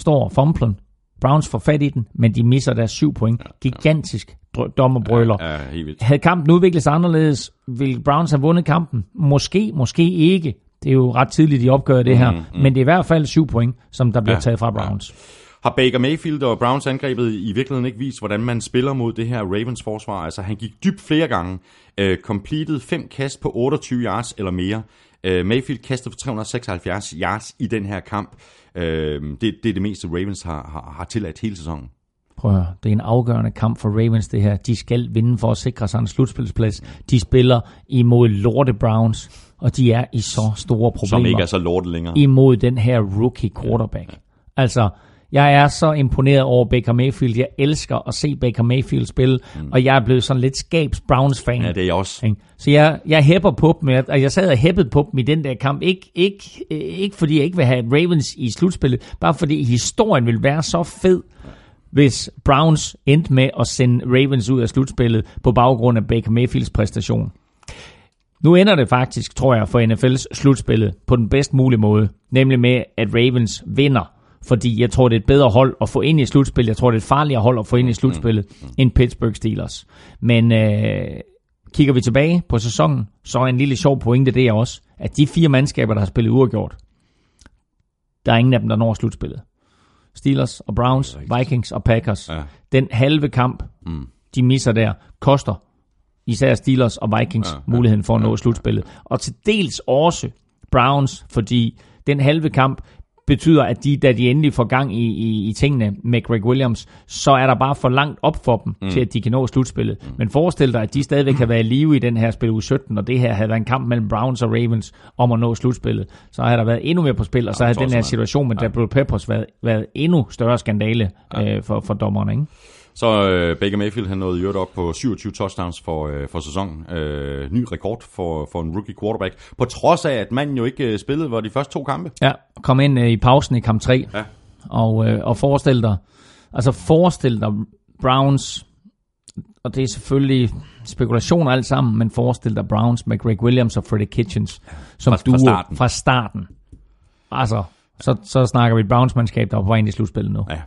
står fumblen. Browns får fat i den, men de misser deres syv point. Gigantisk dommerbrøler. Ja, ja, Havde kampen udviklet sig anderledes, ville Browns have vundet kampen? Måske, måske ikke. Det er jo ret tidligt, de opgør det her. Mm, mm. Men det er i hvert fald syv point, som der bliver ja, taget fra Browns. Ja. Har Baker Mayfield og Browns angrebet i virkeligheden ikke vist, hvordan man spiller mod det her Ravens forsvar? Altså, han gik dybt flere gange, uh, completed fem kast på 28 yards eller mere. Uh, Mayfield kastede for 376 yards i den her kamp. Øh, det, det er det meste, Ravens har, har, har tilladt hele sæsonen. Prøv at høre, det er en afgørende kamp for Ravens det her. De skal vinde for at sikre sig en slutspilsplads. De spiller imod Lorte Browns, og de er i så store problemer. Som ikke er så lorte længere. Imod den her rookie quarterback. Ja, ja. Altså, jeg er så imponeret over Baker Mayfield. Jeg elsker at se Baker Mayfield spille, mm. og jeg er blevet sådan lidt skabs Browns-fan. Ja, det er jeg også. Så jeg, jeg hæpper på dem, og jeg sad og hæppede på dem i den der kamp. Ikke, ikke, ikke fordi jeg ikke vil have Ravens i slutspillet, bare fordi historien vil være så fed, hvis Browns endte med at sende Ravens ud af slutspillet på baggrund af Baker Mayfields præstation. Nu ender det faktisk, tror jeg, for NFL's slutspillet på den bedst mulige måde, nemlig med, at Ravens vinder fordi jeg tror, det er et bedre hold at få ind i slutspillet. Jeg tror, det er et farligere hold at få ind i slutspillet mm. mm. end Pittsburgh Steelers. Men øh, kigger vi tilbage på sæsonen, så er en lille sjov pointe det er også, at de fire mandskaber, der har spillet uafgjort, der er ingen af dem, der når slutspillet. Steelers og Browns, Vikings og Packers. Ja. Den halve kamp, mm. de misser der, koster især Steelers og Vikings ja, ja, muligheden for at nå slutspillet. Og til dels også Browns, fordi den halve kamp betyder, at de, da de endelig får gang i, i, i tingene med Greg Williams, så er der bare for langt op for dem, mm. til at de kan nå slutspillet. Mm. Men forestil dig, at de stadigvæk kan være i live i den her spil u 17, og det her havde været en kamp mellem Browns og Ravens om at nå slutspillet. Så har der været endnu mere på spil, og så ja, har den her situation med ja. Double Peppers været, været endnu større skandale ja. øh, for, for dommerne. Ikke? Så øh, Baker Mayfield han nåede jo op på 27 touchdowns for, øh, for sæsonen. Øh, ny rekord for, for en rookie quarterback. På trods af, at manden jo ikke øh, spillede var de første to kampe. Ja, kom ind øh, i pausen i kamp 3. Ja. Og, øh, og forestil dig, altså forestil dig Browns, og det er selvfølgelig spekulationer alt sammen, men forestil dig Browns med Greg Williams og Freddie Kitchens som fra, duo fra starten. Fra starten. Altså, så, så snakker vi et Browns-mandskab, der er på vej ind i slutspillet nu. Ja.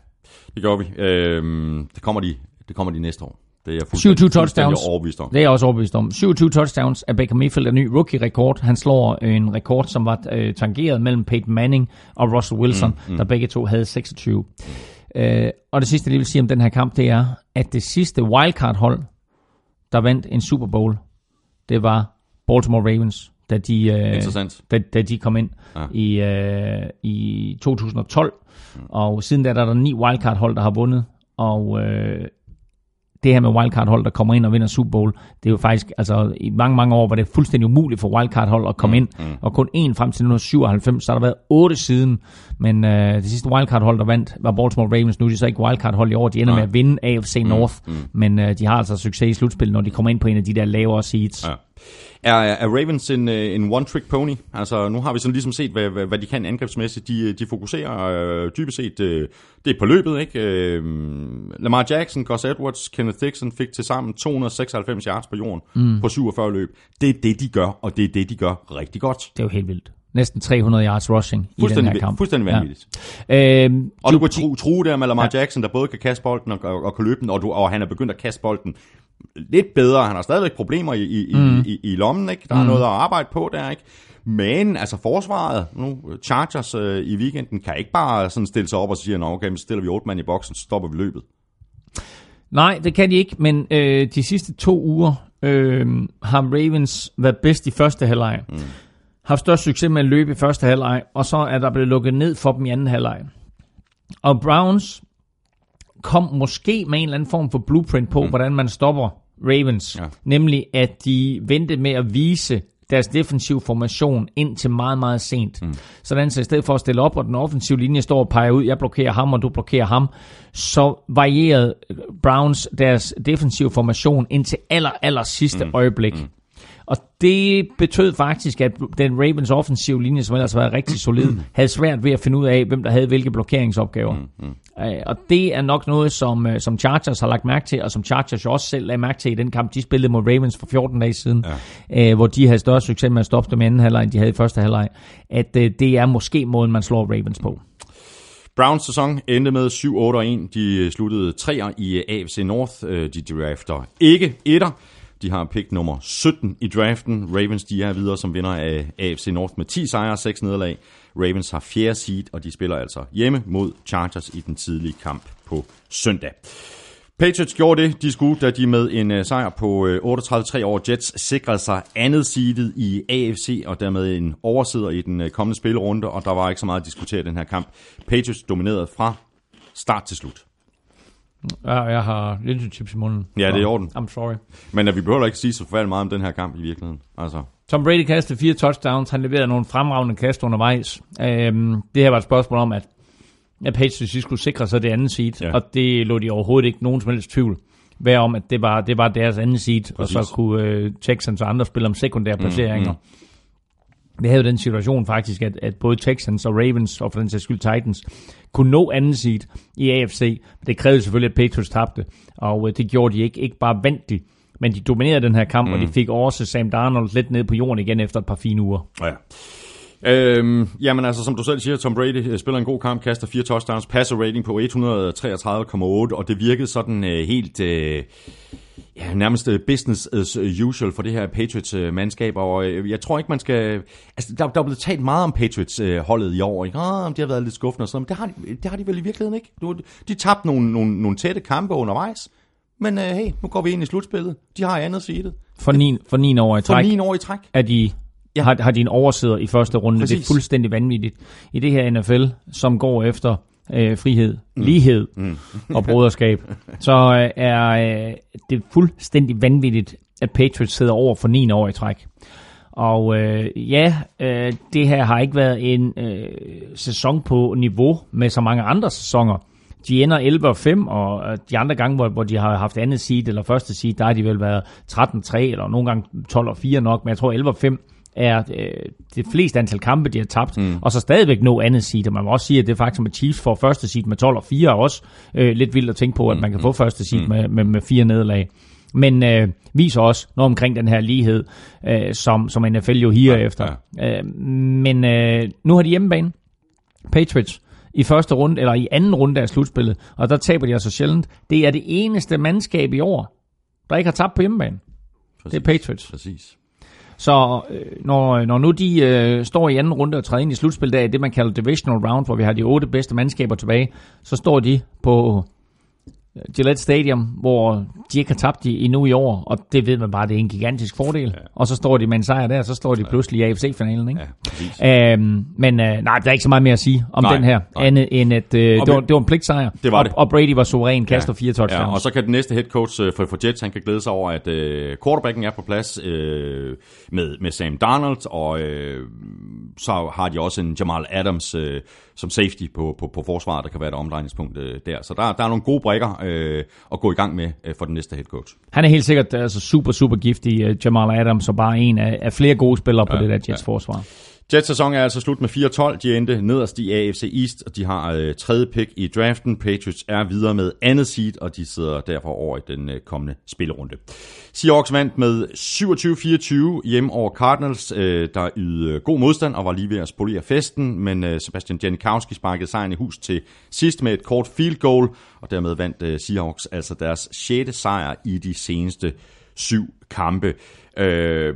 Det gør vi. Øhm, det, kommer de, det kommer de næste år. Det er 27 touchdowns. Overbevist om. Det er jeg også overbevist om. 27 touchdowns af Baker Mayfield, en ny rookie-rekord. Han slår en rekord, som var øh, tangeret mellem Peyton Manning og Russell Wilson, mm, mm. der begge to havde 26. Øh, og det sidste, jeg vil sige om den her kamp, det er, at det sidste wildcard-hold, der vandt en Super Bowl, det var Baltimore Ravens, da de, øh, da, da de kom ind ja. i, øh, i 2012. Og siden da der er der ni wildcard-hold, der har vundet. Og øh, det her med wildcard-hold, der kommer ind og vinder Super Bowl, det er jo faktisk, altså i mange, mange år var det fuldstændig umuligt for wildcard-hold at komme mm, ind. Mm. Og kun én frem til 1997, så har der været otte siden. Men øh, det sidste wildcard-hold, der vandt, var Baltimore Ravens. Nu er de så ikke wildcard-hold i år, de ender Nej. med at vinde AFC mm, North. Mm, mm. Men øh, de har altså succes i slutspillet, når de kommer ind på en af de der lavere seeds. Ja. Er, er Ravens en, øh, en one-trick pony? Altså, nu har vi sådan ligesom set, hvad, hvad, hvad de kan angrebsmæssigt. De, de fokuserer øh, dybest set øh, det er på løbet, ikke? Øh, Lamar Jackson, Gus Edwards, Kenneth Dixon fik til sammen 296 yards på jorden mm. på 47 løb. Det er det, de gør, og det er det, de gør rigtig godt. Det er jo helt vildt. Næsten 300 yards rushing i den her kamp. Fuldstændig vanvittigt. Ja. Øhm, og du kan tro, tro der med Lamar ja. Jackson, der både kan kaste bolden og, og, og kan løbe den, og, du, og han er begyndt at kaste bolden lidt bedre. Han har stadigvæk problemer i, i, mm. i, i, i lommen, ikke? Der mm. er noget at arbejde på der, ikke? Men altså forsvaret, nu Chargers øh, i weekenden, kan ikke bare sådan stille sig op og sige, okay, så stiller vi otte mand i boksen, så stopper vi løbet. Nej, det kan de ikke, men øh, de sidste to uger øh, har Ravens været bedst i første halvleg. Mm. Har størst succes med at løbe i første halvleg, og så er der blevet lukket ned for dem i anden halvleg. Og Browns kom måske med en eller anden form for blueprint på, mm. hvordan man stopper Ravens. Ja. Nemlig, at de ventede med at vise deres defensiv formation ind til meget, meget sent. Mm. Sådan så i stedet for at stille op, og den offensive linje står og peger ud, jeg blokerer ham, og du blokerer ham, så varierede Browns deres defensiv formation ind til aller, aller sidste mm. øjeblik. Mm. Og det betød faktisk, at den Ravens offensive linje, som ellers var rigtig solid, mm. havde svært ved at finde ud af, hvem der havde hvilke blokeringsopgaver. Mm. Mm. Øh, og det er nok noget, som, øh, som Chargers har lagt mærke til, og som Chargers også selv lagde mærke til i den kamp, de spillede mod Ravens for 14 dage siden, ja. Øh, hvor de havde større succes med at stoppe dem i anden halvleg, end de havde i første halvleg. At det er måske måden, man slår Ravens på. Browns sæson endte med 7-8-1. De sluttede 3'er i AFC North. De drafter ikke etter. De har pick nummer 17 i draften. Ravens de er videre som vinder af AFC North med 10 sejre og 6 nederlag. Ravens har fjerde seed, og de spiller altså hjemme mod Chargers i den tidlige kamp på søndag. Patriots gjorde det, de skulle, da de med en øh, sejr på øh, 38-3 over Jets sikrede sig andet seedet i AFC, og dermed en oversidder i den øh, kommende spillerunde, og der var ikke så meget at diskutere i den her kamp. Patriots dominerede fra start til slut. Ja, jeg har linsechips i munden. Ja, det er i orden. I'm sorry. Men at vi behøver ikke sige så forfærdeligt meget om den her kamp i virkeligheden. Altså. Tom Brady kastede fire touchdowns. Han leverede nogle fremragende kast undervejs. Øhm, det her var et spørgsmål om, at, at Patriots skulle sikre sig det andet seed, ja. og det lå de overhovedet ikke nogen som helst tvivl være om, at det var, det var deres anden seed, Præcis. og så kunne uh, Texans og andre spille om sekundære placeringer. Mm, mm. Vi havde jo den situation faktisk, at, at både Texans og Ravens, og for den sags skyld Titans, kunne nå anden seed i AFC. Det krævede selvfølgelig, at Patriots tabte, og øh, det gjorde de ikke. Ikke bare vandt de, men de dominerede den her kamp, mm. og de mm. fik også Sam Darnold lidt ned på jorden igen efter et par fine uger. Ja. Øhm, jamen altså, som du selv siger, Tom Brady øh, spiller en god kamp, kaster fire touchdowns, passer rating på 133,8, og det virkede sådan øh, helt... Øh, ja, nærmest øh, business as usual for det her Patriots-mandskab, og øh, jeg tror ikke, man skal... Altså, der, der er blevet talt meget om Patriots-holdet i år, ikke? Oh, de har været lidt skuffende og sådan men det har, de, det har de vel i virkeligheden ikke. Nu, de tabte nogle, nogle, nogle tætte kampe undervejs, men uh, hey, nu går vi ind i slutspillet. De har andet seedet. For 9, for 9 år i For træk 9 år i træk. er de, Ja. har, har de en oversider i første runde. Det Præcis. er fuldstændig vanvittigt. I det her NFL, som går efter øh, frihed, mm. lighed mm. og broderskab, så øh, er øh, det fuldstændig vanvittigt, at Patriots sidder over for 9 år i træk. Og øh, ja, øh, det her har ikke været en øh, sæson på niveau med så mange andre sæsoner. De ender 11 og 5, og øh, de andre gange, hvor, hvor de har haft andet seed eller første seed, der har de vel været 13-3, eller nogle gange 12 og 4 nok, men jeg tror 11 og 5 er øh, det fleste antal kampe, de har tabt, mm. og så stadigvæk nå andet seed. Og man må også sige, at det faktum, at Chiefs får første seed med 12 og 4, er også øh, lidt vildt at tænke på, at man kan få første seed med, med, med fire nederlag. Men øh, viser også noget omkring den her lighed, øh, som, som NFL jo higer ja, efter. Ja. Øh, men øh, nu har de hjemmebane. Patriots i første runde, eller i anden runde af slutspillet, og der taber de altså sjældent. Det er det eneste mandskab i år, der ikke har tabt på hjemmebane. Det er Patriots. Præcis. Så øh, når, øh, når nu de øh, står i anden runde og træder ind i slutspillet af det, man kalder divisional round, hvor vi har de otte bedste mandskaber tilbage, så står de på Gillette Stadium, hvor de ikke har tabt i, endnu i år, og det ved man bare, det er en gigantisk fordel. Ja. Og så står de med en sejr der, så står de pludselig i AFC-finalen, ikke? Ja. Øhm, men øh, nej, der er ikke så meget mere at sige om Nej, den her, nej. andet end at øh, Og det, var, det var en pligtsejr. Det var og, det. Og Brady var suveræn, kaster fire Ja, touchdowns. og så kan den næste head coach øh, for, for Jets, han kan glæde sig over, at øh, quarterbacken er på plads øh, med, med Sam Darnold, og øh, så har de også en Jamal Adams øh, som safety på, på, på forsvaret, der kan være et omdrejningspunkt øh, der. Så der, der er nogle gode brækker øh, at gå i gang med øh, for den næste head coach. Han er helt sikkert altså, super, super giftig, uh, Jamal Adams, og bare en af, af flere gode spillere på det der Jets-forsvar. Jets sæson er altså slut med 4-12. De endte nederst i AFC East, og de har øh, tredje pick i draften. Patriots er videre med andet seed, og de sidder derfor over i den øh, kommende spillerunde. Seahawks vandt med 27-24 hjemme over Cardinals, øh, der ydede øh, god modstand og var lige ved at spolere festen, men øh, Sebastian Janikowski sparkede sejren i hus til sidst med et kort field goal, og dermed vandt øh, Seahawks altså deres 6. sejr i de seneste syv kampe. Øh,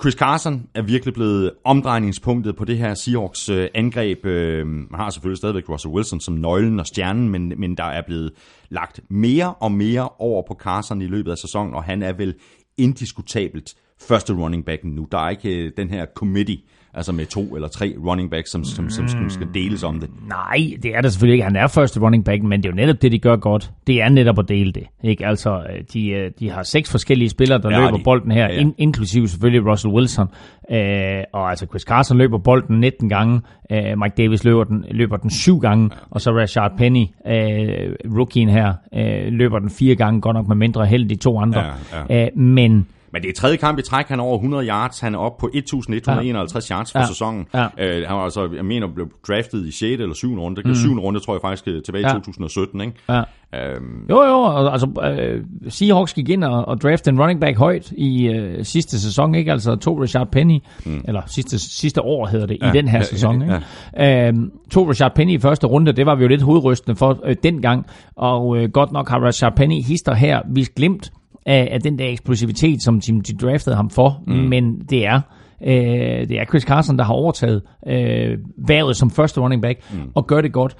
Chris Carson er virkelig blevet omdrejningspunktet på det her Seahawks øh, angreb. Øh, man har selvfølgelig stadigvæk Russell Wilson som nøglen og stjernen, men, men der er blevet lagt mere og mere over på Carson i løbet af sæsonen, og han er vel indiskutabelt første running back nu. Der er ikke øh, den her committee, altså med to eller tre running backs, som, som, som, som skal deles om det. Nej, det er det selvfølgelig ikke. Han er første running back, men det er jo netop det, de gør godt. Det er netop at dele det. Ikke? Altså, øh, de, øh, de har seks forskellige spillere, der Ja, ja, løber de- bolden her, ja, ja. In, inklusive selvfølgelig Russell Wilson. Øh, og altså, Chris Carson løber bolden 19 gange. Øh, Mike Davis løber den, løber den syv gange. Og så Rashard Penny, øh, rookien her, øh, løber den fire gange. Godt nok med mindre held de to andre. Ja, Øh, men Men det er tredje kamp i træk, han er over 100 yards. Han er oppe på 1151 yards for Ja. sæsonen. Ja. Øh, han var altså, jeg mener, blev draftet i 6. eller 7. runde. Det mm. 7. runde, tror jeg faktisk, øh, tilbage i Ja. 2017. Ikke? ja. Øhm, Jo, jo, altså øh, Seahawks gik ind og, og draftede en running back højt i øh, sidste sæson, ikke? Altså to Rashard Penny, mm. eller sidste, sidste år hedder det, ja, i den her ja, sæson, ja, ikke? Øh, to Rashard Penny i første runde, det var vi jo lidt hovedrystende for øh, dengang, og øh, godt nok har Rashard Penny hister her vist glimt af, af den der eksplosivitet, som de, de draftede ham for, mm. men det er Øh, det er Chris Carson, der har overtaget øh, været som første running back, mm. og gør det godt.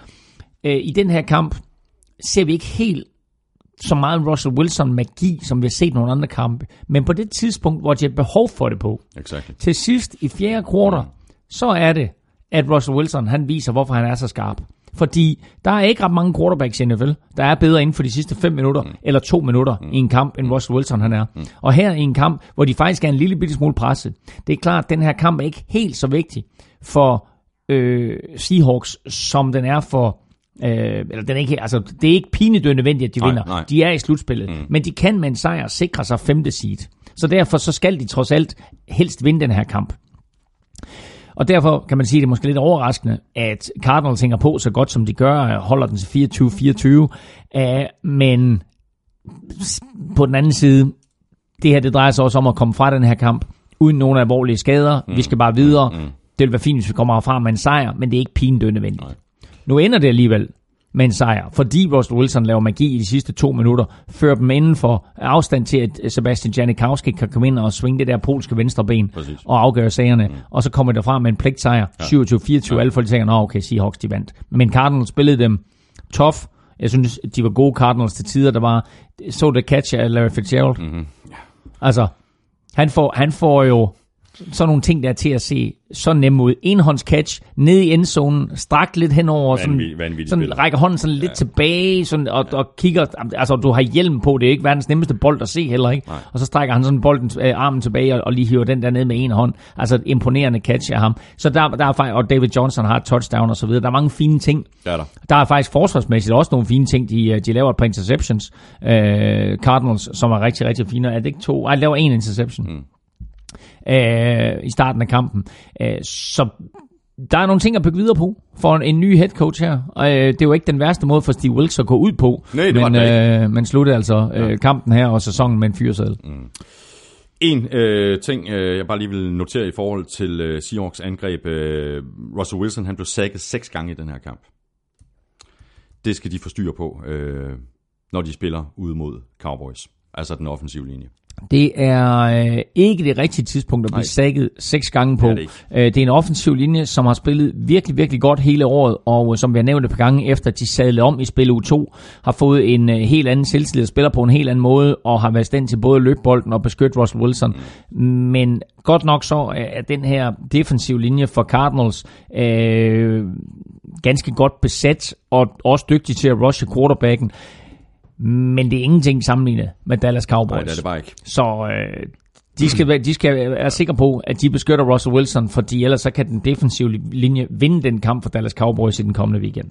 Øh, I den her kamp ser vi ikke helt så meget Russell Wilson magi, som vi har set nogle andre kampe. Men på det tidspunkt, hvor de har behov for det på, exactly. til sidst i fjerde kvartal, så er det, at Russell Wilson han viser, hvorfor han er så skarp. Fordi der er ikke ret mange quarterbacks i NFL, der er bedre inden for de sidste 5 minutter, mm. eller 2 minutter mm. i en kamp, end Russell Wilson han er. Mm. Og her i en kamp, hvor de faktisk er en lille bitte smule presset. Det er klart, at den her kamp er ikke helt så vigtig for øh, Seahawks, som den er for Øh, eller den er ikke, altså, det er ikke pinedød nødvendigt, at de Nej, vinder. nej. De er i slutspillet. Mm. Men de kan med en sejr sikre sig femte seed. Så derfor så skal de trods alt helst vinde den her kamp. Og derfor kan man sige, at det er måske lidt overraskende, at Cardinals hænger på så godt, som de gør, holder den til 24-24. Uh, men på den anden side, det her det drejer sig også om at komme fra den her kamp, uden nogen alvorlige skader. Mm. Vi skal bare videre. Mm. Det vil være fint, hvis vi kommer herfra med en sejr, men det er ikke pinedød nødvendigt. Nej. Nu ender det alligevel med en sejr, fordi Russell Wilson laver magi i de sidste to minutter, fører dem inden for afstand til, at Sebastian Janikowski kan komme ind og svinge det der polske venstre ben Præcis. og afgøre sagerne. Mm. Og så kommer der frem med en pligtsejr, 27-24, ja. alle folk tænker, nå okay, Seahawks de vandt. Men Cardinals spillede dem tough, Jeg synes, de var gode Cardinals til tider. Der var, så det catch af Larry Fitzgerald. Mm-hmm. Altså, han får, han får jo sådan nogle ting der til at se så nemme ud. Enhånds catch, ned i endzonen, strakt lidt henover, Vanvittig- sådan, vanvittig sådan rækker hånden sådan lidt ja. tilbage, sådan, og, og kigger, altså du har hjelm på, det er ikke verdens nemmeste bold at se heller ikke, Nej. og så strækker han sådan bolden, øh, armen tilbage, og, og lige hiver den der ned med en hånd, altså et imponerende catch af ham. Så der, der er faktisk, og David Johnson har et touchdown og så videre, der er mange fine ting. Er der. Der er faktisk forsvarsmæssigt også nogle fine ting. De, øh, de laver et par interceptions. Øh, Cardinals, som er rigtig, rigtig fine. Er det ikke to? Ej, laver en interception. Mm. Øh, I starten af kampen. Øh, så der er nogle ting at bygge videre på for en, en ny head coach her. Og, øh, det er jo ikke den værste måde for Steve Wilkes at gå ud på. Nej, det men, det øh, men sluttede altså øh, kampen her og sæsonen med en fyrsædel. Mm. En øh, ting, øh, jeg bare lige vil notere i forhold til øh, Seahawks angreb. Øh, Russell Wilson, han blev sækket seks gange i den her kamp. Det skal de få styr på, øh, når de spiller ude mod Cowboys. Altså den offensive linje. Det er øh, ikke det rigtige tidspunkt at blive Nej. sækket seks gange på. Det er det. Øh, det er en offensiv linje, som har spillet virkelig, virkelig godt hele året, og øh, som vi har nævnt et par gange, efter de sadlede om i spil u 2, har fået en øh, helt anden selvtillid, spiller på en helt anden måde, og har været stand til både at løbe bolden og beskytte Russell Wilson. Mm. Men godt nok så er er den her defensiv linje for Cardinals øh, ganske godt besat, og også dygtig til at rushe quarterbacken. Men det er ingenting sammenlignet med Dallas Cowboys. Nej, det er det bare ikke. Så øh, de, skal, være, de skal være sikre på, at de beskytter Russell Wilson, fordi ellers så kan den defensive linje vinde den kamp for Dallas Cowboys i den kommende weekend.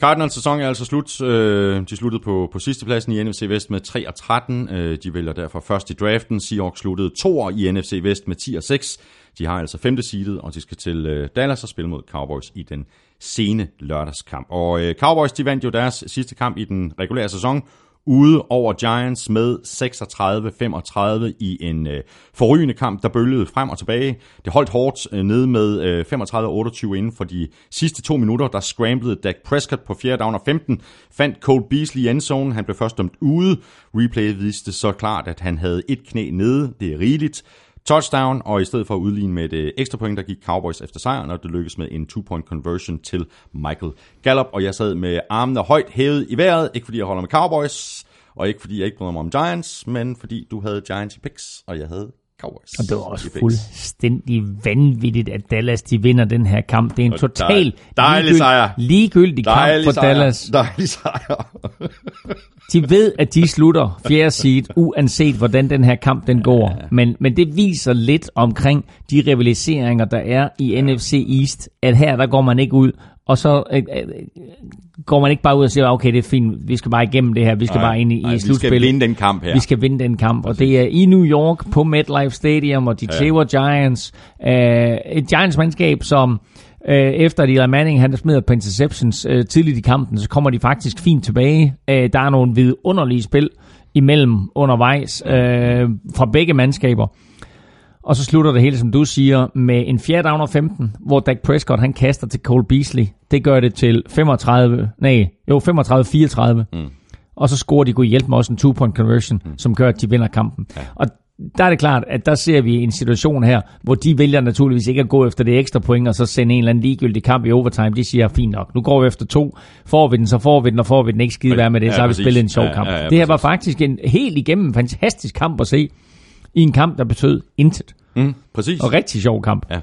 Cardinals sæson er altså slut. Øh, De sluttede på, på sidste pladsen i NFC Vest med 3 og 13. Øh, De vælger derfor først i draften. Seahawks sluttede to i NFC Vest med 10 og 6. De har altså femte seedet, og de skal til øh, Dallas og spille mod Cowboys i den sene lørdagskamp. Og øh, Cowboys de vandt jo deres sidste kamp i den regulære sæson ude over Giants med 36-35 i en øh, forrygende kamp, der bølgede frem og tilbage. Det holdt hårdt øh, nede med øh, 35-28 inden for de sidste to minutter. Der scramblede Dak Prescott på 4. down og 15, fandt Cole Beasley i endzone. Han blev først dømt ude. Replay viste så klart, at han havde et knæ nede. Det er rigeligt touchdown, og i stedet for at udligne med et øh, ekstra point, der gik Cowboys efter sejren, og det lykkedes med en two-point conversion til Michael Gallup, og jeg sad med armene højt hævet i vejret, ikke fordi jeg holder med Cowboys, og ikke fordi jeg ikke bryder mig om Giants, men fordi du havde Giants i picks, og jeg havde Cowboys Og det var også fuldstændig vanvittigt, at Dallas de vinder den her kamp. Det er en Og total dej- dejlig ligegyldig- sejr. ligegyldig kamp Dejlig for sejr. Dallas. Dejlig sejr. De ved, at de slutter fjerde seed, uanset hvordan den her kamp den går. Men, men det viser lidt omkring de rivaliseringer, der er i NFC East, at her der går man ikke ud, og så øh, øh, går man ikke bare ud og siger, okay, det er fint, vi skal bare igennem det her, vi skal Nej, bare ind i, nej, i vi skal slutspillet. vinde den kamp her. Vi skal vinde den kamp, og det er i New York på MetLife Stadium, og de tæver Giants. Uh, et Giants-mandskab, som uh, efter at Eli Manning han smider på interceptions uh, tidligt i kampen, så kommer de faktisk fint tilbage. Uh, der er nogle vidunderlige spil imellem undervejs uh, fra begge mandskaber. Og så slutter det hele, som du siger, med en fjerde down og 15, hvor Dak Prescott han kaster til Cole Beasley. Det gør det til 35, nej, jo 35-34. Mm. Og så scorer de, kunne hjælpe med også en two-point conversion, mm. som gør, at de vinder kampen. Ja. Og der er det klart, at der ser vi en situation her, hvor de vælger naturligvis ikke at gå efter det ekstra point, og så sende en eller anden ligegyldig kamp i overtime. De siger, fint nok, nu går vi efter to. Får vi den, så får vi den, og får vi den ikke skide være med det, Ja, så har vi præcis. spillet en sjov Ja, kamp. ja, ja, det her var præcis. faktisk en helt igennem fantastisk kamp at se, i en kamp, der betød intet. Mm, præcis. Og rigtig sjov kamp. Ja.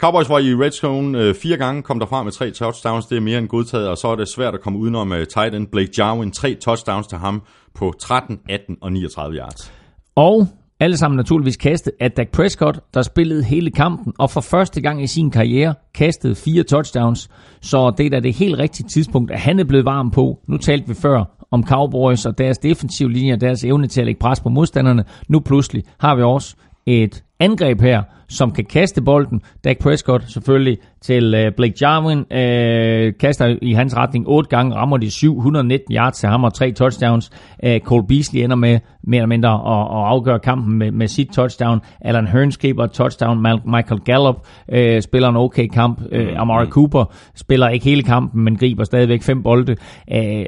Cowboys var i red zone øh, fire gange, kom derfra med tre touchdowns, det er mere end godtaget, og så er det svært at komme udenom øh, tight end Blake Jarwin, tre touchdowns til ham på 13, 18 og 39 yards. Og alle sammen naturligvis kastet af Dak Prescott, der spillede hele kampen, og for første gang i sin karriere kastede fire touchdowns. Så det er da det helt rigtige tidspunkt, at han er blevet varm på. Nu talte vi før om Cowboys og deres defensive linje og deres evne til at lægge pres på modstanderne. Nu pludselig har vi også et angreb her, som kan kaste bolden. Dak Prescott selvfølgelig til øh, Blake Jarwin, øh, kaster i hans retning otte gange, rammer de 719 yards til ham og tre touchdowns. Øh, Cole Beasley ender med mere eller mindre at, at afgøre kampen med, med sit touchdown. Alan Hearns griber touchdown. Michael Gallup øh, spiller en okay kamp. Øh, Amari Cooper spiller ikke hele kampen, men griber stadigvæk fem bolde. Øh,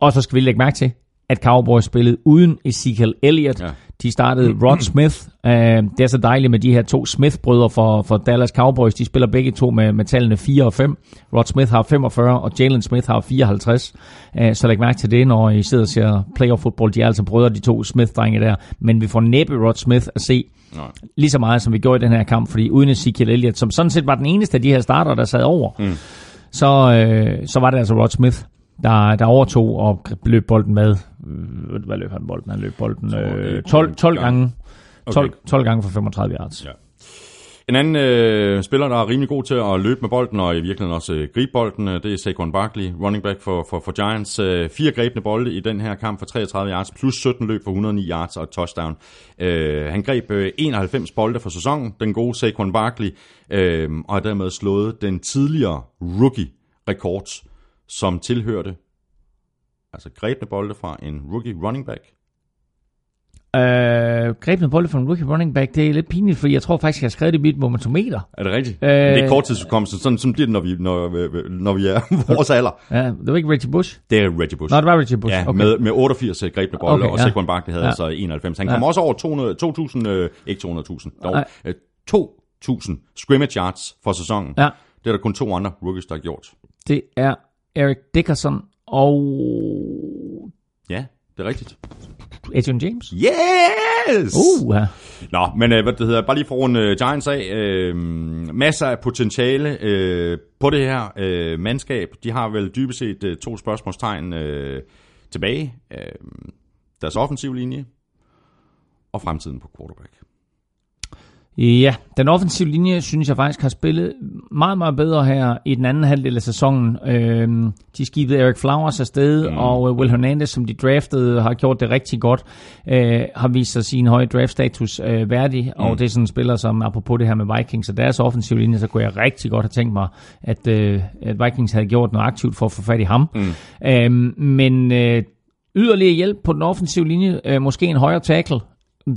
og så skal vi lægge mærke til, at Cowboys spillede uden Ezekiel Elliott. Ja. De startede Rod Smith. Uh, det er så dejligt med de her to Smith-brødre for, for Dallas Cowboys. De spiller begge to med, med tallene 4 og 5. Rod Smith har 45, og Jalen Smith har 54. Uh, så læg mærke til det, når I sidder og ser playoff football. De er altså brødre, de to Smith-drenge der. Men vi får næppe Rod Smith at se Nej. lige så meget, som vi gjorde i den her kamp. Fordi uden Ezekiel Elliott, som sådan set var den eneste af de her starter, der sad over, mm. så, uh, så var det altså Rod Smith, der, der overtog og løb bolden med. Øh, hvad løb han bolden? Han løb bolden øh, 12, 12 gange. 12, okay. 12 gange for 35 yards. Ja. En anden øh, spiller, der er rimelig god til at løbe med bolden, og i virkeligheden også øh, gribe bolden, øh, det er Saquon Barkley, running back for, for, for Giants. Øh, fire grebne bolde i den her kamp for 33 yards, plus 17 løb for 109 yards og touchdown. Øh, han greb øh, 91 bolde for sæsonen, den gode Saquon Barkley, øh, og har dermed slået den tidligere rookie-rekord som tilhørte, altså grebne bolde fra en rookie running back. Øh, grebne bolde fra en rookie running back, det er lidt pinligt, for jeg tror faktisk, jeg har skrevet det i mit momentometer. Er det rigtigt? Øh, det er korttidsudkommelsen, sådan, sådan bliver det, når vi, når, når vi er vores alder. Ja, det var ikke Reggie Bush? Det er Reggie Bush. Nå, det var Reggie Bush. Ja, okay. med, med 88 øh, grebne bolde, okay, og ja. Saquon Barkley havde ja. altså 91. Han kom ja. også over 200, 2.000, øh, ikke 200.000, dog, øh, 2.000 scrimmage yards for sæsonen. Ja. Det er der kun to andre rookies, der har gjort. Det er Eric Dickerson og... Ja, det er rigtigt. Adrian James? Yes! Uh, ja. Nå, men uh, hvad det hedder, bare lige for en uh, Giants af. Uh, masser af potentiale uh, på det her uh, mandskab. De har vel dybest set uh, to spørgsmålstegn uh, tilbage. Uh, deres offensiv linje og fremtiden på quarterback. Ja, den offensive linje synes jeg faktisk har spillet meget, meget bedre her i den anden halvdel af sæsonen. Øhm, de skibede Eric Flowers afsted, mm. og øh, Will Hernandez, som de draftede, har gjort det rigtig godt. Øh, har vist sig sin høje draftstatus øh, værdig, mm. og det er sådan en spiller, som apropos det her med Vikings og deres offensive linje, så kunne jeg rigtig godt have tænkt mig, at, øh, at Vikings havde gjort noget aktivt for at få fat i ham. Mm. Øhm, men øh, yderligere hjælp på den offensive linje, øh, måske en højere tackle,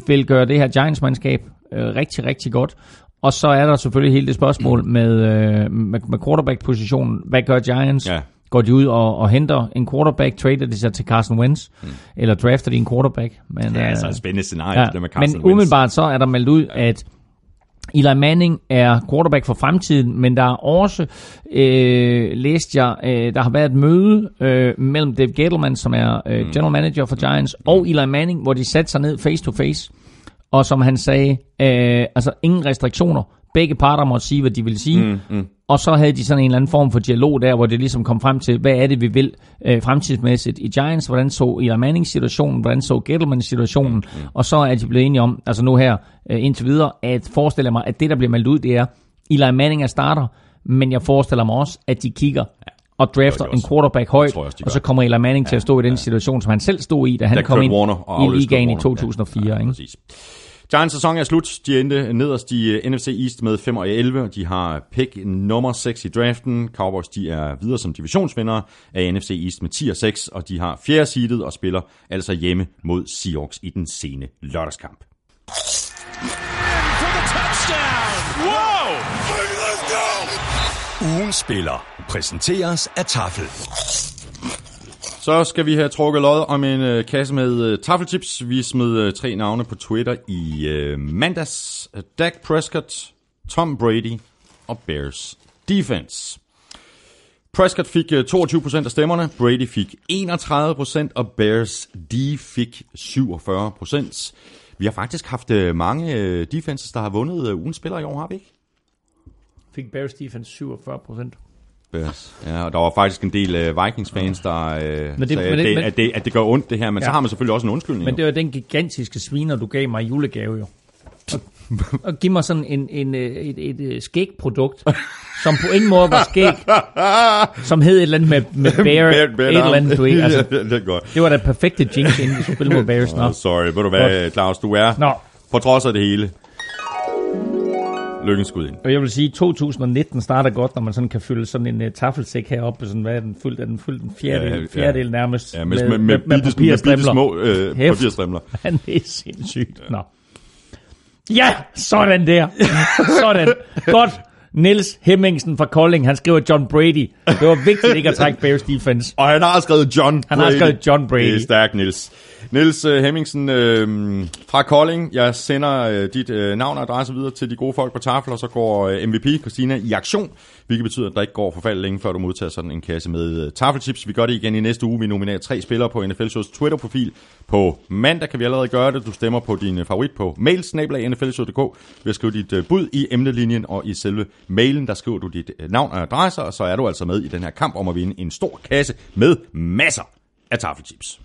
vil gøre det her Giants-mandskab øh, rigtig, rigtig godt. Og så er der selvfølgelig hele det spørgsmål med, øh, med, med quarterback-positionen. Hvad gør Giants? Ja. Går de ud og, og henter en quarterback, trader de sig til Carson Wentz, mm. eller drafter de en quarterback? Men, ja, altså et spændende scenarie, ja, det med Carson Men Wentz. umiddelbart så er der meldt ud, at Eli Manning er quarterback for fremtiden, men der er også, øh, læst jeg, øh, der har været et møde øh, mellem Dave Gettleman, som er øh, mm. general manager for Giants, mm. og Eli Manning, hvor de satte sig ned face to face og som han sagde, øh, altså ingen restriktioner. Begge parter måtte sige, hvad de ville sige. Mm, mm. Og så havde de sådan en eller anden form for dialog der, hvor det ligesom kom frem til, hvad er det, vi vil øh, fremtidsmæssigt i Giants, hvordan så Eli Manning situationen, hvordan så Gettleman situationen, mm, mm. og så er de blevet enige om, altså nu her øh, indtil videre, at forestille mig, at det, der bliver meldt ud, det er, Eli Manning er starter, men jeg forestiller mig også, at de kigger og drafter en quarterback højt, også, og så kommer Eli Manning ja, til at stå i den ja. situation, som han selv stod i, da han kom ind i ligaen i 2004. Ja, ja, ikke? Præcis. Giants sæson er slut. De endte nederst i uh, NFC East med 5 og 11, og de har pick nummer 6 i draften. Cowboys de er videre som divisionsvindere af NFC East med 10 og 6, og de har fjerde seedet og spiller altså hjemme mod Seahawks i den sene lørdagskamp. Ugen spiller præsenteres af Tafel. Så skal vi have trukket lod om en øh, kasse med øh, taffelchips. Vi smed øh, tre navne på Twitter i øh, mandags. Dak Prescott, Tom Brady og Bears Defense. Prescott fik øh, 22% af stemmerne, Brady fik 31%, og Bears D fik 47%. Vi har faktisk haft øh, mange øh, defenses, der har vundet ugens spiller i år, har vi ikke? Fik Bears defense 47%. Bears. Ja, og der var faktisk en del uh, Vikings-fans, der uh, men det, sagde, men det, at, det, at, det, at det gør ondt det her, men ja. så har man selvfølgelig også en undskyldning. Men det var den gigantiske sviner, du gav mig i julegave jo. Og, og giv mig sådan en, en, øh, et, et, et skægprodukt, som på ingen måde var skæg, som hed et eller andet med, med bear, bear, bear et eller andet, du ikke, altså, det, godt. det var da perfekte jinx, inden vi spille mod Bears. Oh, sorry, ved du hvad, Claus, du er, Nå. på trods af det hele, lykkens skud ind. Og jeg vil sige, 2019 starter godt, når man sådan kan fylde sådan en uh, taffelsæk heroppe, sådan, hvad er den fyldt? Er den fyldt en fjerdedel, ja, fjerdedel ja. nærmest? Ja, med, med, med, med, med, med, med små øh, papirstrimler. Han er sindssygt. Ja. Nå. Ja, sådan der. sådan. Godt. Niels Hemmingsen fra Kolding, han skriver John Brady. Det var vigtigt ikke at trække Bears defense. Og han har skrevet John Han Brady. har skrevet John Brady. Det er stærkt, Nils. Nils uh, Hemmingsen øh, fra Kolding. Jeg sender uh, dit uh, navn og adresse videre til de gode folk på tafel, og så går uh, MVP Christina i aktion, hvilket betyder, at der ikke går forfald længe, før du modtager sådan en kasse med øh, taffelchips. Vi gør det igen i næste uge. Vi nominerer tre spillere på NFL Shows Twitter-profil. På mandag kan vi allerede gøre det. Du stemmer på din øh, favorit på mailsnablag.nflshow.dk ved at skrive dit øh, bud i emnelinjen, og i selve mailen, der skriver du dit navn og adresse, og så er du altså med i den her kamp om at vinde en stor kasse med masser af tafelchips.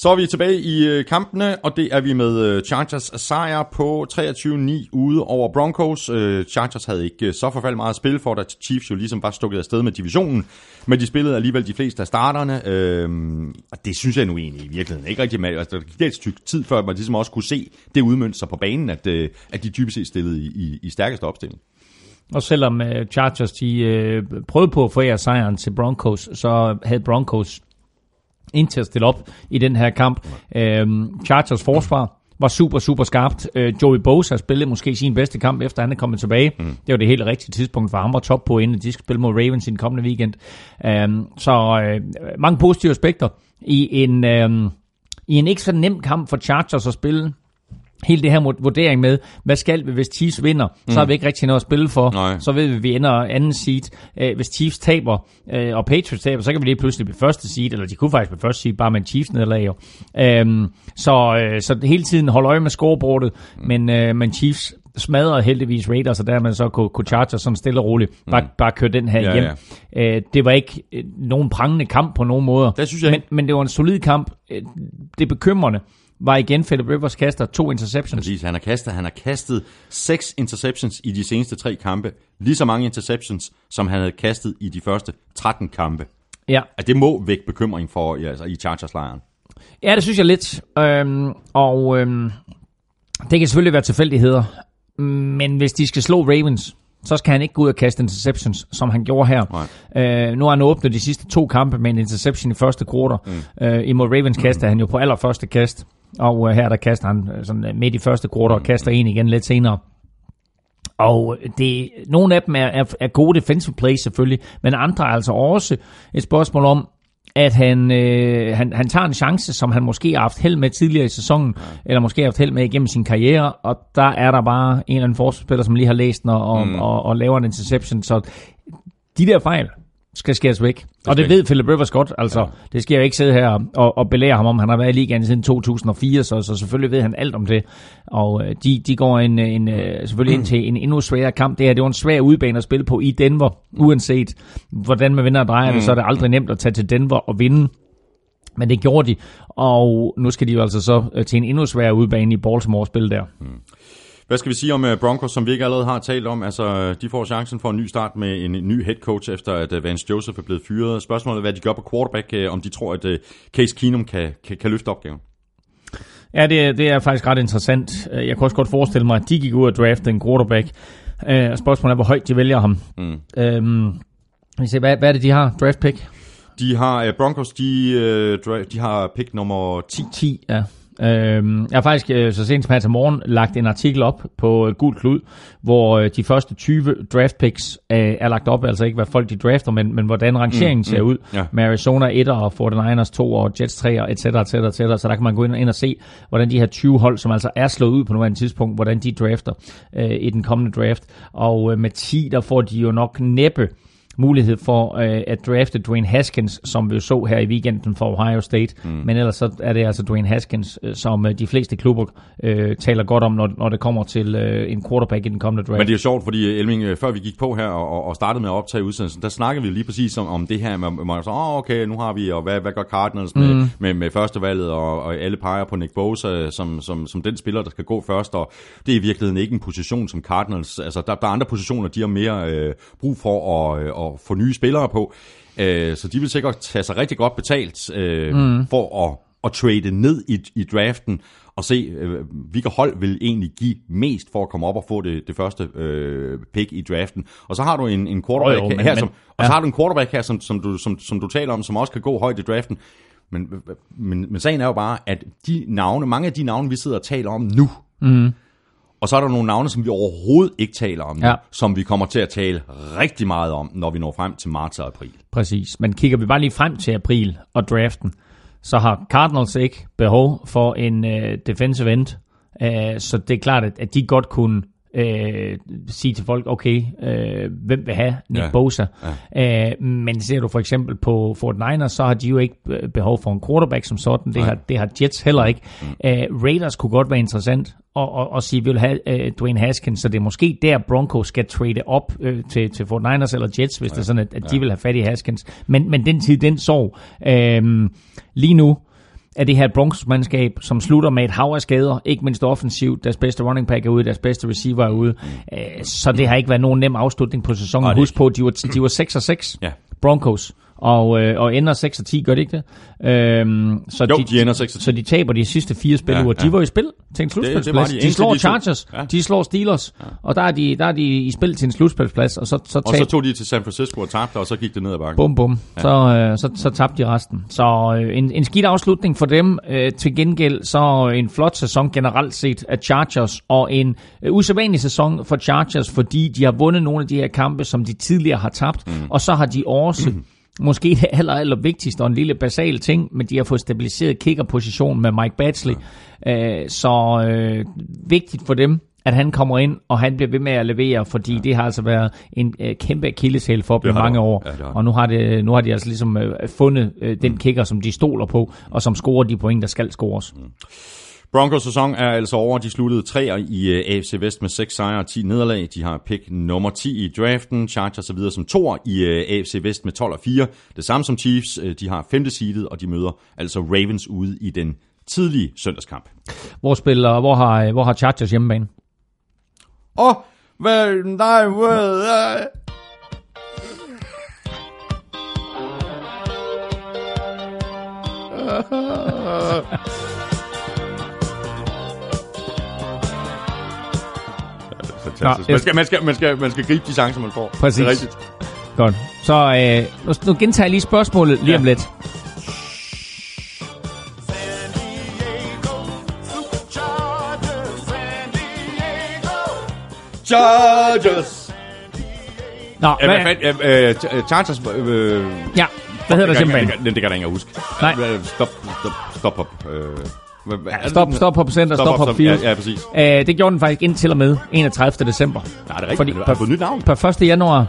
Så er vi tilbage i øh, kampene, og det er vi med øh, Chargers sejr på 23-9 ude over Broncos. Øh, Chargers havde ikke så forfaldt meget at spille for, da Chiefs jo ligesom bare stukket afsted med divisionen, men de spillede alligevel de fleste af starterne, øh, og det synes jeg nu egentlig i virkeligheden ikke rigtig meget. Altså, der gik et stykke tid før, man ligesom også kunne se det udmønte sig på banen, at, at de typisk set stillede i, i, i stærkeste opstilling. Og selvom Chargers de øh, prøvede på at forære sejren til Broncos, så havde Broncos ind til at stille op i den her kamp. Uh, Chargers forsvar var super, super skarpt. Uh, Joey Bosa spillede måske sin bedste kamp, efter han er kommet tilbage. Mm. Det var det helt rigtige tidspunkt for ham var top på, inden de skal spille mod Ravens i den kommende weekend. Uh, så uh, mange positive aspekter i en, uh, i en ikke så nem kamp for Chargers at spille hele det her vurdering med, hvad skal vi, hvis Chiefs vinder, mm. så har vi ikke rigtig noget at spille for. Nej. Så ved vi, at vi ender anden seed. Øh, hvis Chiefs taber, øh, og Patriots taber, så kan vi lige pludselig blive første seed, eller de kunne faktisk blive første seed, bare med en Chiefs nederlag. jo. Øhm, så, øh, så hele tiden holde øje med scorebordet, mm. men, øh, men Chiefs smadrede heldigvis Raiders, og dermed så kunne, kunne Chargers sådan stille og roligt bare, mm. bare køre den her Ja, hjem. Øh, det var ikke øh, nogen prangende kamp på nogen måder. Det synes jeg men, men det var en solid kamp. Øh, Det bekymrende var igen Philip Rivers kaster to interceptions. Præcis, han har kastet, han har kastet seks interceptions i de seneste tre kampe. Lige så mange interceptions, som han havde kastet i de første 13 kampe. Ja. At det må vække bekymring for ja, altså, i Chargers-lejren. Ja, det synes jeg lidt. Øhm, og øhm, det kan selvfølgelig være tilfældigheder. Men hvis de skal slå Ravens, så skal han ikke gå ud og kaste interceptions, som han gjorde her. Øh, nu har han åbnet de sidste to kampe med en interception i første kvartal. Mm. Øh, imod Ravens kaster han jo på allerførste kast. Og øh, her der kaster han øh, sådan, øh, midt i første kvartal og kaster en igen lidt senere. Og det, nogle af dem er, er, er gode defensive plays selvfølgelig, men andre er altså også et spørgsmål om, at han, øh, han, han tager en chance, som han måske har haft held med tidligere i sæsonen, ja. eller måske har haft held med igennem sin karriere, og der er der bare en eller anden forsvarsspiller, som lige har læst den og, og, mm. og, og laver en interception, så de der fejl skal skæres væk. Og det ved Philip Rivers godt, altså. Ja. Det skal jeg ikke sidde her og, og belære ham om. Han har været i ligaen siden 2004, så, så selvfølgelig ved han alt om det. Og øh, de, de går en, en, øh, selvfølgelig ind til en endnu sværere kamp. Det her det var en svær udbane at spille på i Denver, uanset hvordan man vinder og drejer det, så er det aldrig nemt at tage til Denver og vinde. Men det gjorde de, og nu skal de jo altså så øh, til en endnu sværere udbane i Baltimore spil der. Hvad skal vi sige om uh, Broncos, som vi ikke allerede har talt om? Altså, de får chancen for en ny start med en ny head coach, efter at uh, Vance Joseph er blevet fyret. Spørgsmålet er, hvad de gør på quarterback, uh, om de tror, at Case Keenum kan, kan, kan løfte opgaven. Ja, det, det er faktisk ret interessant. Jeg kan også godt forestille mig, at de gik ud og draftede en quarterback. Uh, spørgsmålet er, hvor højt de vælger ham. Mm. Uh, vi se, hvad, hvad er det, de har? Draft pick? De har uh, Broncos, de, uh, de har pick nummer 10. 10, ja. Øhm, jeg har faktisk øh, så sent som her til morgen lagt en artikel op på Gul Klud, hvor øh, de første 20 draft picks øh, er lagt op, altså ikke hvad folk de drafter, men, men hvordan rangeringen mm, ser mm, ud. ja. Med Arizona 1 og 49ers 2 og Jets 3 og et cetera, et cetera, et cetera. Så der kan man gå ind, ind og se, hvordan de her 20 hold, som altså er slået ud på nuværende tidspunkt, hvordan de drafter øh, i den kommende draft. Og øh, med 10, der får de jo nok næppe mulighed for øh, at drafte Dwayne Haskins, som vi så her i weekenden for Ohio State. Mm. Men ellers så er det altså Dwayne Haskins, øh, som øh, de fleste klubber øh, taler godt om, når, når det kommer til øh, en quarterback i den kommende draft. Men det er jo sjovt, fordi Elming, øh, før vi gik på her og, og startede med at optage udsendelsen, der snakkede vi lige præcis om, om det her med, så, oh, okay, nu har vi, og hvad, hvad gør Cardinals med, mm. med, med førstevalget, og, og alle peger på Nick Bosa som, som, som den spiller, der skal gå først, og det er i virkeligheden ikke en position som Cardinals, altså der, der er andre positioner, de har mere øh, brug for at, øh, at få nye spillere på, øh, så de vil sikkert tage sig rigtig godt betalt øh, mm. for at, at trade ned i, i draften, og se, øh, hvilket hold vil egentlig give mest for at komme op og få det, det første øh, pick i draften. Og så har du en, en quarterback Jo, jo, men- her, men- som, og ja. så har du en quarterback her, som, som, du, som, som du taler om, som også kan gå højt i draften. Men, men, men sagen er jo bare, at de navne, mange af de navne, vi sidder og taler om nu, Mm. Og så er der nogle navne, som vi overhovedet ikke taler om, nu, Ja. som vi kommer til at tale rigtig meget om, når vi når frem til marts og april. Præcis. Men kigger vi bare lige frem til april og draften, så har Cardinals ikke behov for en øh, defensive end. Øh, så det er klart, at, at de godt kunne øh, sige til folk, okay, øh, hvem vil have Nick Ja. ja. Bosa? Ja. Øh, men ser du for eksempel på Fort Niners, så har de jo ikke øh, behov for en quarterback som sådan. Det, har, det har Jets heller ikke. Mm. Øh, Raiders kunne godt være interessant og, og, og sige, vi vil have øh, Dwayne Haskins, så det er måske der Broncos skal trade op øh, til, til Fort Niners eller Jets, hvis ja. det er sådan, at, at de vil have fat i Haskins. Men, men den tid, den sov. Øh, lige nu, af det her Broncos-mandskab, som slutter med et hav af skader, ikke mindst offensivt. Deres bedste running back er ude, deres bedste receiver er ude. Øh, Så det har ikke været nogen nem afslutning på sæsonen. Husk på, de var, de var 6 og 6, Ja. Broncos, og, øh, og ender 6 og 10, gør det ikke det? Øhm, så Jo, de ender 6 og 10. Så de taber de sidste fire spil Ja, ja, De ja. var i spil til en det slutspilsplads. de. De, de slår de Chargers, Ja. de slår Steelers, og der er, de, der er de i spil til en slutspilsplads, og så, så, Og så tab, tog de til San Francisco og tabte, og så gik det ned ad bakken. Bum, bum. Ja. Så, øh, så, så tabte de resten. Så øh, en, en skidt afslutning for dem. Øh, til gengæld så en flot sæson generelt set af Chargers, og en øh, usædvanlig sæson for Chargers, fordi de har vundet nogle af de her kampe, som de tidligere har tabt, mm. og så har de også... Mm. Måske det aller, aller vigtigste og en lille basal ting, men de har fået stabiliseret kickerposition med Mike Batchley. Ja. Øh, så øh, vigtigt for dem, at han kommer ind, og han bliver ved med at levere, fordi ja. det har altså været en øh, kæmpe akilleshæl for dem i mange år. Ja, og nu har, det, nu har de altså ligesom øh, fundet øh, den kicker, som de stoler på, og som scorer de point, der skal scores. Broncos sæson er altså over. De sluttede tre i uh, AFC Vest med 6 sejre og 10 nederlag. De har pick nummer 10 i draften. Chargers så videre som toer i uh, AFC Vest med 12 og 4. Det samme som Chiefs. Uh, de har femte seedet, og de møder altså Ravens ude i den tidlige søndagskamp. Hvor spiller, hvor har, hvor har Chargers hjemmebane? Åh, oh, hvad, nej, hvad, nej. Fantastisk. Nå, Man skal, man, skal, man, skal, man skal gribe de chancer, man får. Præcis. Det er rigtigt. Godt. Så øh, nu, nu gentager jeg lige spørgsmålet lige om Ja. lidt. Chargers! Nå, Ja, hvad, hvad? Ja, øh, Chargers... Øh, ja, hvad hedder der hjemmebane? Den, det kan der ikke huske. Nej. Øh, Stop, stop, stop op. Øh, Ja, stop, stop på center, stop, stop på field. Ja, ja, præcis. Øh, det gjorde den faktisk indtil og med 31. december. Nej, det er rigtigt. Fordi det har på- nyt navn. Per 1. januar,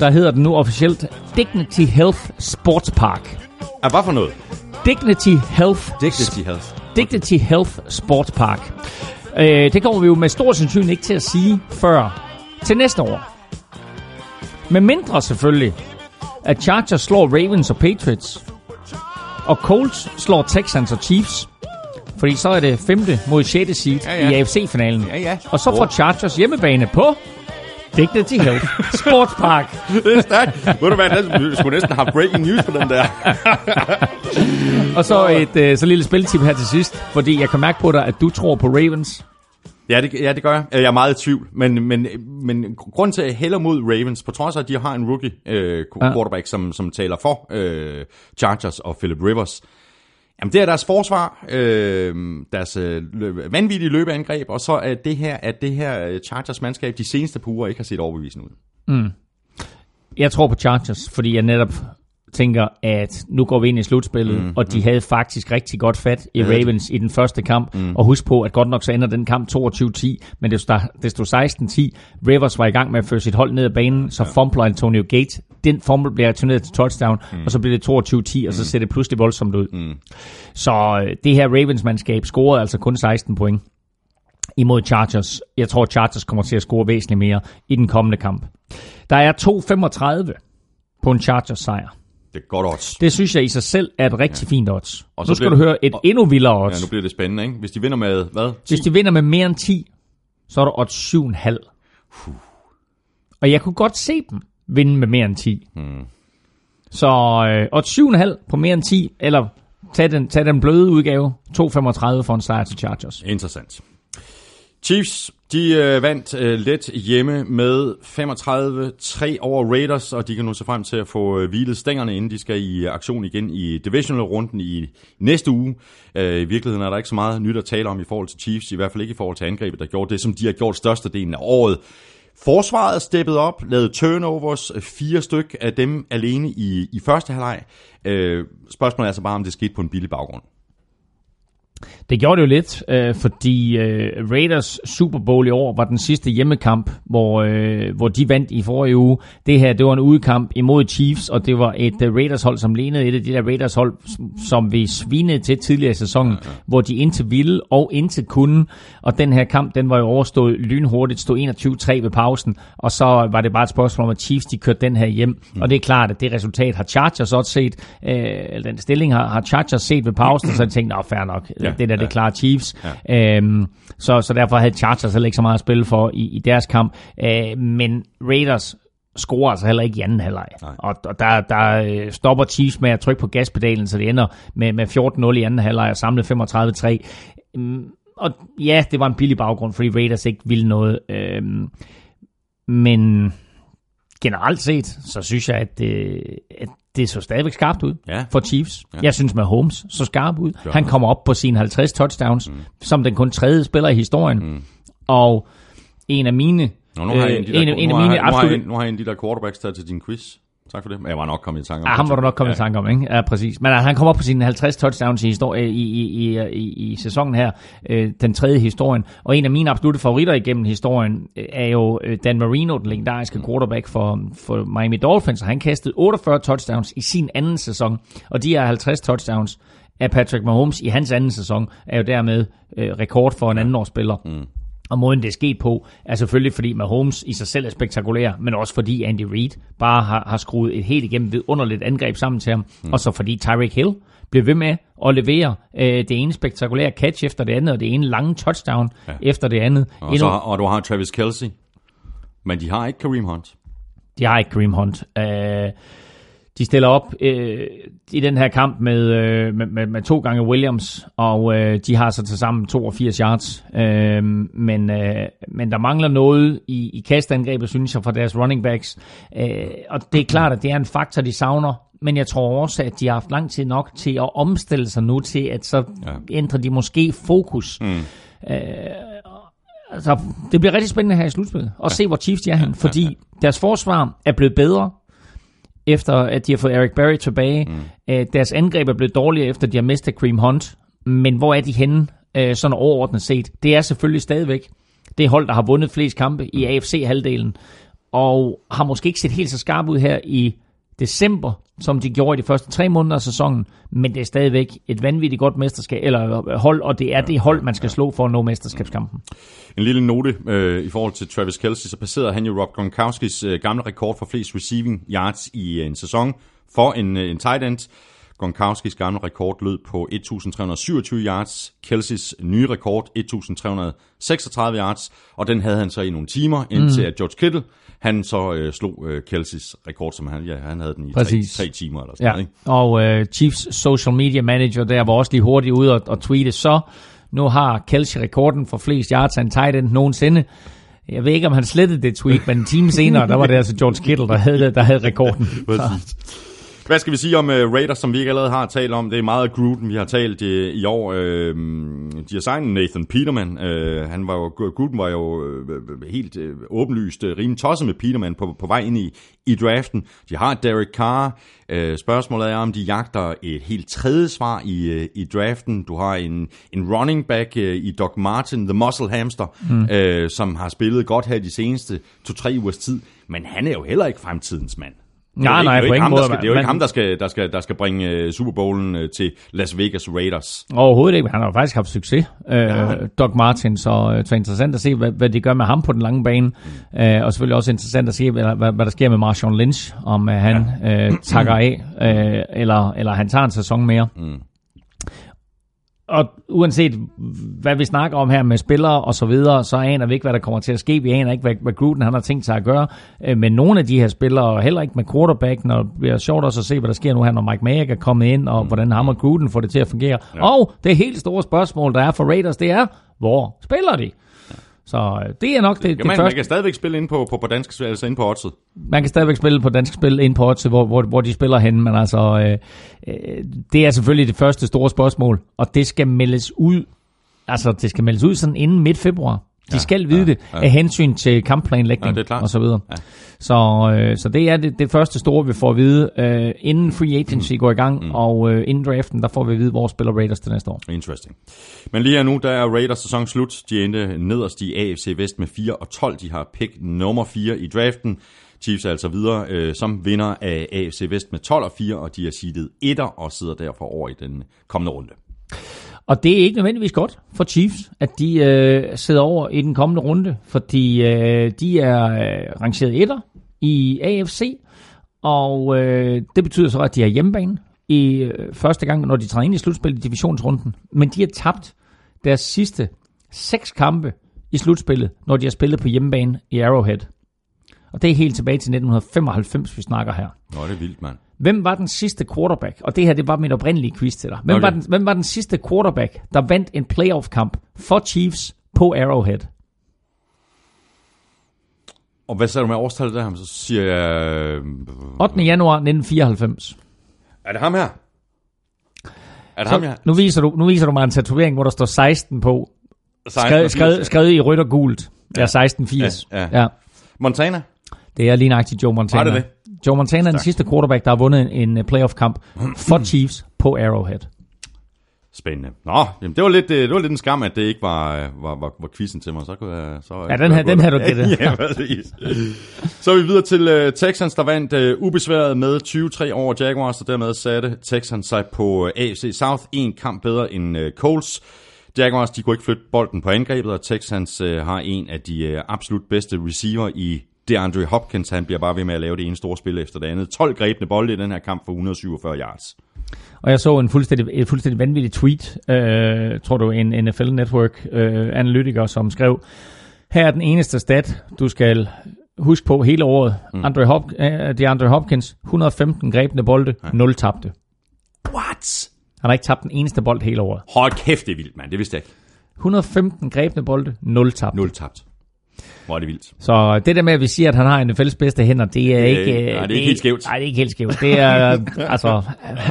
der hedder den nu officielt Dignity Health Sports Park. Ja, hvad for noget? Dignity Health Dignity Health. Dignity Health Sports Park. Øh, det kommer vi jo med stor sandsynlighed ikke til at sige før til næste år. Med mindre selvfølgelig, at Chargers slår Ravens og Patriots, og Colts slår Texans og Chiefs. Fordi så er det femte mod 6. seed Ja, ja, ja. ja. i AFC-finalen. Ja, ja. Og så får Chargers hjemmebane på Dignity Health Sports Park. Det er stærkt. Ved du hvad, jeg skulle næsten have breaking news på den der. Og så et øh, så lille spiltip her til sidst, fordi jeg kan mærke på dig, at du tror på Ravens. Ja, det, ja, det gør jeg. Jeg er meget i tvivl. Men, men, men grunden til, at jeg hælder mod Ravens, på trods af, at de har en rookie øh, Ja. quarterback, som, som taler for øh, Chargers og Philip Rivers, jamen det er deres forsvar, øh, deres øh, vanvittige løbeangreb, og så er det her, at det her øh, Chargers-mandskab de seneste par uger ikke har set overbevisende ud. Jeg tror på Chargers, fordi jeg netop tænker, at nu går vi ind i slutspillet, mm, og de mm. havde faktisk rigtig godt fat i. Ravens i den første kamp. Mm. Og husk på, at godt nok så ender den kamp 22-10, men det stod, det stod 16-10. Rivers var i gang med at føre sit hold ned ad banen, så ja. fumbler Antonio Gates. Den fumble bliver returneret til touchdown, mm. og så bliver det 22-10, og så ser det pludselig voldsomt ud. Mm. Så øh, det her Ravens-mandskab scorede altså kun 16 point imod Chargers. Jeg tror, Chargers kommer til at score væsentligt mere i den kommende kamp. Der er 2,35 på en Chargers sejr. Det er godt odds. Det synes jeg i sig selv er et rigtig ja. fint odds. Og Og så nu skal bliver- du høre et og- endnu vildere odds. Ja, nu bliver det spændende, ikke? Hvis de vinder med, hvad? 10? Hvis de vinder med mere end 10, så er der odds 7,5. Og jeg kunne godt se dem vinde med mere end 10. Hmm. Så øh, odds 7,5 på mere end 10, eller tag den, tag den bløde udgave, 2,35 for en sejr til Chargers. Interessant. Chiefs, de øh, vandt øh, let hjemme med 35-3 over Raiders, og de kan nu se frem til at få øh, hvilet stængerne, inden de skal i aktion igen i divisional-runden i næste uge. Øh, I virkeligheden er der ikke så meget nyt at tale om i forhold til Chiefs, i hvert fald ikke i forhold til angrebet, der gjorde det, som de har gjort størstedelen af året. Forsvaret steppede op, lavede turnovers, øh, fire styk af dem alene i, i første halvleg. Øh, spørgsmålet er altså bare, om det skete på en billig baggrund. Det gjorde det jo lidt, øh, fordi øh, Raiders Super Bowl i år var den sidste hjemmekamp, hvor, øh, hvor de vandt i forrige uge. Det her, det var en udekamp imod Chiefs, og det var et uh, Raiders hold, som lignede et af de der Raiders hold, som vi svinede til tidligere i sæsonen, ja, ja. hvor de indtil ville og indtil kunne. Og den her kamp, den var jo overstået lynhurtigt, stod 21-3 ved pausen, og så var det bare et spørgsmål om, at Chiefs de kørte den her hjem. Mm. Og det er klart, at det resultat har Chargers også set, øh, eller den stilling har, har Chargers set ved pausen, så jeg tænkte, nå, fair nok. Ja det der, det klarer Chiefs. Ja. Øhm, så, så derfor havde Chargers heller ikke så meget at spille for i, i deres kamp. Øh, men Raiders scorer altså heller ikke i anden halvleg. Og, og der, der øh, stopper Chiefs med at trykke på gaspedalen, så det ender med, med 14-0 i anden halvleg og samlet 35-3. Øhm, og ja, det var en billig baggrund, fordi Raiders ikke ville noget. Øhm, men generelt set, så synes jeg, at, øh, at det så stadigvæk skarpt ud ja. for Chiefs. Ja. Jeg synes med Holmes så skarp ud. Ja. Han kommer op på sine 50 touchdowns, mm. som den kun tredje spiller i historien. Mm. Og en af mine... Nå, nu har jeg en, de der, en, en af mine absolut... Nu har jeg en af de der quarterbacks taget til din quiz. Tak for det. Jeg var nok kommet i tanke om ja, ham var du nok kommet ja. i tanke om, ikke? Ja, præcis. Men altså, han kommer op på sine 50 touchdowns i, historie, i, i, i, i, i sæsonen her, øh, den tredje historien. Og en af mine absolutte favoritter igennem historien øh, er jo øh, Dan Marino, den legendariske quarterback for, for Miami Dolphins. Og han kastede 48 touchdowns i sin anden sæson, og de er 50 touchdowns af Patrick Mahomes i hans anden sæson, er jo dermed øh, rekord for en anden årsspiller. Mm. Og måden det er sket på, er selvfølgelig fordi Mahomes i sig selv er spektakulær, men også fordi Andy Reid bare har, har skruet et helt igennem vidunderligt angreb sammen til ham. Mm. Og så fordi Tyreek Hill blev ved med at levere øh, det ene spektakulære catch efter det andet, og det ene lange touchdown ja. efter det andet. Og, Endnu... så, og du har Travis Kelsey, men de har ikke Kareem Hunt. De har ikke Kareem Hunt. Øh, de stiller op øh, i den her kamp med, øh, med, med, med to gange Williams, og øh, de har så til sammen 82 yards. Øh, men, øh, men der mangler noget i, i kastangrebet, synes jeg, fra deres running backs. Øh, og det er klart, at det er en faktor, de savner. Men jeg tror også, at de har haft lang tid nok til at omstille sig nu til, at så ja. ændrer de måske fokus. Mm. Øh, altså, det bliver rigtig spændende her i slutspillet, at ja. se, hvor Chiefs de er hen, fordi deres forsvar er blevet bedre, efter at de har fået Eric Berry tilbage. Mm. Øh, deres angreb er blevet dårligere, efter de har mistet Cream Hunt. Men hvor er de henne, øh, sådan overordnet set? Det er selvfølgelig stadigvæk det hold, der har vundet flest kampe i AFC-halvdelen, og har måske ikke set helt så skarp ud her i december, som de gjorde i de første tre måneder af sæsonen, men det er stadigvæk et vanvittigt godt mesterskab, eller hold, og det er det hold, man skal slå for at nå mesterskabskampen. En lille note øh, i forhold til Travis Kelsey, så passerede han jo Rob Gronkowskis øh, gamle rekord for flest receiving yards i øh, en sæson for en, øh, en tight end. Gronkowskis gamle rekord lød på 1.327 yards, Kelseys nye rekord 1.336 yards, og den havde han så i nogle timer, indtil mm. at George Kittle han så øh, slog øh, Kelseys rekord, som han, ja, han havde den i tre, tre timer eller sådan ja. noget. Ikke? Og øh, Chiefs social media manager der var også lige hurtigt ude og, og tweete, så nu har Kelsey rekorden for flest yards en tight end nogensinde. Jeg ved ikke, om han slettede det tweet, men en time senere, der var det altså George Kittle, der havde, der havde rekorden. Hvad skal vi sige om uh, Raiders, som vi ikke allerede har talt om? Det er meget Gruden, vi har talt i, i år. Uh, de har signet Nathan Peterman. Uh, han var jo, Gruden var jo uh, helt uh, åbenlyst uh, rimelig tosset med Peterman på, på vej ind i, i draften. De har Derek Carr. Uh, spørgsmålet er, om de jagter et helt tredje svar i, uh, i draften. Du har en, en running back uh, i Doc Martin, the muscle hamster, mm. uh, som har spillet godt her de seneste to-tre ugers tid. Men han er jo heller ikke fremtidens mand. Nej, nej, på ingen måde. Skal, det er jo ikke ham, der skal, der skal, der skal bringe uh, Super Bowlen uh, til Las Vegas Raiders. Overhovedet ikke, han har faktisk haft succes, uh, ja. Doc Martin, så, uh, så interessant at se, hvad, hvad de gør med ham på den lange bane. Uh, og selvfølgelig også interessant at se, hvad, hvad, hvad der sker med Marshawn Lynch, om uh, han ja. uh, takker af, uh, eller, eller han tager en sæson mere. Mm og uanset hvad vi snakker om her med spillere og så videre, så aner vi ikke, hvad der kommer til at ske. Vi aner ikke, hvad, hvad Gruden han har tænkt sig at gøre øh, med nogle af de her spillere, og heller ikke med quarterback, når det bliver sjovt også at se, hvad der sker nu her, når Mike Mayock er kommet ind, og mm. hvordan ham og Gruden får det til at fungere. Ja. Og det helt store spørgsmål, der er for Raiders, det er, hvor spiller de? Så øh, det er nok det, Kan det man, man første. kan stadigvæk spille ind på, på, på dansk, altså ind på oddset. Man kan stadigvæk spille på dansk spil ind på odds, hvor, hvor, hvor de spiller hen, men altså, øh, øh, det er selvfølgelig det første store spørgsmål, og det skal meldes ud, altså det skal meldes ud sådan inden midt februar. De Ja, skal vide ja, det ja. af hensyn til kampplanlægning Ja, og så videre. Ja. Så, øh, så det er det, det første store, vi får at vide, øh, inden free agency går i gang, Mm. og øh, inden draften, der får vi at vide, hvor spiller Raiders til næste år. Interesting. Men lige nu, der er Raiders sæson slut. De endte nederst i AFC Vest med 4 og 12. De har pick nummer 4 i draften. Chiefs er altså videre øh, som vinder af AFC Vest med 12 og 4, og de er seedet etter og sidder derfor over i den kommende runde. Og det er ikke nødvendigvis godt for Chiefs, at de øh, sidder over i den kommende runde, fordi øh, de er øh, rangeret etter i AFC, og øh, det betyder så, at de er hjemmebane i øh, første gang, når de træder ind i slutspillet i divisionsrunden. Men de har tabt deres sidste seks kampe i slutspillet, når de har spillet på hjemmebane i Arrowhead. Og det er helt tilbage til 1995, vi snakker her. Nå, det er vildt, mand. Hvem var den sidste quarterback? Og det her, det var mit oprindelige quiz til dig. Hvem, Okay. var, den, hvem var den sidste quarterback, der vandt en playoff-kamp for Chiefs på Arrowhead? Og hvad sagde du med årstallet der? Så siger jeg... øh, 8. januar 1994. Er det ham her? Er det Så ham her? nu, viser du, nu viser du mig en tatovering, hvor der står 16 på. 16 Skrevet, og 80. skrevet, skrevet i rødt og gult. Ja, 1680. Ja, ja. ja. Montana? Det er lige nøjagtigt Joe Montana. Var det Joe Montana er den sidste quarterback, der har vundet en, en playoff-kamp for Chiefs på Arrowhead. Spændende. Nå, jamen, det var lidt, øh, det var lidt en skam, at det ikke var, øh, var, var, var quizzen til mig. Så kunne jeg, så Ja, den her- den her, du gættede. ja, præcis. Så er vi videre til uh, Texans, der vandt uh, ubesværet med 20-3 over Jaguars, og dermed satte Texans sig på uh, AFC South en kamp bedre end uh, Colts. Jaguars, de kunne ikke flytte bolden på angrebet, og Texans uh, har en af de uh, absolut bedste receiver i DeAndre Hopkins. Han bliver bare ved med at lave det ene store spil efter det andet. 12 grebne bolde i den her kamp for 147 yards. Og jeg så en fuldstændig, et fuldstændig vanvittig tweet, øh, tror du, en NFL Network øh, analytiker, som skrev, her er den eneste stat, du skal huske på hele året. Mm. Andre Hop, øh, DeAndre Hopkins, 115 grebne bolde, 0 tabte. What? Han har ikke tabt den eneste bold hele året. Hold kæft, det er vildt, mand. Det vidste jeg ikke. 115 grebne bolde, 0 tabte. 0 tabt. Hvor er det vildt. Så det der med, at vi siger, at han har NFL's bedste hænder, det er Det- ikke... nej, det er ikke helt skævt. Nej, det er ikke helt skævt. Det er, altså,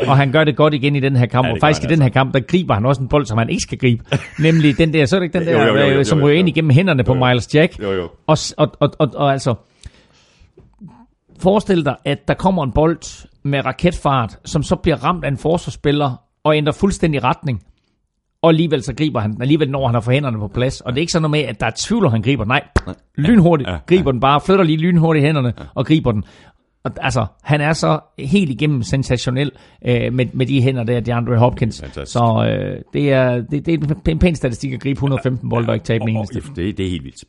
og han gør det godt igen i den her kamp. Ja, det og faktisk gør i han den her kamp, der griber han også en bold, som han ikke skal gribe. Nemlig den der, så er det ikke den Jo, der, jo, jo, jo, øh, som jo, ryger jo. ind igennem hænderne på Jo, jo. Miles Jack. Jo, jo. Og, og, og, og, og altså, forestil dig, at der kommer en bold med raketfart, som så bliver ramt af en forsvarsspiller og ændrer fuldstændig retning. Og alligevel så griber han den, alligevel når han har for hænderne på plads. Og det er ikke sådan noget med, at der er tvivl, han griber. Nej, lynhurtigt Ja, ja. griber den bare, flytter lige lynhurtigt hænderne og griber den. Og, altså, han er så helt igennem sensationel øh, med, med de hænder der, DeAndre Hopkins. Fantastisk. Så øh, det, er, det, det er en pæn statistik at gribe 115 bolde og ikke tabe den Og- det, det er helt vildt.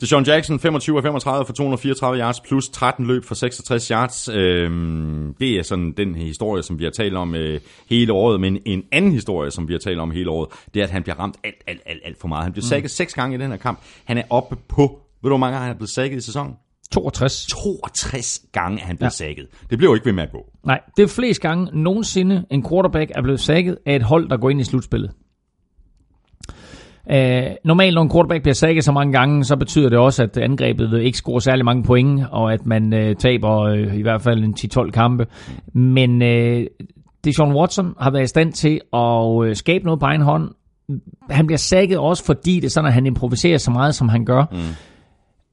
Deshaun Jackson, 25 af 35 for 234 yards, plus 13 løb for 66 yards. Øhm, det er sådan den historie, som vi har talt om øh, hele året. Men en anden historie, som vi har talt om hele året, det er, at han bliver ramt alt, alt, alt, alt for meget. Han bliver sækket seks gange i den her kamp. Han er oppe på, ved du hvor mange gange han er blevet sækket i sæsonen? 62. 62 gange er han blevet ja. sækket. Det bliver jo ikke ved med at gå. Nej, det er flest gange nogensinde en quarterback er blevet sækket af et hold, der går ind i slutspillet. Uh, normalt, når en quarterback bliver sækket så mange gange, så betyder det også, at angrebet ikke score særlig mange point, og at man uh, taber uh, i hvert fald en 10-12 kampe. Men uh, Deshaun Watson har været i stand til at uh, skabe noget på egen hånd. Han bliver sækket også, fordi det er sådan, at han improviserer så meget, som han gør. Mm.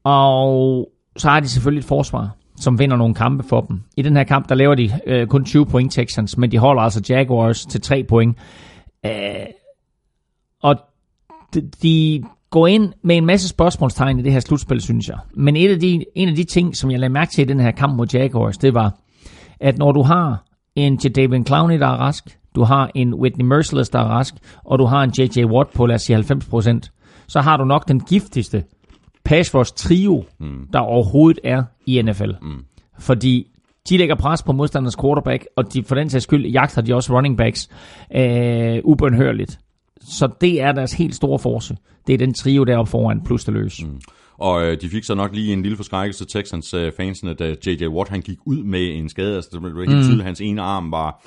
Og så har de selvfølgelig et forsvar, som vinder nogle kampe for dem. I den her kamp, der laver de øh, kun 20 point Texans, men de holder altså Jaguars til 3 point. Øh, og de, de går ind med en masse spørgsmålstegn i det her slutspil, synes jeg. Men et af de, en af de ting, som jeg lagde mærke til i den her kamp mod Jaguars, det var, at når du har en Jadavion Clowney, der er rask, du har en Whitney Merciless, der er rask, og du har en J.J. Watt på, lad os sige 90%, så har du nok den giftigste pass trio, mm. der overhovedet er i NFL. Mm. Fordi de lægger pres på modstanders quarterback, og de, for den sags skyld jagter de også running backs øh, ubønhørligt. Så det er deres helt store force. Det er den trio deroppe foran, plus det løs. Mm. Og øh, de fik så nok lige en lille forskrækkelse, Texans øh, fansene, da J.J. Watt han gik ud med en skade. Altså, det blev helt mm. tydeligt, at hans ene arm var,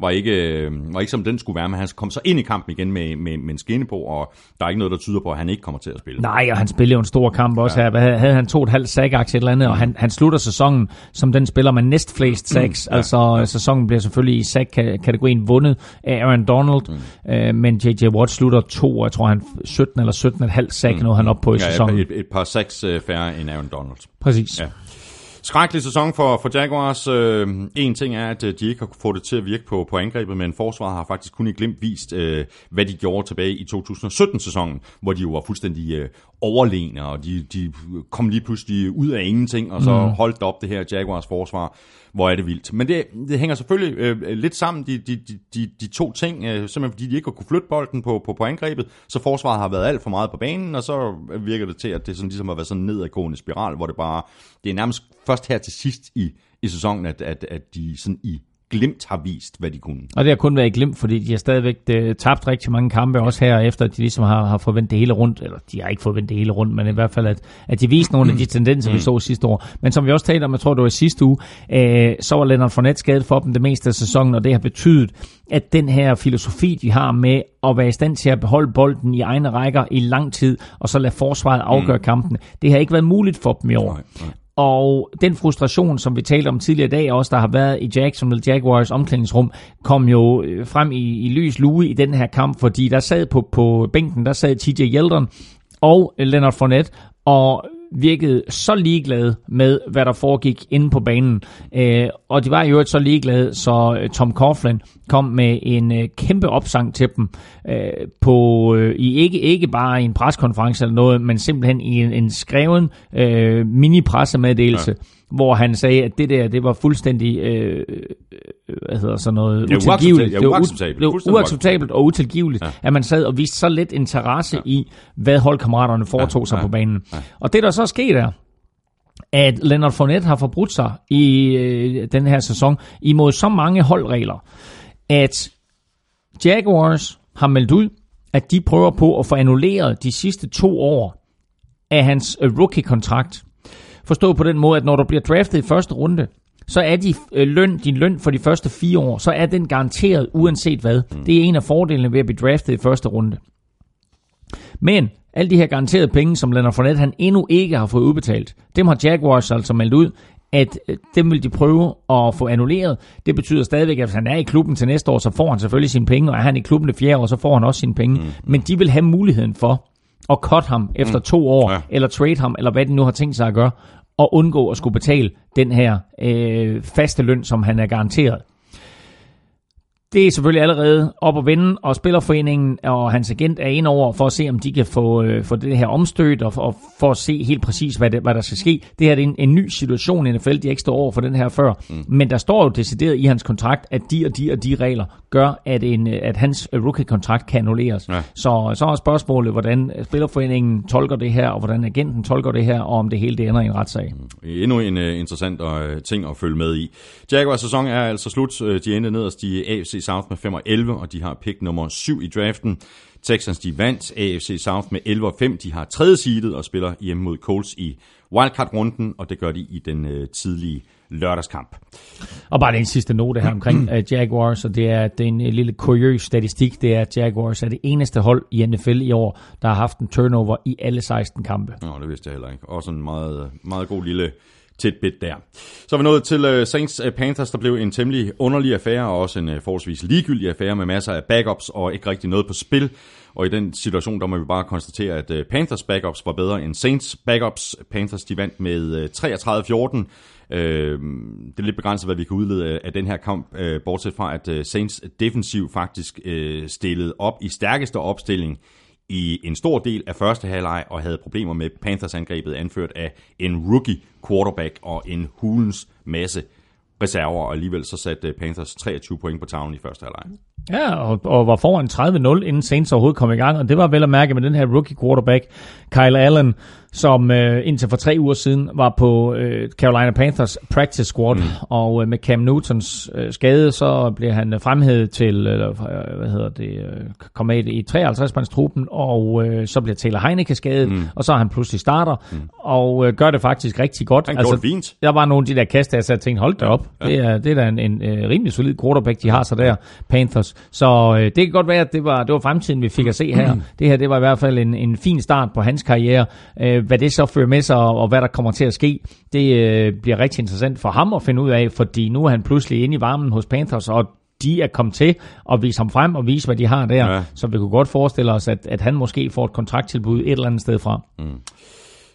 var ikke, øh, var ikke som den skulle være, men han kom så ind i kampen igen med, med, med en skinne på, og der er ikke noget, der tyder på, at han ikke kommer til at spille. Nej, og han spillede jo en stor kamp også ja. her. Havde han to et halvt sack et eller andet, og han, han slutter sæsonen som den spiller med næstflest sacks. Mm, ja, altså ja. sæsonen bliver selvfølgelig i sack-kategorien vundet af Aaron Donald, mm. øh, men J.J. Watt slutter to, og jeg tror han 17 eller 17 et halvt sack mm. nåede han op på i ja, sæsonen. Et, et par sacks øh, færre end Aaron Donald. Præcis. Ja. Skrækkelig sæson for, for Jaguars. Øh, en ting er, at øh, de ikke har fået det til at virke på, på angrebet, men forsvaret har faktisk kun i glimt vist, øh, hvad de gjorde tilbage i 2017-sæsonen, hvor de jo var fuldstændig øh, overlegne, og de, de kom lige pludselig ud af ingenting, og så mm. holdt op det her Jaguars forsvar. Hvor er det vildt. Men det, det hænger selvfølgelig øh, lidt sammen, de, de, de, de to ting, øh, simpelthen fordi de ikke har kunne flytte bolden på, på, på angrebet, så forsvaret har været alt for meget på banen, og så virker det til, at det sådan, ligesom har været sådan en nedadgående spiral, hvor det bare, det er nærmest først her til sidst i, i sæsonen, at, at, at de sådan i glimt har vist, hvad de kunne. Og det har kun været glimt, fordi de har stadigvæk det, tabt rigtig mange kampe, også her efter, at de ligesom har, har forventet det hele rundt, eller de har ikke forventet det hele rundt, men i hvert fald, at, at de viste nogle af de tendenser, vi mm. så sidste år. Men som vi også talte om, jeg tror det var sidste uge, øh, så var Leonard Fournette skadet for dem det meste af sæsonen, og det har betydet, at den her filosofi, de har med at være i stand til at beholde bolden i egne rækker i lang tid, og så lade forsvaret afgøre mm. kampen, det har ikke været muligt for dem i år. Nej, nej. Og den frustration, som vi talte om tidligere i dag, også der har været i Jacksonville Jaguars omklædningsrum, kom jo øh, frem i, i lys lue i den her kamp, fordi der sad på, på bænken, der sad TJ Yeldon og Leonard Fournette, og virkede så ligeglade med, hvad der foregik inde på banen. Øh, og de var jo så ligeglade, så øh, Tom Coughlin kom med en øh, kæmpe opsang til dem, øh, på, øh, i ikke, ikke bare i en preskonference eller noget, men simpelthen i en, en skreven øh, mini-pressemeddelelse, ja hvor han sagde, at det der, det var fuldstændig, øh, hvad hedder sådan noget, utilgiveligt. Det var uacceptabelt. Det var uacceptabelt og utilgiveligt, ja. at man sad og viste så lidt interesse ja. i, hvad holdkammeraterne foretog ja. sig ja. på banen. Ja. Og det, der så er sket er, at Leonard Fournette har forbrudt sig i øh, den her sæson imod så mange holdregler, at Jaguars har meldt ud, at de prøver på at få annulleret de sidste to år af hans øh, rookie-kontrakt Forstå på den måde, at når du bliver draftet i første runde, så er de, øh, løn, din løn for de første fire år, så er den garanteret uanset hvad. Mm. Det er en af fordelene ved at blive draftet i første runde. Men alle de her garanterede penge, som Leonard Fournette han endnu ikke har fået udbetalt, dem har Jaguars altså meldt ud, at øh, dem vil de prøve at få annulleret. Det betyder stadigvæk, at hvis han er i klubben til næste år, så får han selvfølgelig sine penge, og er han i klubben det fjerde år, så får han også sine penge. Mm. Men de vil have muligheden for at cut ham efter mm. to år, ja. eller trade ham, eller hvad de nu har tænkt sig at gøre og undgå at skulle betale den her øh, faste løn, som han er garanteret. Det er selvfølgelig allerede op at vende, og Spillerforeningen og hans agent er ind over for at se, om de kan få, øh, få det her omstødt, og, og for at se helt præcis, hvad, det, hvad der skal ske. Det her er en, en ny situation i NFL, de ikke står over for den her før. Mm. Men der står jo decideret i hans kontrakt, at de og de og de regler gør, at, en, at hans rookie-kontrakt kan annulleres. Ja. Så, så er spørgsmålet, hvordan Spillerforeningen tolker det her, og hvordan agenten tolker det her, og om det hele det ender i en retssag. Mm. Endnu en uh, interessant uh, ting at følge med i. Jaguars sæson er altså slut. De endte nederst i AFC South med 5 og 11, og de har pick nummer 7 i draften. Texans de vandt AFC South med 11 og 5. De har tredje seedet og spiller hjemme mod Colts i wildcard-runden, og det gør de i den uh, tidlige lørdagskamp. Og bare den sidste note her omkring uh, Jaguars, og det er, det er en lille kuriøs statistik, det er, at Jaguars er det eneste hold i NFL i år, der har haft en turnover i alle 16 kampe. Nå, det vidste jeg heller ikke. Også en meget, meget god lille tidbit der. Så er vi nået til øh, Saints øh, Panthers, der blev en temmelig underlig affære, og også en uh, forholdsvis ligegyldig affære med masser af backups og ikke rigtig noget på spil. Og i den situation, der må vi bare konstatere, at Panthers backups var bedre end Saints backups. Panthers de vandt med 33-14. Uh, øhm, det er lidt begrænset, hvad vi kan udlede af den her kamp, bortset fra, at Saints defensiv faktisk stillede op i stærkeste opstilling i en stor del af første halvleg og havde problemer med Panthers angrebet anført af en rookie quarterback og en hulens masse reserver, og alligevel så satte Panthers 23 point på tavlen i første halvleg. Ja, og, og var foran 30-0, inden Saints overhovedet kom i gang, og det var vel at mærke med den her rookie quarterback, Kyle Allen, som øh, indtil for tre uger siden var på øh, Carolina Panthers practice squad, mm. og øh, med Cam Newtons øh, skade, så blev han øh, fremhævet til, eller, øh, hvad hedder det, øh, kom med i 53-mandstruppen, og øh, så bliver Taylor Heineke skadet, mm. og så er han pludselig starter, mm. og øh, gør det faktisk rigtig godt. Han altså, fint. Der var nogle af de der kast, der jeg tænkte, hold da op, ja. det, er, det er da en, en, en rimelig solid quarterback, de har så der, Panthers. Så øh, det kan godt være, at det var, det var fremtiden, vi fik at se her. Mm. Det her, det var i hvert fald en, en fin start på hans karriere. Øh, hvad det så fører med sig, og, og hvad der kommer til at ske, det øh, bliver rigtig interessant for ham at finde ud af, fordi nu er han pludselig inde i varmen hos Panthers, og de er kommet til at vise ham frem og vise, hvad de har der. Ja. Så vi kunne godt forestille os, at, at han måske får et kontrakttilbud et eller andet sted fra. Mm.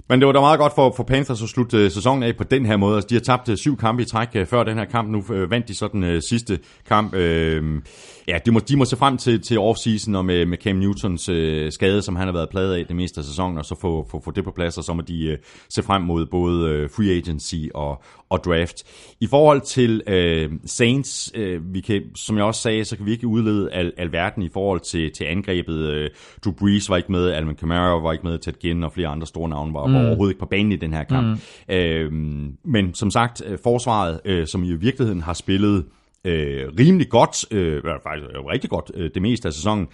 Men det var da meget godt for, for Panthers at slutte sæsonen af på den her måde. Altså, de har tabt øh, syv kampe i træk øh, før den her kamp. Nu øh, vandt de så den sidste kamp. Øh, ja, de må, de må se frem til, til offseason og med, med Cam Newtons øh, skade, som han har været pladet af det meste af sæsonen, og så få, få, få det på plads, og så må de øh, se frem mod både øh, free agency og, og draft. I forhold til øh, Saints, øh, vi kan, som jeg også sagde, så kan vi ikke udlede al, alverden i forhold til, til angrebet. Øh, Drew Brees var ikke med, Alvin Kamara var ikke med, Ted Ginn og flere andre store navne var, mm. var overhovedet ikke på banen i den her kamp. Mm. Øh, men som sagt, øh, forsvaret, øh, som i virkeligheden har spillet øh, rimelig godt, øh, faktisk rigtig godt øh, det meste af sæsonen,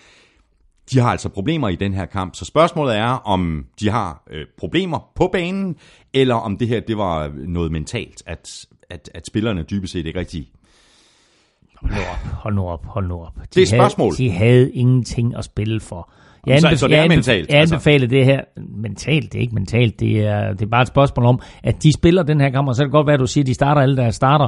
de har altså problemer i den her kamp. Så spørgsmålet er, om de har øh, problemer på banen, eller om det her det var noget mentalt, at, at, at spillerne dybest set ikke rigtig Hold nu op, hold nu op, hold nu op. De det er et spørgsmål. Havde, de havde ingenting at spille for. Jeg anbef- så, så det er mentalt? Jeg anbefaler altså. det her. Mentalt, det er ikke mentalt. Det er, det er bare et spørgsmål om, at de spiller den her kamp, og så kan det godt være, at du siger, at de starter alle der starter.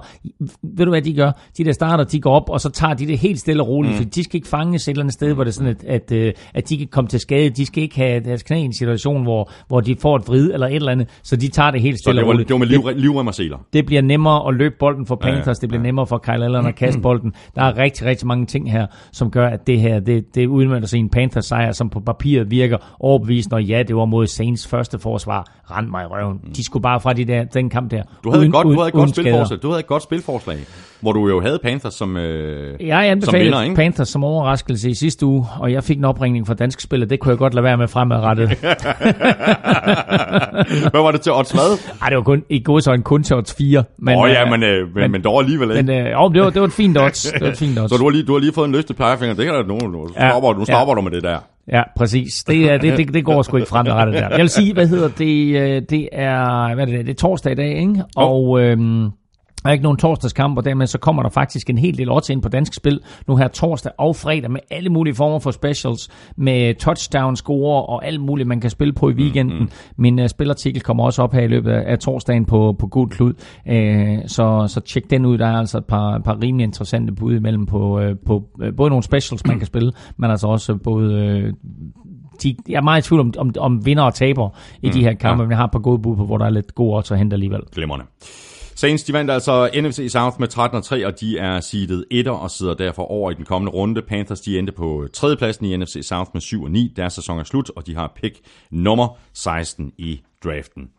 Ved du hvad de gør? De der starter, de går op, og så tager de det helt stille og roligt, mm. for de skal ikke fanges et eller andet sted, hvor det er sådan, at, at, øh, at de kan komme til skade. De skal ikke have deres knæ i en situation, hvor, hvor de får et vrid eller et eller andet, så de tager det helt stille og roligt. det var med liv, livrem og seler. Det bliver nemmere at løbe bolden for Panthers, ja, ja. det bliver nemmere for Kyle Allen at kaste bolden. Der er rigtig, rigtig mange ting her, som gør, at det her, det, det udmønter sig en Panthers sejr, som på papiret virker overbevisende, og ja, det var mod Saints første forsvar. Rand mig i røven. Mm. De skulle bare fra de der, den kamp der. Du havde, uden, et, godt, du havde et godt spilforslag. Du havde et godt spilforslag, hvor du jo havde Panthers som, øh, jeg som vinder, ikke? Panthers som overraskelse i sidste uge, og jeg fik en opringning fra dansk spiller. Det kunne jeg godt lade være med fremadrettet. hvad var det til odds hvad? Ej, det var kun, i god så en kun til odds 4. Men, oh, ja, men, øh, men, men, men dog alligevel ikke. Men, øh, oh, det, var, det var et fint odds. Det var et fint odds. så du har lige, du har lige fået en løstet pegefinger. Det kan der nogen. Nu ja, stopper, nu stopper ja. du med det der. Ja, præcis. Det, det, det, det går sgu ikke fremadrettet der. Jeg vil sige, hvad hedder det? Øh, det er, hvad er det, det er torsdag i dag, ikke? Og øhm, der er ikke nogen torsdagskamp, og dermed så kommer der faktisk en hel del odds ind på dansk spil nu her torsdag og fredag med alle mulige former for specials, med touchdown score og alt muligt, man kan spille på i weekenden. Mm-hmm. Min uh, spilartikel kommer også op her i løbet af, af torsdagen på, på Gud Klud, uh, så, så tjek den ud. Der er altså et par, par rimelig interessante bud imellem på, uh, på uh, både nogle specials, man kan spille, men altså også både... Uh, de, jeg er meget i tvivl om, om, om vinder og taber i mm, de her kampe, ja. men jeg har et par gode bud på, hvor der er lidt gode odds at hente alligevel. Glimrende. Saints de vandt altså NFC South med 13-3, og de er seedet 1 og sidder derfor over i den kommende runde. Panthers de endte på tredjepladsen i NFC South med 7 og 9. Deres sæson er slut, og de har pick nummer 16 i draften.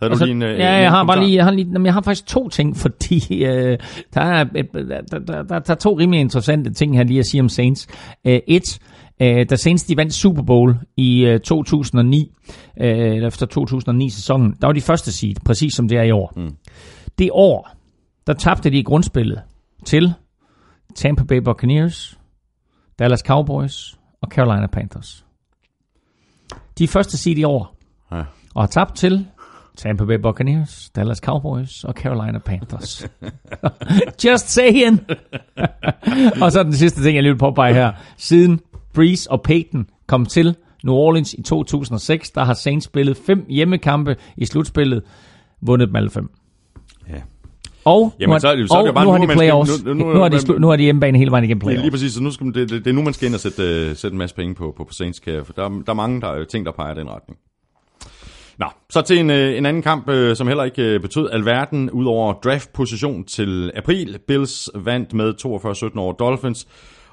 Havde altså, du lige en, ja, jeg har bare lige, jeg har lige, jeg har faktisk to ting, fordi øh, der, er, der, der, der, der, er to rimelig interessante ting her lige at sige om Saints. Øh, et, Øh, da Saints de vandt Super Bowl i øh, 2009, øh, efter 2009-sæsonen, der var de første seed, præcis som det er i år. Mm. Det år, der tabte de i grundspillet til Tampa Bay Buccaneers, Dallas Cowboys og Carolina Panthers. De første seed i år, ja. og har tabt til Tampa Bay Buccaneers, Dallas Cowboys og Carolina Panthers. Just saying! og så den sidste ting, jeg lige vil påpege her. Siden Breeze og Peyton kom til New Orleans i 2006. Der har Saints spillet fem hjemmekampe i slutspillet, vundet dem alle fem. Ja. Og, Jamen, nu, så, så er det bare nu, har de playoffs. Nu, nu, nu, nu, har de, nu har de hjemmebane hele vejen igennem playoffs. Lige præcis, så nu skal, det, det, det er nu, man skal ind og sætte, uh, sætte en masse penge på, på, på Saints, for der, der er mange der, ting, der peger i den retning. Nå, så til en, øh, en anden kamp, øh, som heller ikke betød alverden, udover draft-position til april. Bills vandt med 42-17 over Dolphins.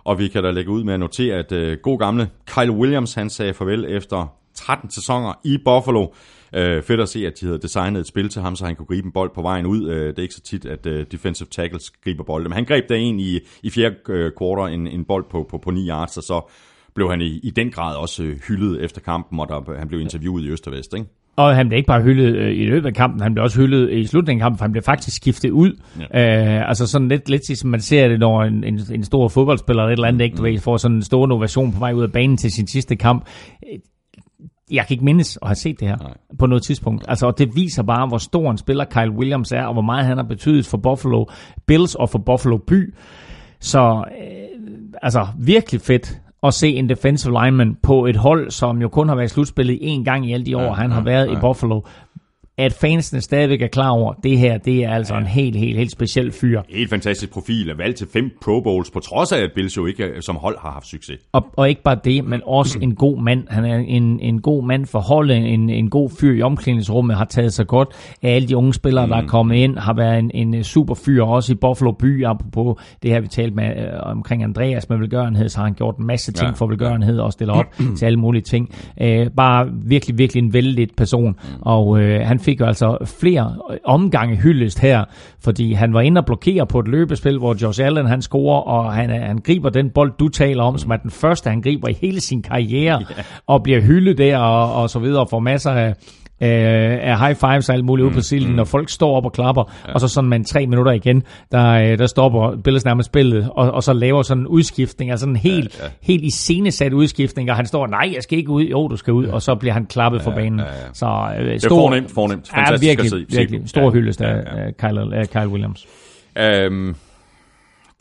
Og vi kan da lægge ud med at notere, at øh, god gamle Kyle Williams, han sagde farvel efter 13 sæsoner i Buffalo. Øh, fedt at se, at de havde designet et spil til ham, så han kunne gribe en bold på vejen ud. Øh, det er ikke så tit, at øh, defensive tackles griber bolden. Men han greb der en i, i fjerde øh, quarter, en, en bold på, på, på 9 yards, og så blev han i, i den grad også øh, hyldet efter kampen, og der, han blev interviewet i Øst og Vest, ikke? Og han blev ikke bare hyldet øh, i løbet af kampen, han blev også hyldet i slutningen af kampen, for han blev faktisk skiftet ud. Ja. Øh, altså sådan lidt, lidt som man ser det, når en, en, en stor fodboldspiller eller et eller andet, ikke, du ved, får sådan en stor innovation på vej ud af banen til sin sidste kamp. Jeg kan ikke mindes at have set det her Nej. på noget tidspunkt. Altså, og det viser bare, hvor stor en spiller Kyle Williams er, og hvor meget han har betydet for Buffalo Bills og for Buffalo by. Så øh, altså virkelig fedt at se en defensive lineman på et hold, som jo kun har været slutspillet en gang i alle de år, ja, han har været ja. i Buffalo at fansene stadigvæk er klar over, at det her, det er altså ja. en helt, helt, helt speciel fyr. Helt fantastisk profil, er valgt til fem Pro Bowls, på trods af, at Bills jo ikke som hold har haft succes. Og, og ikke bare det, men også en god mand. Han er en, en god mand for holdet, en, en god fyr i omklædningsrummet, har taget sig godt af alle de unge spillere, mm. der er mm. kommet ind, har været en, en super fyr, også i Buffalo by, apropos det her, vi talte med øh, omkring Andreas med velgørenhed, så har han gjort en masse ting ja. for velgørenhed og stiller op til alle mulige ting. Øh, bare virkelig, virkelig en vældig person, mm. og øh, han fik jo altså flere omgange hyldest her, fordi han var inde og blokere på et løbespil, hvor Josh Allen han scorer, og han, han griber den bold, du taler om, som er den første, han griber i hele sin karriere, yeah. og bliver hyldet der, og, og så videre, og får masser af, øh, af high fives og alt muligt mm, ude på silden, mm. når folk står op og klapper, ja. og så sådan en tre minutter igen, der, øh, der stopper Bills nærmest spillet, og, og så laver sådan en udskiftning, altså en helt, ja, ja. helt iscenesat udskiftning, og han står, nej, jeg skal ikke ud, jo, du skal ud, og så bliver han klappet ja, for banen. Ja, ja. Så, øh, stor, det er fornemt, fornemt. Fantastisk ja, virkelig, at se. virkelig. Stor ja, hyldest af ja, ja. Kyle, Kyle Williams. Um,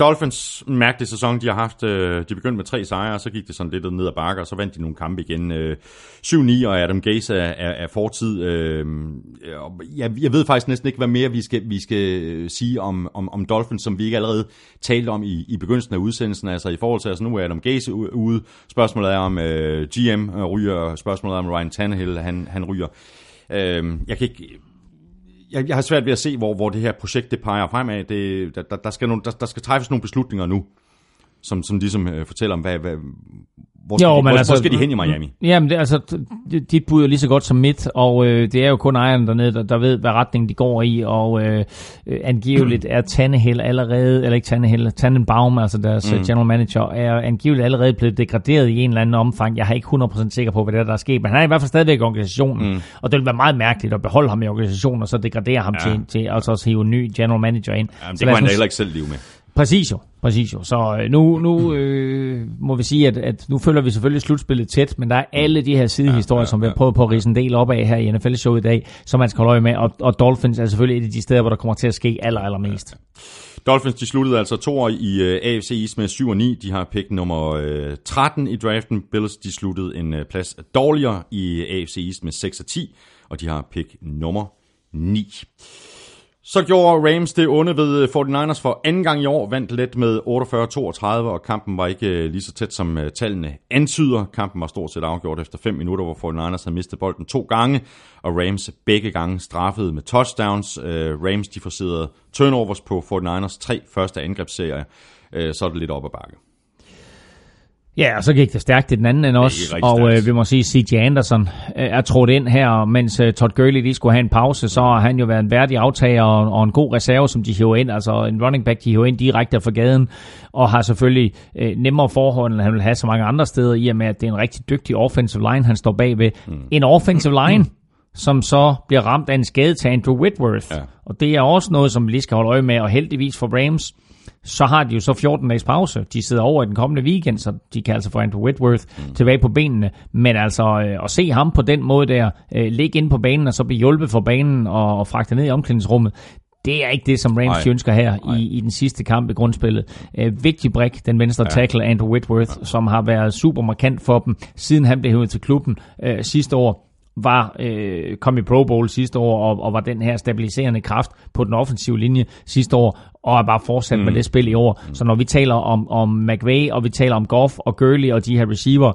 Dolphins, en mærkelig sæson, de har haft. Øh, de begyndte med tre sejre, så gik det sådan lidt ned ad bakke, og så vandt de nogle kampe igen. Øh, 7-9, og Adam Gase er, er, er fortid. Øh, jeg, jeg ved faktisk næsten ikke, hvad mere vi skal, vi skal øh, sige om, om, om Dolphins, som vi ikke allerede talte om i, i begyndelsen af udsendelsen. Altså i forhold til, altså nu er Adam Gase ude. Spørgsmålet er om øh, GM øh, ryger, spørgsmålet er om Ryan Tannehill, han, han ryger. Øh, jeg kan ikke jeg, jeg har svært ved at se, hvor, hvor det her projekt det peger fremad. Det, der, der, skal nogle, der, der skal træffes nogle beslutninger nu, som, som ligesom øh, fortæller om, hvad, hvad, hvor skal, jo, de, men hvor, altså, hvor skal de hen i Miami? Jamen, det, altså, dit bud er lige så godt som mit, og øh, det er jo kun ejeren dernede, der, der ved, hvad retning de går i, og øh, øh angiveligt er Tannehill allerede, eller ikke Tannehill, Tannenbaum, altså deres mm. Øh, general manager, er angiveligt allerede blevet degraderet i en eller anden omfang. Jeg er ikke 100% sikker på, hvad det er, der er sket, men han er i hvert fald stadigvæk i organisationen, mm. og det vil være meget mærkeligt at beholde ham i organisationen, og så degradere ham ja. til, til altså også hive en ny general manager ind. Jamen, det kan han heller ikke selv leve med. Præcis jo, præcis jo. Så øh, nu, nu øh, må vi sige, at, at nu følger vi selvfølgelig slutspillet tæt, men der er alle de her sidehistorier, ja, ja, ja. som vi har prøvet på at rise en del op af her i NFL-showet i dag, som man skal holde øje med, og, og Dolphins er selvfølgelig et af de steder, hvor der kommer til at ske aller, allermest. Ja. Dolphins, de sluttede altså to år i øh, AFC East med 7 og 9. De har pick nummer uh, 13 i draften. Bills, de sluttede en uh, plads dårligere i AFC East med 6 og 10, og de har pick nummer 9. Så gjorde Rams det onde ved øh, 49ers for anden gang i år, vandt let med 48-32, og kampen var ikke øh, lige så tæt som øh, tallene antyder. Kampen var stort set afgjort efter 5 minutter, hvor 49ers havde mistet bolden to gange, og Rams begge gange straffede med touchdowns. Rams de forserede turnovers på 49ers tre første angrebsserier, så er det lidt op ad bakke. Ja, og så gik det stærkt i den anden ende også, og øh, vi må sige, C.J. Anderson øh, er trådt ind her, mens øh, Todd Gurley lige skulle have en pause, så har han jo været en værdig aftager og, og en god reserve, som de hiver ind, altså en running back, de hiver ind direkte fra gaden, og har selvfølgelig øh, nemmere forhold, end han vil have så mange andre steder, i og med, at det er en rigtig dygtig offensive line, han står bagved. Mm. En offensive line, som så bliver ramt af en skade til Andrew Whitworth, ja. og det er også noget, som vi lige skal holde øje med, og heldigvis for Rams, så har de jo så 14 dages pause. De sidder over i den kommende weekend, så de kan altså få Andrew Whitworth mm. tilbage på benene. Men altså øh, at se ham på den måde der, øh, ligge ind på banen og så blive hjulpet for banen og, og fragte ned i omklædningsrummet, det er ikke det, som Rams ønsker her i, i den sidste kamp i grundspillet. Øh, vigtig brik, den venstre ja. tackle, Andrew Whitworth, ja. som har været super markant for dem, siden han blev hævet til klubben øh, sidste år var øh, kom i Pro Bowl sidste år, og, og var den her stabiliserende kraft på den offensive linje sidste år, og er bare fortsat mm. med det spil i år. Mm. Så når vi taler om, om McVay, og vi taler om Goff og Gurley og de her receiver,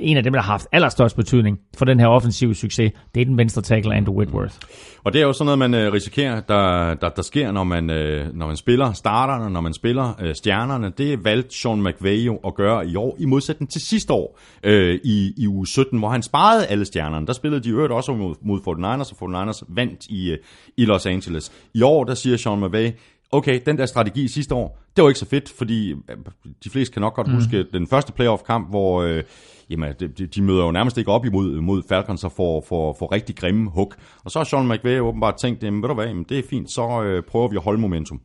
en af dem, der har haft allerstørst betydning for den her offensive succes, det er den venstre tackle, Andrew Whitworth. Mm. Og det er jo sådan noget, man øh, risikerer, der, der, der sker, når man, øh, når man spiller starterne, når man spiller øh, stjernerne. Det valgte Sean McVay jo at gøre i år, i modsætning til sidste år øh, i, i uge 17, hvor han sparede alle stjernerne. Der spillede de øvrigt også mod, mod 49ers, og 49ers vandt i, øh, i Los Angeles. I år, der siger Sean McVay, okay, den der strategi sidste år, det var ikke så fedt, fordi øh, de fleste kan nok godt mm. huske den første playoff-kamp, hvor øh, jamen, de, de møder jo nærmest ikke op imod mod Falcons og får, får, får rigtig grimme hug. Og så har Sean McVay åbenbart tænkt, jamen, ved du hvad, jamen, det er fint, så øh, prøver vi at holde momentum.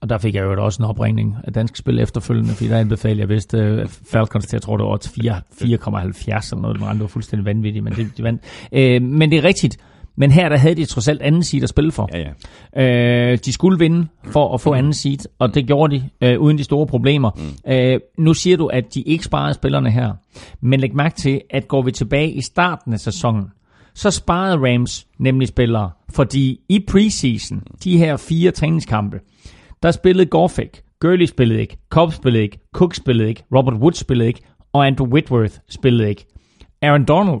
Og der fik jeg jo også en opringning af dansk spil efterfølgende, fordi der anbefalede jeg vist uh, Falcons til, jeg tror det var 4,70 eller noget, det var fuldstændig vanvittigt, men det, de vandt. Uh, men det er rigtigt, men her der havde de trods alt anden seed at spille for. Ja, ja. Øh, de skulle vinde for at få anden seed, og det gjorde de øh, uden de store problemer. Mm. Øh, nu siger du, at de ikke sparede spillerne her. Men læg mærke til, at går vi tilbage i starten af sæsonen, så sparede Rams nemlig spillere, fordi i preseason, de her fire træningskampe, der spillede Goff ikke, Gurley spillede ikke, Cobb spillede ikke, Cook spillede ikke, Robert Woods spillede ikke, og Andrew Whitworth spillede ikke. Aaron Donald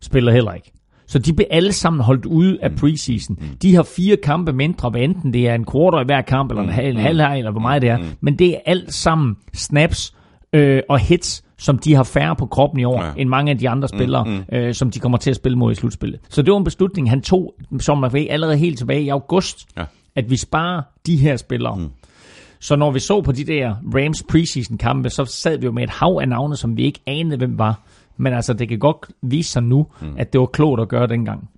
spillede heller ikke. Så de blev alle sammen holdt ude af preseason. De har fire kampe mindre, hvad enten det er en quarter i hver kamp, eller en halv, halvleg, eller hvor meget det er. Men det er alt sammen snaps øh, og hits, som de har færre på kroppen i år, ja. end mange af de andre spillere, mm, mm. Øh, som de kommer til at spille mod i slutspillet. Så det var en beslutning, han tog, som man ved, allerede helt tilbage i august, ja. at vi sparer de her spillere. Mm. Så når vi så på de der Rams preseason kampe, så sad vi jo med et hav af navne, som vi ikke anede, hvem var. Men altså, det kan godt vise sig nu, mm. at det var klogt at gøre dengang.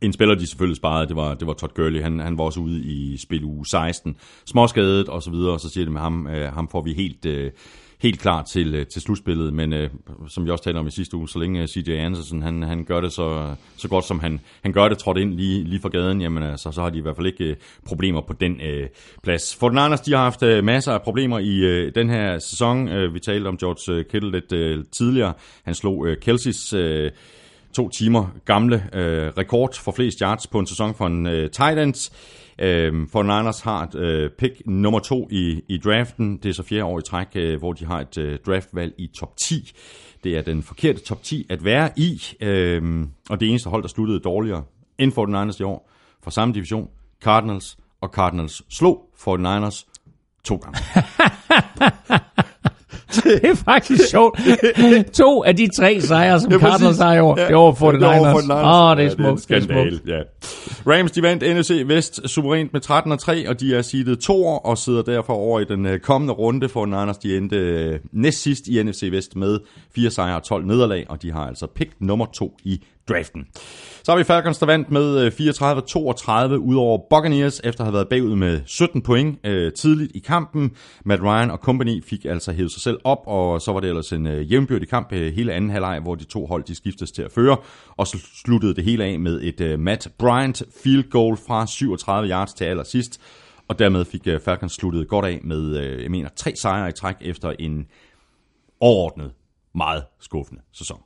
En spiller, de selvfølgelig sparede, det var, det var Todd Gurley. Han, han var også ude i spil uge 16. Småskadet og så videre, og så siger de med ham, øh, ham får vi helt... Øh, helt klar til, øh, til slutspillet, men øh, som vi også talte om i sidste uge, så længe øh, CJ Andersen han, han gør det så, så godt, som han, han gør det, trådt ind lige, lige for gaden, jamen altså, så har de i hvert fald ikke øh, problemer på den øh, plads. For den Anders, de har haft øh, masser af problemer i øh, den her sæson. Øh, vi talte om George Kittle lidt øh, tidligere. Han slog øh, Kelseys... Øh, to timer gamle øh, rekord for flest yards på en sæson for en øh, Titans. Øh, for Niners har øh, pick nummer to i, i draften. Det er så fjerde år i træk, øh, hvor de har et øh, draftvalg i top 10. Det er den forkerte top 10 at være i, øh, og det eneste hold, der sluttede dårligere end for Niners i år, fra samme division, Cardinals, og Cardinals slog for Niners to gange. det er faktisk sjovt. to af de tre sejre, som ja, Cardinals har i år, ja, det over for ja, Niners. Åh, oh, det er smukt. Ja, det er, det er ja. Rams, de vandt NFC Vest suverænt med 13 og 3, og de er seedet to år og sidder derfor over i den øh, kommende runde for Niners. De endte øh, næst sidst i NFC Vest med 4 sejre og 12 nederlag, og de har altså pick nummer 2 i draften. Så har vi Falcons, der vandt med øh, 34-32 ud over Buccaneers, efter at have været bagud med 17 point øh, tidligt i kampen. Matt Ryan og company fik altså hævet sig selv op, og så var det ellers en øh, jævnbyrdig kamp øh, hele anden halvleg, hvor de to hold de skiftes til at føre, og så sluttede det hele af med et øh, Matt Bryant field goal fra 37 yards til allersidst, og dermed fik øh, Falcons sluttet godt af med, øh, jeg mener, tre sejre i træk efter en overordnet meget skuffende sæson.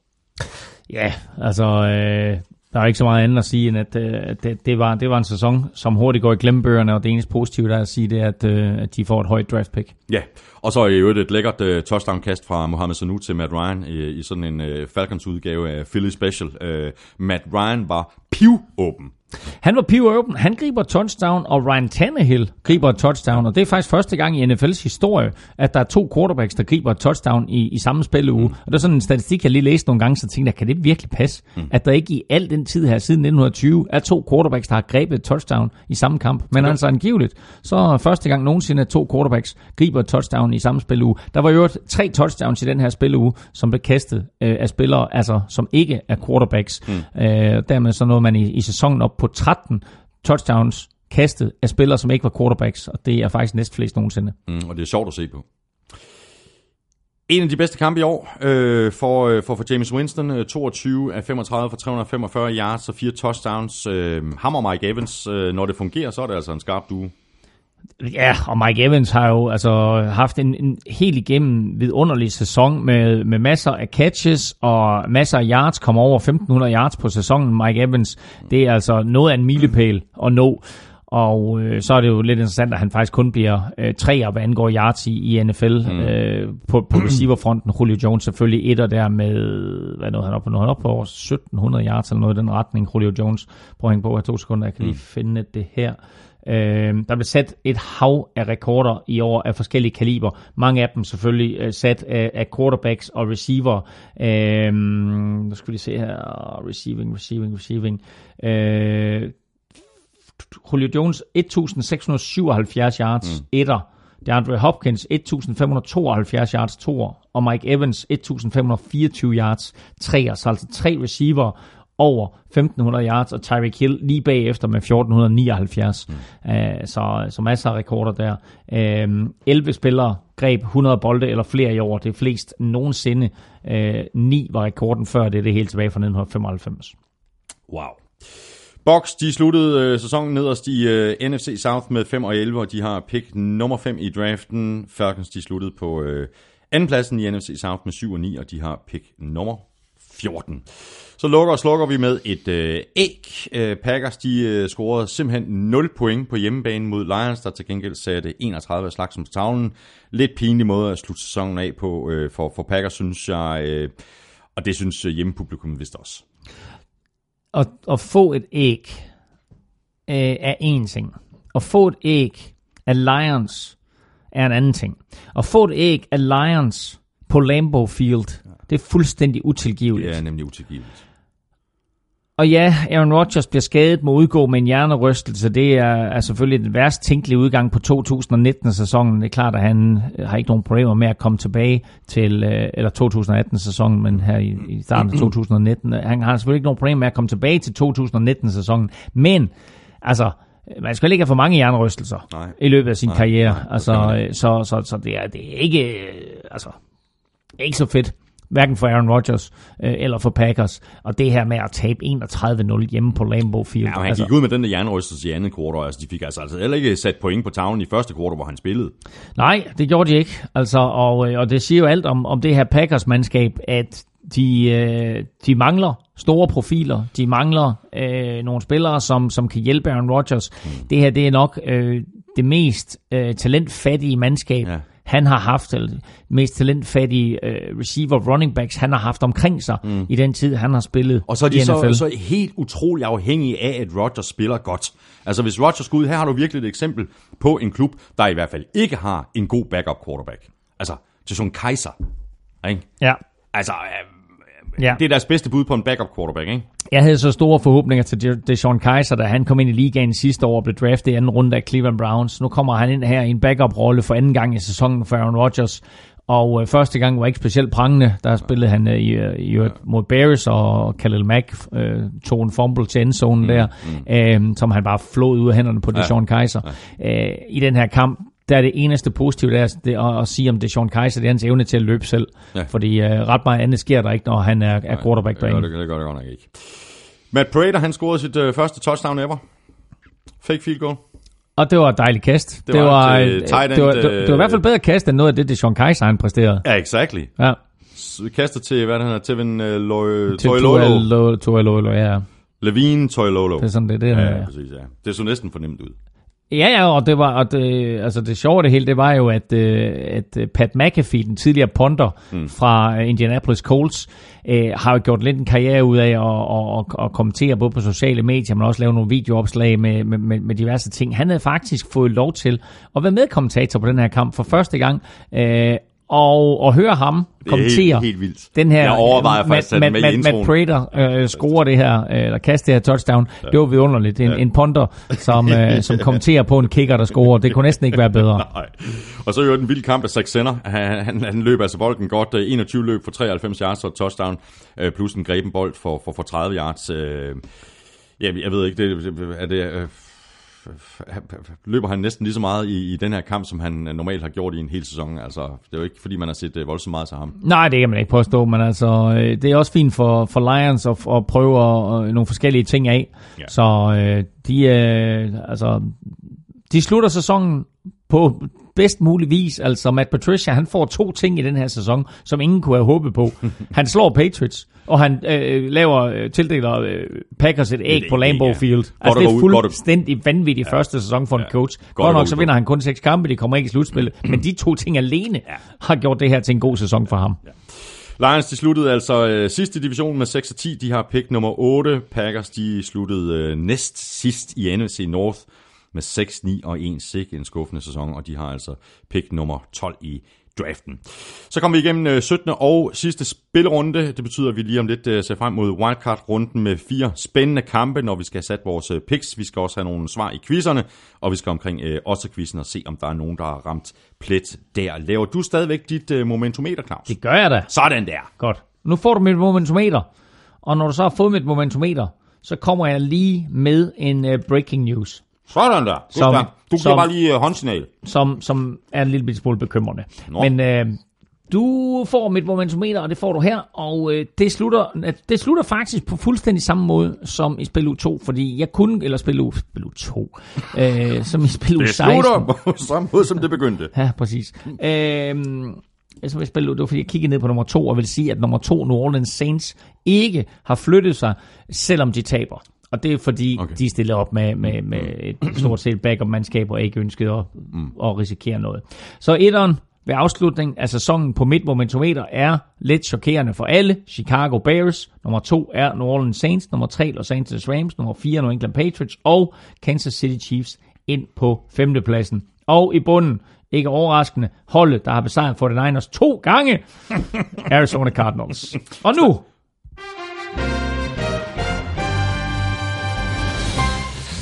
Ja, altså, øh, der er ikke så meget andet at sige, end at, øh, at det, det, var, det var en sæson, som hurtigt går i glemmebøgerne, og det eneste positive, der er at sige, det er, at, øh, at de får et højt draft pick. Ja, og så er jo et lækkert uh, touchdown-kast fra Mohamed Sanu til Matt Ryan i, i sådan en øh, uh, Falcons-udgave af Philly Special. Uh, Matt Ryan var piv-åben han var open. Han griber touchdown, og Ryan Tannehill griber touchdown. Og det er faktisk første gang i NFL's historie, at der er to quarterbacks, der griber touchdown i, i samme spilleuge. Mm. Og det er sådan en statistik, jeg lige læste nogle gange, så tænkte jeg, kan det virkelig passe? Mm. At der ikke i al den tid her, siden 1920, er to quarterbacks, der har grebet et touchdown i samme kamp. Men okay. altså angiveligt, så første gang nogensinde, at to quarterbacks griber touchdown i samme spilleuge. Der var jo tre touchdowns i den her spilleuge, som blev kastet øh, af spillere, altså som ikke er quarterbacks. Mm. Øh, dermed så nåede man i, i sæsonen op på 13 touchdowns kastet af spillere, som ikke var quarterbacks, og det er faktisk næst flest nogensinde. Mm, og det er sjovt at se på. En af de bedste kampe i år øh, for, øh, for, for James Winston. Øh, 22 af 35 for 345 yards og fire touchdowns. Øh, hammer Mike Evans, øh, når det fungerer, så er det altså en skarp due. Ja, og Mike Evans har jo altså haft en, en helt igennem vidunderlig sæson med, med masser af catches og masser af yards, kommer over 1500 yards på sæsonen. Mike Evans, det er altså noget af en milepæl at nå. Og øh, så er det jo lidt interessant, at han faktisk kun bliver øh, tre hvad angår yards i, i NFL mm. øh, på, på receiverfronten. Julio Jones selvfølgelig etter der med, hvad nåede han op på? Nåede han op på over 1700 yards eller noget i den retning. Julio Jones, prøv at hænge på her to sekunder, jeg kan lige mm. finde det her. Øh, der blev sat et hav af rekorder i år af forskellige kaliber. Mange af dem selvfølgelig øh, sat af, af quarterbacks og receiver. Øh, nu skal vi se her. Receiving, receiving, receiving. Øh, Julio Jones 1677 yards, mm. etter. DeAndre Hopkins 1572 yards, toer. Og Mike Evans 1524 yards, treer. Så altså tre receiver over 1500 yards, og Tyreek Hill lige bagefter med 1479. Mm. Uh, så, så masser af rekorder der. Uh, 11 spillere greb 100 bolde eller flere i år. Det er flest nogensinde. Uh, 9 var rekorden før det, det er helt tilbage fra 1995. Wow. Box, de sluttede øh, sæsonen nederst i øh, NFC South med 5 og 11, og de har pick nummer 5 i draften. Falcons, de sluttede på øh, andenpladsen i NFC South med 7 og 9, og de har pick nummer 14. Så lukker og slukker vi med et øh, æg. Øh, Packers, de øh, scorede simpelthen 0 point på hjemmebane mod Lions, der til gengæld satte 31 slag som tavlen. Lidt pinlig måde at slutte sæsonen af på øh, for, for Packers, synes jeg. Øh, og det synes øh, hjemmepublikum vist også at, at få et æg øh, er en ting. At få et æg af Lions er en anden ting. At få et æg af Lions på Lambeau Field, det er fuldstændig utilgiveligt. Det er nemlig utilgiveligt. Og ja, Aaron Rodgers bliver skadet, må udgå med en hjernerystelse. Det er, er selvfølgelig den værst tænkelige udgang på 2019-sæsonen. Det er klart, at han øh, har ikke nogen problemer med at komme tilbage til, øh, eller 2018-sæsonen, men her i, i starten af 2019. Han har selvfølgelig ikke nogen problemer med at komme tilbage til 2019-sæsonen. Men, altså, man skal ikke have for mange hjernerystelser nej. i løbet af sin nej, karriere. Nej, altså, øh, så, så, så det, er, det er ikke, altså, ikke så fedt hverken for Aaron Rodgers øh, eller for Packers. Og det her med at tabe 31-0 hjemme på Lambeau Field. Ja, og han altså, gik ud med den der jernrystelse i andet kvartal. Altså, de fik altså, altså heller ikke sat point på tavlen i første kvartal, hvor han spillede. Nej, det gjorde de ikke. Altså, og, øh, og det siger jo alt om, om det her Packers-mandskab, at de, øh, de mangler store profiler. De mangler øh, nogle spillere, som, som kan hjælpe Aaron Rodgers. Mm. Det her det er nok øh, det mest øh, talentfattige mandskab, ja han har haft, eller mest talentfattige uh, receiver running backs, han har haft omkring sig mm. i den tid, han har spillet Og så er de så, så helt utrolig afhængige af, at Rodgers spiller godt. Altså hvis Rodgers går ud, her har du virkelig et eksempel på en klub, der i hvert fald ikke har en god backup quarterback. Altså, til sådan en Kaiser. Ikke? Ja. Altså, Ja. Det er deres bedste bud på en backup quarterback, ikke? Jeg havde så store forhåbninger til Deshaun Kaiser, da han kom ind i ligaen sidste år og blev draftet i anden runde af Cleveland Browns. Nu kommer han ind her i en backup-rolle for anden gang i sæsonen for Aaron Rodgers. Og øh, første gang var ikke specielt prangende. Der spillede han øh, i, øh, i, i, mod Bears, og Khalil Mack øh, tog en fumble til endzonen mm, der, mm. Øh, som han bare flåede ud af hænderne på Deshaun ja. Kaiser. Ja. Øh, I den her kamp, der er det eneste positive, der er det at, at sige om det Sean Kaiser, det er hans evne til at løbe selv. Ja. Fordi uh, ret meget andet sker der ikke, når han er, er quarterback derinde. Det, det, det gør det godt nok ikke. Matt Prater, han scorede sit uh, første touchdown ever. Fake field goal. Og det var et dejligt kast. Det, det var, var, øh, det, var, det, var, det var i hvert fald bedre kast end noget af det, det Sean Kaiser han præsterede. Ja, exactly. Ja. Kastet til, hvad det hedder, Tevin uh, Loy, Toilolo. Toilolo, ja. Levine Toilolo. Det er sådan, det er det. Ja, ja, præcis, ja. Det så næsten fornemt ud. Ja, ja, og det var, og det, altså det sjove det hele, det var jo, at, øh, at øh, Pat McAfee, den tidligere ponder mm. fra Indianapolis Colts, øh, har jo gjort lidt en karriere ud af at, at, at, at kommentere både på sociale medier, men også lave nogle videoopslag med, med, med, med diverse ting. Han havde faktisk fået lov til at være medkommentator på den her kamp for første gang, øh, og, og høre ham kommentere helt, helt vildt. den her jeg overvejer faktisk Matt, Matt, Matt, Matt Prater øh, scorer det her, øh, eller kaster det her touchdown. Ja. Det var vidunderligt. En, ja. en ponder, som, øh, som kommenterer på en kicker, der scorer. Det kunne næsten ikke være bedre. Nej. Og så er jo den vild kamp af Zach Senner. Han, han, han løb altså bolden godt. 21 øh, løb for 93 yards og touchdown, øh, plus en greben bold for, for, for 30 yards. Øh, jeg, jeg ved ikke, det, er det... Øh, løber han næsten lige så meget i, i den her kamp, som han normalt har gjort i en hel sæson. Altså, det er jo ikke, fordi man har set uh, voldsomt meget til ham. Nej, det kan man ikke påstå, men altså, øh, det er også fint for, for Lions at, at prøve uh, nogle forskellige ting af. Ja. Så uh, de, uh, altså, de slutter sæsonen på bedst mulig vis. Altså Matt Patricia, han får to ting i den her sæson, som ingen kunne have håbet på. Han slår Patriots, og han øh, laver, øh, tildeler øh, Packers et æg på Lambeau ja. Field. Altså det er fuldstændig vanvittigt ja. første sæson for en ja. coach. Godt, godt nok så vinder han kun seks kampe, de kommer ikke i slutspillet, men de to ting alene har gjort det her til en god sæson for ham. Ja. Lions de sluttede altså øh, sidste division med 6 og 10. De har pick nummer 8. Packers de sluttede øh, næst sidst i NFC North med 6, 9 og 1 sig en skuffende sæson, og de har altså pick nummer 12 i draften. Så kommer vi igennem øh, 17. og sidste spillerunde. Det betyder, at vi lige om lidt øh, ser frem mod wildcard-runden med fire spændende kampe, når vi skal have sat vores øh, picks. Vi skal også have nogle svar i quizzerne, og vi skal omkring øh, også quizzen og se, om der er nogen, der har ramt plet der. Laver du stadigvæk dit øh, momentometer, Claus? Det gør jeg da. Sådan der. Godt. Nu får du mit momentometer. Og når du så har fået mit momentometer, så kommer jeg lige med en breaking news, Sådan der. Du, Som- som, du giver som- bare lige uh, håndsignal. som, som er en lille smule bekymrende. Nå. Men øh, du får mit momentometer, og det får du her, og øh, det, slutter, det slutter faktisk på fuldstændig samme måde som i spil U2, fordi jeg kunne, eller spil, U, spil U2, øh, som i spil Det U16. slutter på samme måde, som det begyndte. Ja, præcis. Øhm, jeg vil spille, det var fordi, jeg kiggede ned på nummer to, og vil sige, at nummer to, New Orleans Saints, ikke har flyttet sig, selvom de taber. Og det er fordi, Okay. de stiller op med, med, med et stort set backup-mandskab, og ikke ønskede at, mm. at risikere noget. Så etteren ved afslutningen af sæsonen på mit momentometer er lidt chokerende for alle. Chicago Bears. Nummer to er New Orleans Saints. Nummer tre Los Angeles Rams. Nummer fire New England Patriots. Og Kansas City Chiefs ind på femtepladsen. Og i bunden, ikke overraskende, holdet, der har besejret 49ers to gange, Arizona Cardinals. Og nu,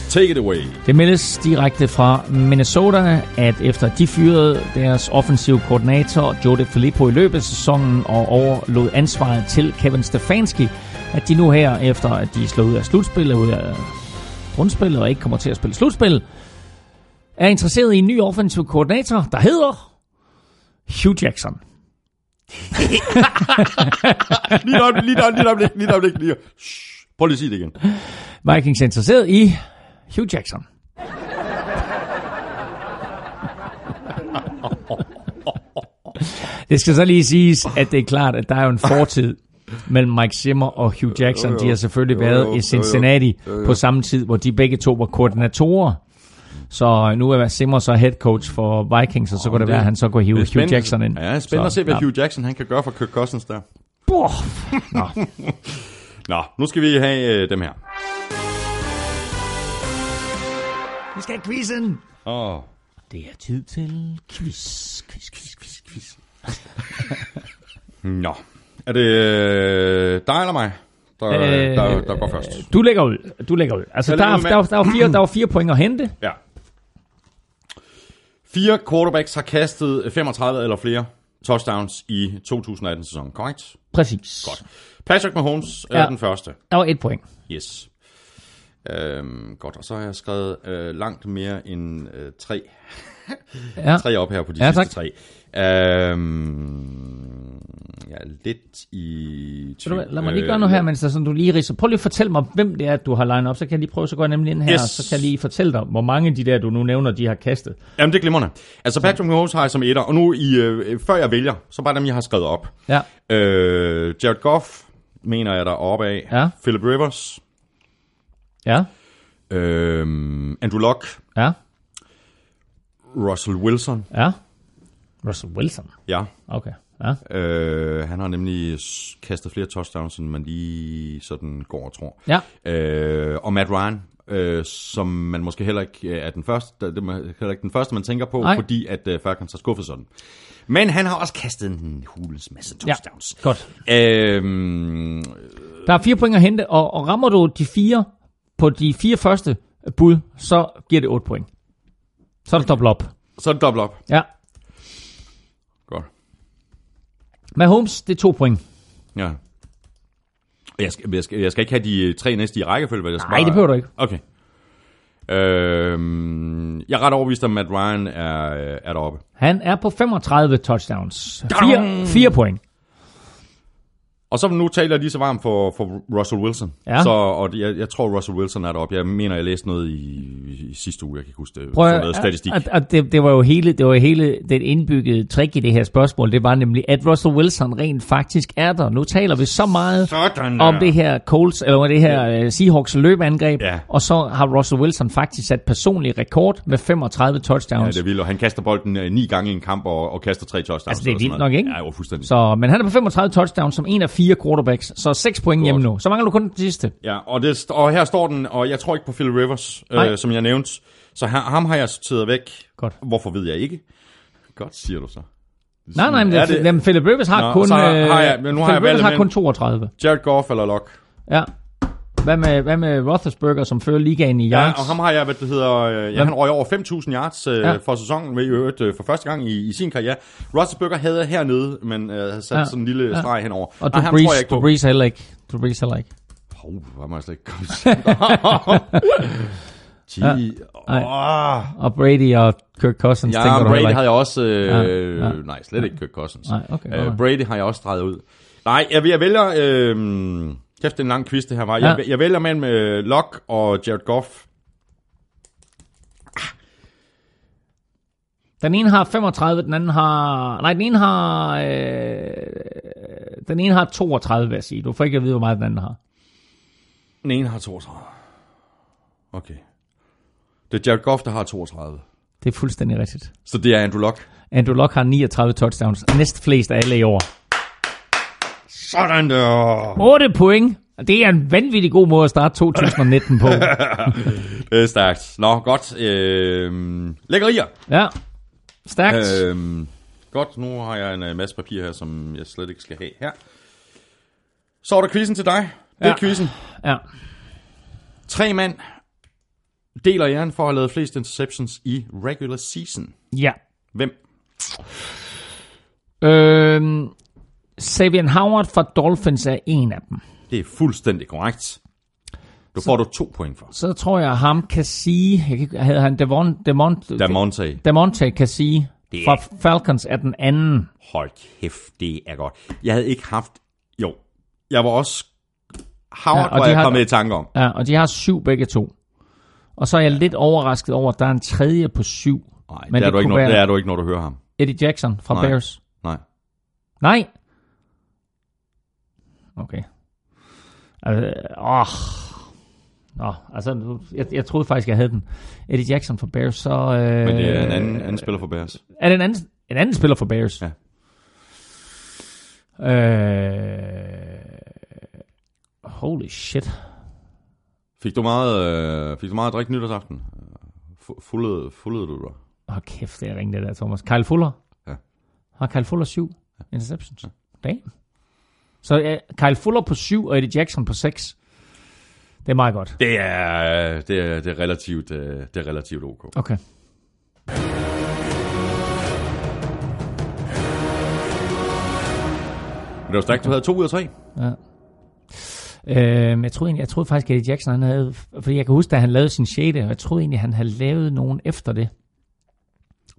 Take it away. det meldes direkte fra Minnesota, at efter de fyrede deres offensive koordinator Joe DeFilippo i løbet af sæsonen og overlod ansvaret til Kevin Stefanski, at de nu her, efter at de er slået ud af slutspillet, ud af grundspillet og ikke kommer til at spille slutspil, er interesseret i en ny offensiv koordinator, der hedder Hugh Jackson. Lige et øjeblik, lige et øjeblik, lige et øjeblik, lige et øjeblik. Prøv lige at sige det igen. Vikings er interesseret i Hugh Jackson. Det skal så lige siges, at det er klart, at der er jo en fortid mellem Mike Zimmer og Hugh Jackson. De har selvfølgelig været i Cincinnati på samme tid, hvor de begge to var koordinatorer. Så nu er Zimmer så head coach for Vikings, og så kan det det- være, at han så går er Hugh. Jackson ind. Ja, spændende at Så, se, hvad ja. Hugh Jackson han kan gøre for Kirk Cousins der. Boah. Nå, nu skal vi have øh, dem her. Vi skal have quizzen. Åh. Oh. Det er tid til quiz, quiz, quiz, quiz, quiz. Nå. Er det øh, dig eller mig, der, øh, der, der går først? Du lægger ud. Du lægger ud. Altså, der, lægger er, ud der, er, der, er fire, der er fire point at hente. Ja. Fire quarterbacks har kastet 35 eller flere touchdowns i 2018-sæsonen, korrekt? Præcis. Godt. Patrick Mahomes er Ja. den første. Der var et point. Yes. Øhm, godt, og så har jeg skrevet øh, langt mere end øh, tre, Ja. tre op her på de Ja, sidste tak. tre. Øhm, er lidt i Ved du Lad mig lige gøre noget her, mens der sådan, du lige ridser. Prøv lige at fortælle mig, hvem det er, du har legnet op. Så kan jeg lige prøve, så går jeg nemlig ind her, Yes. og så kan jeg lige fortælle dig, hvor mange af de der, du nu nævner, de har kastet. Jamen, det er glimrende. Altså, Patrick Mahomes har jeg som etter, og nu, i, øh, før jeg vælger, så bare dem, jeg har skrevet op. Ja. Øh, Jared Goff, mener jeg, der er oppe af. Ja. Philip Rivers. Ja. Øh, Andrew Luck. Ja. Russell Wilson. Ja. Russell Wilson. Ja. Okay. Ja. Øh, han har nemlig kastet flere touchdowns, end man lige sådan går og tror. Ja. Øh, og Matt Ryan, øh, som man måske heller ikke øh, er den første, det er heller ikke den første, man tænker på, Nej. fordi at øh, Falcons har skuffet sådan. Men han har også kastet en hulens masse Ja. touchdowns. Godt. Øhm, Der er fire point at hente, og, og rammer du de fire på de fire første bud, så giver det 8 point. Så er det dobbelt op. så er det dobbelt op. Ja. Godt. Mahomes, det er to point. Ja. Jeg skal, jeg, skal, jeg skal ikke have de tre næste i rækkefølge, vel? Jeg skal Nej, det behøver du ikke. Okay. Øhm, jeg er ret overbevist om, at Matt Ryan er, øh, er deroppe. Han er på 35 touchdowns. Fire, fire point. Og så nu taler jeg lige så varmt for, for Russell Wilson. Ja. Så, og jeg, jeg tror, Russell Wilson er deroppe. Jeg mener, jeg læste noget i, i sidste uge. Jeg kan ikke huske det. Prøv noget statistik. at, at det, det var jo hele, det var hele den indbyggede trick i det her spørgsmål. Det var nemlig, at Russell Wilson rent faktisk er der. Nu taler vi så meget Sådan om det her Colts, eller det her uh, Seahawks løbeangreb, Ja. og så har Russell Wilson faktisk sat personlig rekord med 35 Ja, touchdowns. det er vildt. Og han kaster bolden øh, ni gange i en kamp og, og kaster tre touchdowns. Altså, det er eller sådan vildt noget. nok, ikke? Ja, jo, fuldstændig. Så, men han er på 35 touchdowns som en af fire quarterbacks, så 6 point hjemme nu. Så mangler du kun den sidste. Ja, og, det, og her står den, og jeg tror ikke på Phil Rivers, Nej. øh, som jeg nævnte. Så her, ham har jeg sorteret væk. Godt. Hvorfor ved jeg ikke? Godt, siger du så. Nej, nej, men, Er det, jamen, Philip Rivers har Nå, kun, så har- øh, har jeg- men nu har Philip jeg Rivers har kun 32. Jared Goff eller Locke? Ja. Hvad med, hvad med Roethlisberger, som fører ligaen i Ja, yards? og ham har jeg, hvad det hedder, øh, ja, han røg over 5.000 yards øh, Ja. ja. for sæsonen, med i øvrigt øh, for første gang i, i sin karriere. Roethlisberger havde hernede, men øh, havde sat Ja. ja. sådan en lille Ja. streg henover. og du ham tror jeg ikke du på. Breeze heller ikke. Du Breeze heller ikke. Oh, hvor må jeg slet ikke komme Nej. åh. Og Brady og Kirk Cousins Ja, tænker du Brady ikke. har jeg også... Øh, Ja, ja, ja. ja. Nej, slet ikke Kirk Cousins. Nej, okay, Øh. Brady har jeg også drejet ud. Nej, jeg, jeg vælger... Øh, kæft, det er en lang quiz, det her var. Jeg, Ja. jeg vælger mellem øh, Locke og Jared Goff. Den ene har 35, den anden har... Nej, den ene har... Øh, den ene har 32, vil jeg sige. Du får ikke at vide, hvor meget den anden har. Den ene har 32. Okay. Det er Jared Goff, der har 32. Det er fuldstændig rigtigt. Så det er Andrew Luck. Andrew Luck har 39 touchdowns. Næst flest af alle i år. Sådan der. 8 point. Det er en vanvittig god måde at starte 2019 på. Det er stærkt. Nå, godt. Øh, lækkerier. Ja. Stærkt. Øh, godt, nu har jeg en øh, masse papir her, som jeg slet ikke skal have her. Så er der quizzen til dig. Det er Ja. quizzen. Ja. Tre mand deler æren for at have lavet flest interceptions i regular season. Ja. Hvem? Øhm, Savian Howard fra Dolphins er en af dem. Det er fuldstændig korrekt. Du får du to point for. Så tror jeg, at ham kan sige... Jeg kan, havde han Devon, Devon, Damonte. Demonte kan sige Det er- fra Falcons er den anden. Hold kæft, det er godt. Jeg havde ikke haft... Jo, jeg var også... Howard Ja, ja, og var jeg har- kommet i tanke om. Ja, og de har syv begge to. Og så er jeg lidt overrasket over, at der er en tredje på syv. Nej, det, er du ikke, når, være- det er du ikke, når du hører ham. Eddie Jackson fra Nej. Bears. Nej. Nej. Okay. Øh, åh. Nå, altså, nu- jeg, jeg troede faktisk, jeg havde den. Eddie Jackson fra Bears, så... Øh, Men det er en anden, anden spiller for Bears. Er det en anden, en anden spiller for Bears? Ja. Øh, holy shit. Fik du meget, øh, fik du meget at drikke nytårsaften? Fu- Fuldede, fuldede du dig? Åh, kæft, det er ringe det der, Thomas. Kyle Fuller? Ja. Har Kyle Fuller syv interceptions? Ja. Damn. Så uh, Kyle Fuller på syv, og Eddie Jackson på seks. Det er meget godt. Det er, det er, det er relativt, øh, det er relativt ok. Okay. Men det var stærkt, du havde to ud af tre. Ja. Øhm, jeg, troede egentlig, jeg troede faktisk, at Eddie Jackson han havde... Fordi jeg kan huske, da han lavede sin 6. Og jeg troede egentlig, han havde lavet nogen efter det.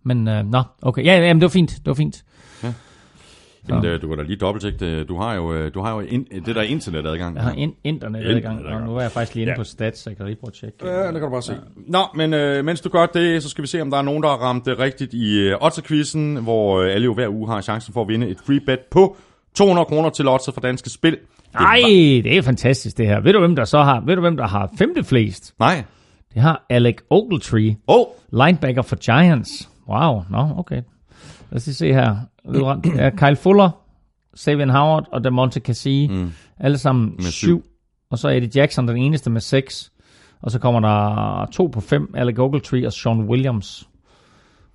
Men, øh, nå, okay. Ja, jamen, det var fint. Det var fint. Jamen, det, du kan da lige dobbelttjekke det. Du har jo, øh, du har jo in, det der internetadgang. Jeg har in- internetadgang, Internetadgang. og nu er jeg faktisk lige inde Ja. på stats, så jeg kan lige prøve at tjekke. Ja, det kan du bare se. Nå, men øh, mens du gør det, så skal vi se, om der er nogen, der har ramt det rigtigt i øh, Otter-quizzen, hvor øh, alle jo hver uge har chancen for at vinde et free bet på 200 kroner til Otter for danske spil. Det Nej, var- det er fantastisk det her. Ved du hvem der så har, ved du hvem der har femte flest? Nej. Det har Alec Ogletree, oh, linebacker for Giants. Wow, nå, okay. Lad os lige se her. Er Kyle Fuller, Savian Howard og Damonte Cassie. Mm. Alle sammen med syv. syv. Og så er Eddie Jackson den eneste med seks. Og så kommer der to på fem, Alec Ogletree og Sean Williams.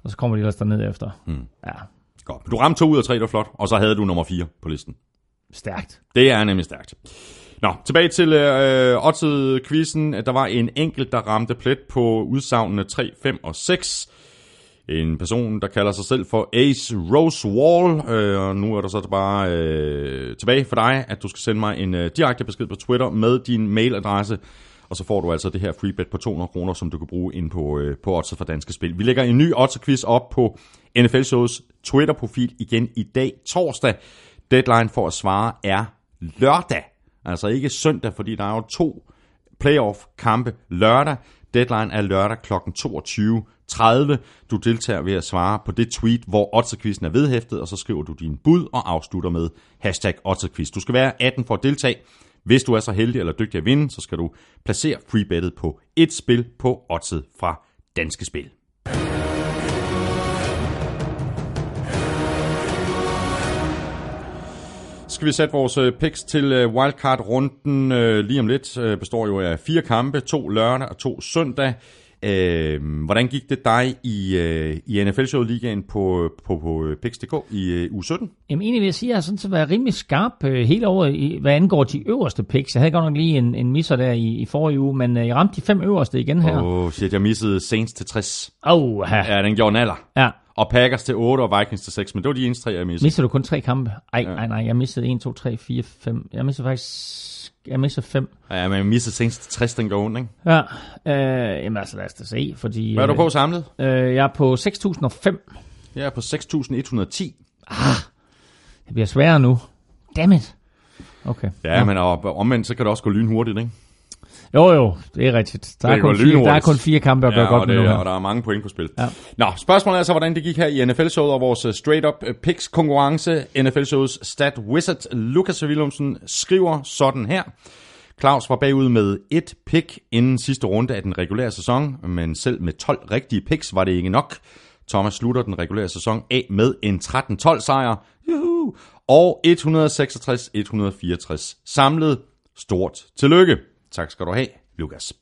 Og så kommer de ellers derned efter. Mm. Ja, godt. Du ramte to ud af tre, det var flot. Og så havde du nummer 4 på listen. stærkt. Det er nemlig stærkt. Nå, tilbage til øh, Otted-quizzen. Der var en enkelt, der ramte plet på udsagnene 3, 5 og 6. En person, der kalder sig selv for Ace Rose Wall. Øh, og nu er der så bare øh, tilbage for dig, at du skal sende mig en øh, direkte besked på Twitter med din mailadresse. Og så får du altså det her free bet på 200 kroner, som du kan bruge ind på, øh, på Odds for Danske Spil. Vi lægger en ny Odds-quiz op på NFL Shows Twitter-profil igen i dag, torsdag. Deadline for at svare er lørdag. Altså ikke søndag, fordi der er jo to playoff-kampe lørdag. Deadline er lørdag kl. 30. Du deltager ved at svare på det tweet, hvor Otterquizzen er vedhæftet, og så skriver du din bud og afslutter med hashtag Otterquiz. Du skal være 18 for at deltage. Hvis du er så heldig eller dygtig at vinde, så skal du placere freebettet på et spil på Oddset fra Danske Spil. skal vi sætte vores øh, picks til øh, wildcard-runden øh, lige om lidt. Består jo af fire kampe, to lørdag og to søndag. Øh, hvordan gik det dig i, øh, i NFL-show-ligaen på, på, på øh, Pix.dk i øh, uge 17? Jamen egentlig vil jeg sige, at jeg har sådan set været rimelig skarp øh, hele året, i, hvad angår de øverste picks. Jeg havde godt nok lige en, en misser der i, i forrige uge, men øh, jeg ramte de fem øverste igen her. Åh, oh, shit, jeg missede Saints til 60. Oh, ja. Ja, den gjorde en alder. ja. Og Packers til 8 og Vikings til 6, men det var de eneste tre, jeg missede. Mister du kun tre kampe? Ej, ja. nej, nej, jeg missede 1, 2, 3, 4, 5. Jeg missede faktisk... Jeg missede 5. Ja, men jeg missede Saints til 60, den går ondt, ikke? Ja, øh, jamen altså lad os da se, fordi... Hvad er du på samlet? Øh, jeg er på 6.005. Jeg er på 6.110. Det bliver sværere nu. Dammit. Okay. Ja, men og, omvendt, så kan det også gå lynhurtigt, ikke? Jo, jo, det er rigtigt. Der, Det er, kun fire, der er kun fire kampe at gøre Ja, godt og, med det, nu her. og der er mange point på spil. Ja. Nå, spørgsmålet er så, hvordan det gik her i NFL-showet og vores øh, straight-up øh, picks konkurrence. NFL-shows stat wizard Lukas Willumsen skriver sådan her. Claus var bagud med et pick inden sidste runde af den regulære sæson, men selv med 12 rigtige picks var det ikke nok. Thomas slutter den regulære sæson af med en 13-12 sejr. Juhu! Og 166-164 samlet. Stort tillykke. Tak skal du have, Lukas.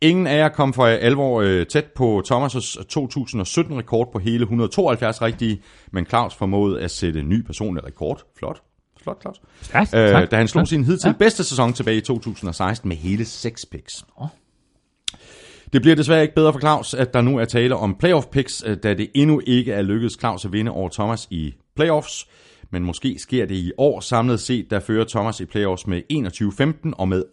Ingen af jer kom for alvor øh, tæt på Thomas' 2017-rekord på hele 172 rigtige, men Claus formåede at sætte ny personlig rekord. Flot. Flot, Claus. Ja, Øh, tak. da han slog sin hidtil Ja. bedste sæson tilbage i 2016 med hele 6 picks. Det bliver desværre ikke bedre for Claus, at der nu er tale om playoff picks, øh, da det endnu ikke er lykkedes Claus at vinde over Thomas i playoffs. Men måske sker det i år samlet set, der fører Thomas i playoffs med 21-15 og med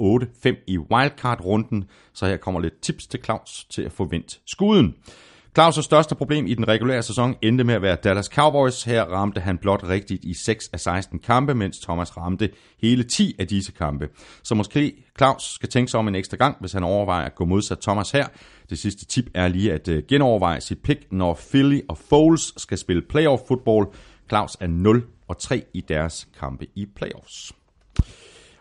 8-5 i wildcard-runden. Så her kommer lidt tips til Claus til at få vendt skuden. Claus' største problem i den regulære sæson endte med at være Dallas Cowboys. Her ramte han blot rigtigt i 6 af 16 kampe, mens Thomas ramte hele 10 af disse kampe. Så måske Claus skal tænke sig om en ekstra gang, hvis han overvejer at gå modsat Thomas her. Det sidste tip er lige at øh, genoverveje sit pick, når Philly og Foles skal spille playoff football. Claus er 0 og 3 i deres kampe i playoffs.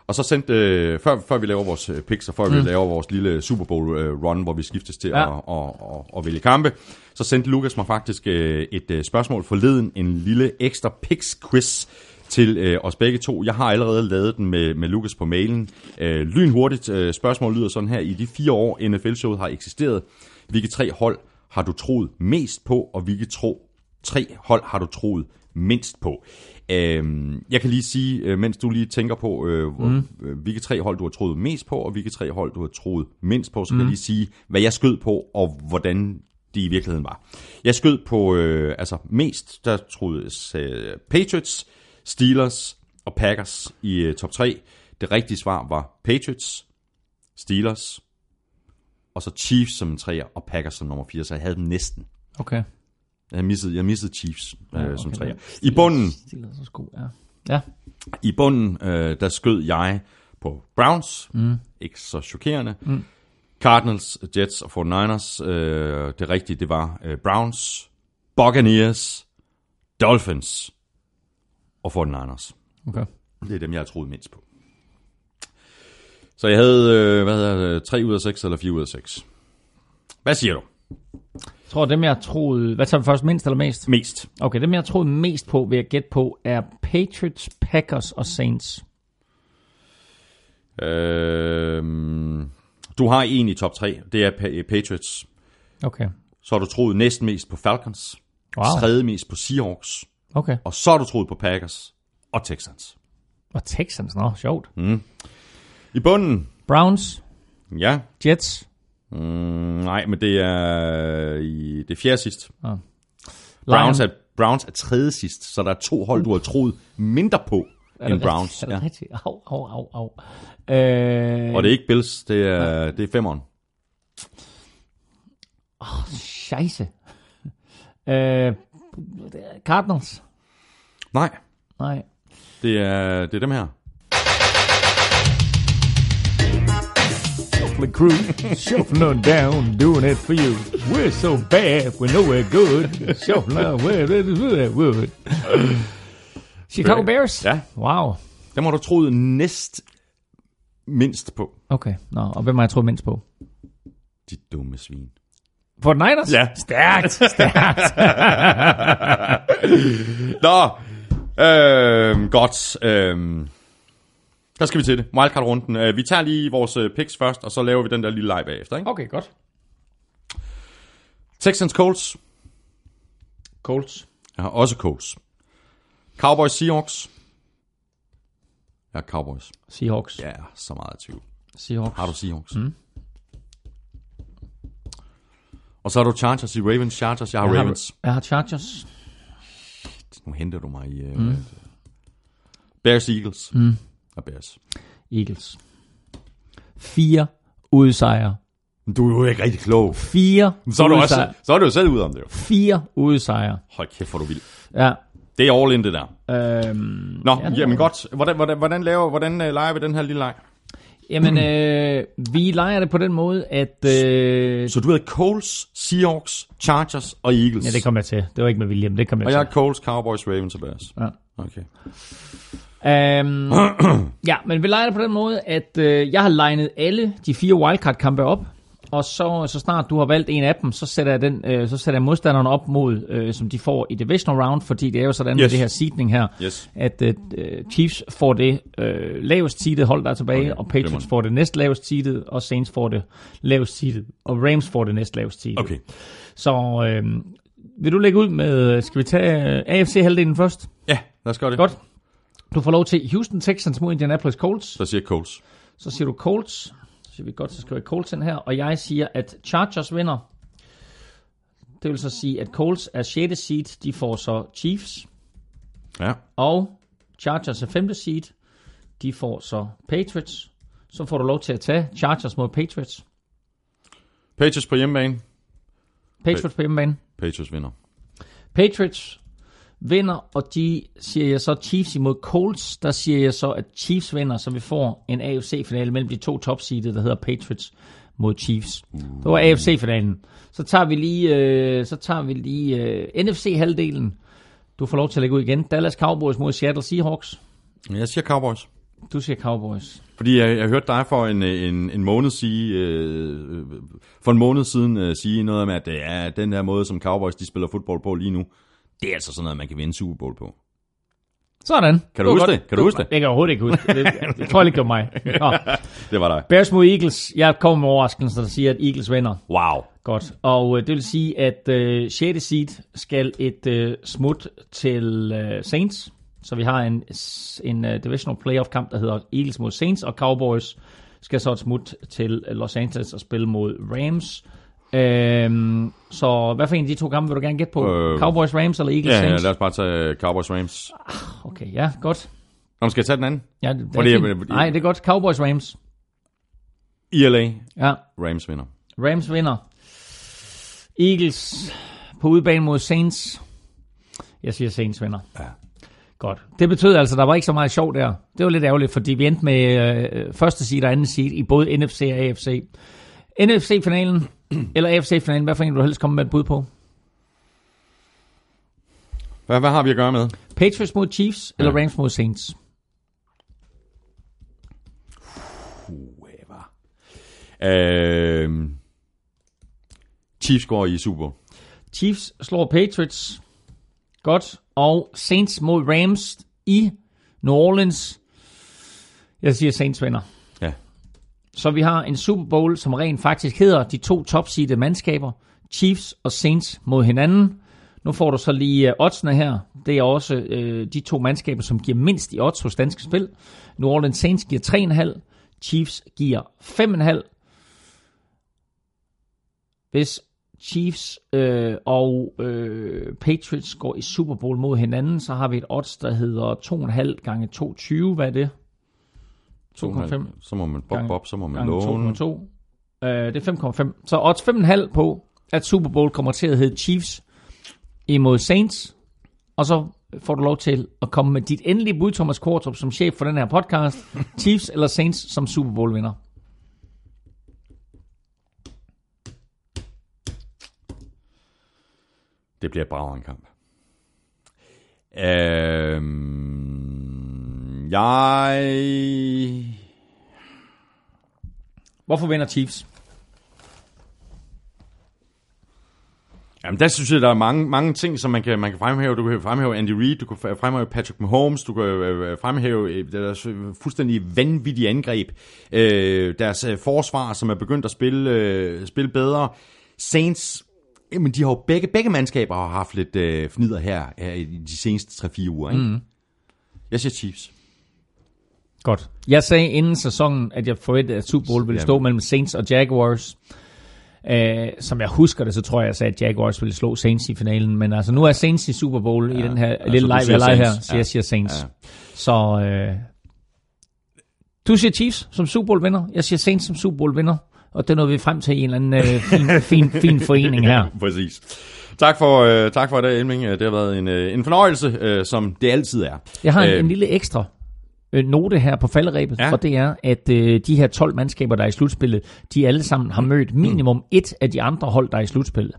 Og så sendte, øh, før, før vi laver vores øh, picks, og før mm. vi laver vores lille Super Bowl øh, run, hvor vi skiftes til Ja. at, at, at, at vælge kampe, så sendte Lukas mig faktisk øh, et øh, spørgsmål forleden, en lille ekstra picks quiz til øh, os begge to. Jeg har allerede lavet den med, med Lukas på mailen. Øh, lynhurtigt øh, spørgsmål lyder sådan her. I de fire år NFL-showet har eksisteret, hvilke tre hold har du troet mest på, og hvilke tro, tre hold har du troet mindst på? Øhm, jeg kan lige sige, øh, mens du lige tænker på, øh, mm. øh, hvilke tre hold du har troet mest på, og hvilke tre hold du har troet mindst på, så kan jeg lige sige, hvad jeg skød på, og hvordan de i virkeligheden var. Jeg skød på, øh, altså mest, der troede øh, Patriots, Steelers og Packers i øh, top 3. Det rigtige svar var Patriots, Steelers, og så Chiefs som en træer, og Packers som nummer 4, så jeg havde dem næsten. Okay. Jeg missede, jeg missede Chiefs øh, Ja, som okay. træer. I bunden, Steelers er så god, ja. Ja, i bunden, øh, der skød jeg på Browns. Mm. Ikke så chokerende. Mm. Cardinals, Jets og 49ers. Øh, det rigtige, det var øh, Browns, Buccaneers, Dolphins og 49ers. okay. Det er dem, jeg har troet mindst på. Så jeg havde, øh, hvad hedder det, 3 ud af 6 eller 4 ud af 6. Hvad siger du? Tror, dem jeg troede... Hvad tager vi først, mindst eller mest? Mest. Okay, dem jeg troede mest på, vil jeg gætte på, er Patriots, Packers og Saints. Øh, du har en i top 3. Det er Pa- Patriots. Okay. Så har du troet næsten mest på Falcons. Wow. Tredje mest på Seahawks. Okay. Og så har du troet på Packers og Texans. Og Texans, nå, sjovt. I bunden, Browns, ja. Jets, Mm, nej, men det er i det er fjerde sidst. Ah. Browns er, Browns er tredje sidst, så der er to hold, du har troet mindre på end det Browns. rigtigt? Er det Ja. rigtigt? Au, au, au, au. Øh, Og det er ikke Bills, det er, det er femeren. Scheisse. øh, Cardinals. Nej, Nej. det er, det er dem her. Shuffling crew, shuffling on down, doing it for you. We're so bad, we're good. Shuffling on, we're good. Chicago Bears? Ja. Wow. Dem har du troet næst mindst på. Okay, Nå, og hvem har jeg troet mindst på? De dumme svin. For Niners? Ja. Stærkt, stærkt. Nå, øh, godt. Øh, der skal vi til det. Wildcard-runden. Øh, vi tager lige vores øh, picks først, og så laver vi den der lille leg bagefter. Ikke? okay, godt. Texans Colts. Colts. Jeg har også Colts. Cowboys Seahawks. Jeg har Cowboys. Seahawks. Ja, så meget tvivl. Seahawks. Har du Seahawks? Mm. Og så har du Chargers i Ravens. Chargers, jeg har jeg har, Ravens. jeg har Chargers. Nu henter du mig i... Uh, mm. Bears Eagles. Mm. Og Bears. Eagles. Fire udsejre. Du er jo ikke rigtig klog. Fire Så er, du udsejre. også, så er du jo selv ude om det. jo. Fire udsejre. Hold kæft, hvor du vild. Ja. Det er all in, det der. Øhm, Nå, ja, jamen godt. Hvordan, hvordan, hvordan, laver, hvordan uh, leger vi den her lille leg? Jamen, øh, vi leger det på den måde, at... Øh, Så du havde Colts, Seahawks, Chargers og Eagles. ja, det kom jeg til. Det var ikke med William, det kom jeg og til. jeg har Colts, Cowboys, Ravens og Bears. Ja. Okay. Um, ja, men vi leger det på den måde, at øh, jeg har legnet alle de fire wildcard-kampe op, og så, så snart du har valgt en af dem, så sætter jeg, den, øh, så sætter jeg modstanderen op mod, øh, som de får i divisional round, fordi det er jo sådan yes. med det her seedning her, Yes. at øh, Chiefs får det øh, lavest seedet hold, der er tilbage, Okay, og Patriots glimrende. får det næst lavest seedet, og Saints får det lavest seedet, og Rams får det næst lavest seedet. Okay. Så øh, vil du lægge ud med, skal vi tage øh, AFC-halvdelen først? Ja, lad os gøre det. Godt. Du får lov til Houston Texans mod Indianapolis Colts. Så siger Colts. Så siger du Colts. Så siger vi godt, så skriver jeg Colts ind her. Og jeg siger, at Chargers vinder. Det vil så sige, at Colts er 6. seed. De får så Chiefs. Ja. Og Chargers er 5. seed. De får så Patriots. Så får du lov til at tage Chargers mod Patriots. Patriots på hjemmebane. Patriots på hjemmebane. Patriots vinder. Patriots vinder, og de siger jeg så Chiefs imod Colts. Der siger jeg så, at Chiefs vinder, så vi får en AFC-finale mellem de to topseedede, der hedder Patriots mod Chiefs. Det var AFC-finalen. Så tager vi lige, øh, så tager vi lige øh, NFC-halvdelen. Du får lov til at lægge ud igen. Dallas Cowboys mod Seattle Seahawks. Jeg siger Cowboys. Du siger Cowboys. Fordi jeg, jeg hørte dig for en, en, en måned sige, øh, for en måned siden øh, sige noget om, at det er den der måde, som Cowboys de spiller fodbold på lige nu, det er altså sådan noget, man kan vinde Super Bowl på. Sådan. Kan du huske det? Kan du huske det? Jeg kan overhovedet ikke huske det. Det tror jeg ikke, det var mig. Nå. Det var dig. Bears mod Eagles. Jeg kommer med overraskelsen, der siger, at Eagles vinder. Wow. Godt, og øh, det vil sige, at øh, 6. seed skal et øh, smut til øh, Saints. Så vi har en, en uh, divisional playoff kamp, der hedder Eagles mod Saints, og Cowboys skal så et smut til øh, Los Angeles og spille mod Rams. Øhm, så hvad for en af de to kampe vil du gerne gætte på? Øh, Øh, Cowboys Rams eller Eagles Ja, ja, Saints? lad os bare tage Cowboys Rams. Okay, ja, godt. Nå, skal jeg tage den anden? Ja, det, Fordi- fint. Nej, det er godt. Cowboys Rams. I LA. Ja, Rams vinder. Rams vinder. Eagles på udebane mod Saints. Jeg siger Saints vinder. Ja. Godt. Det betød altså, at der var ikke så meget sjov der. Det var lidt ærgerligt, fordi vi endte med øh, første seed og anden seed i både NFC og AFC. NFC-finalen, eller AFC-finalen, hvad for en vil du helst komme med et bud på? Hvad, hvad har vi at gøre med? Patriots mod Chiefs, eller Rams mod Saints? Øh, Chiefs går i Super Bowl. Chiefs slår Patriots. Godt. Og Saints mod Rams i New Orleans. Jeg siger Saints vinder. Så vi har en Super Bowl, som rent faktisk hedder de to topseedede mandskaber, Chiefs og Saints mod hinanden. Nu får du så lige øh, oddsene her. Det er også øh, de to mandskaber, som giver mindst i odds hos danske spil. New Orleans Saints giver 3,5. Chiefs giver 5,5. Hvis Chiefs øh, og øh, Patriots går i Super Bowl mod hinanden, så har vi et odds, der hedder 2,5 gange 2,20. Hvad er det? 2,5 Så må man Gange- bop, så må man låne. 2,2. Øh, det er 5,5. Så odds 5,5 på, at Super Bowl kommer til at hedde Chiefs imod Saints. Og så får du lov til at komme med dit endelige bud, Thomas Kortrup, som chef for den her podcast. Chiefs eller Saints som Super Bowl vinder. Det bliver et brav en kamp. Øhm, jeg... Hvorfor vinder Chiefs? Jamen, der synes jeg, der er mange, mange ting, som man kan, man kan fremhæve. Du kan fremhæve Andy Reid, du kan fremhæve Patrick Mahomes, du kan øh, fremhæve øh, deres øh, fuldstændig vanvittige angreb. Øh, deres øh, forsvar, som er begyndt at spille, øh, spille bedre. Saints Jamen, de har jo begge, begge mandskaber har haft lidt øh, fnider her, her i de seneste 3-4 uger, ikke? Mm. Jeg siger Chiefs. Godt. Jeg sagde inden sæsonen, at jeg forventede, at Super Bowl ville Jamen. stå mellem Saints og Jaguars. Uh, som jeg husker det, så tror jeg, jeg sagde, at Jaguars ville slå Saints i finalen. Men altså, nu er Saints i Super Bowl ja, i den her ja, lille leg, vi har her, så Ja. jeg siger Saints. Ja. Så uh, du siger Chiefs som Super Bowl vinder. Jeg siger Saints som Super Bowl vinder. Og det nåede vi frem til i en eller anden uh, fin, fin, fin forening her. Præcis. Tak for, øh, tak for det, Elming. Det har været en, øh, en fornøjelse, øh, som det altid er. Jeg har en, Øh, en lille ekstra øh, note her på falderæbet, Ja. og det er, at øh, de her 12 mandskaber, der er i slutspillet, de alle sammen har mødt minimum et af de andre hold, der er i slutspillet.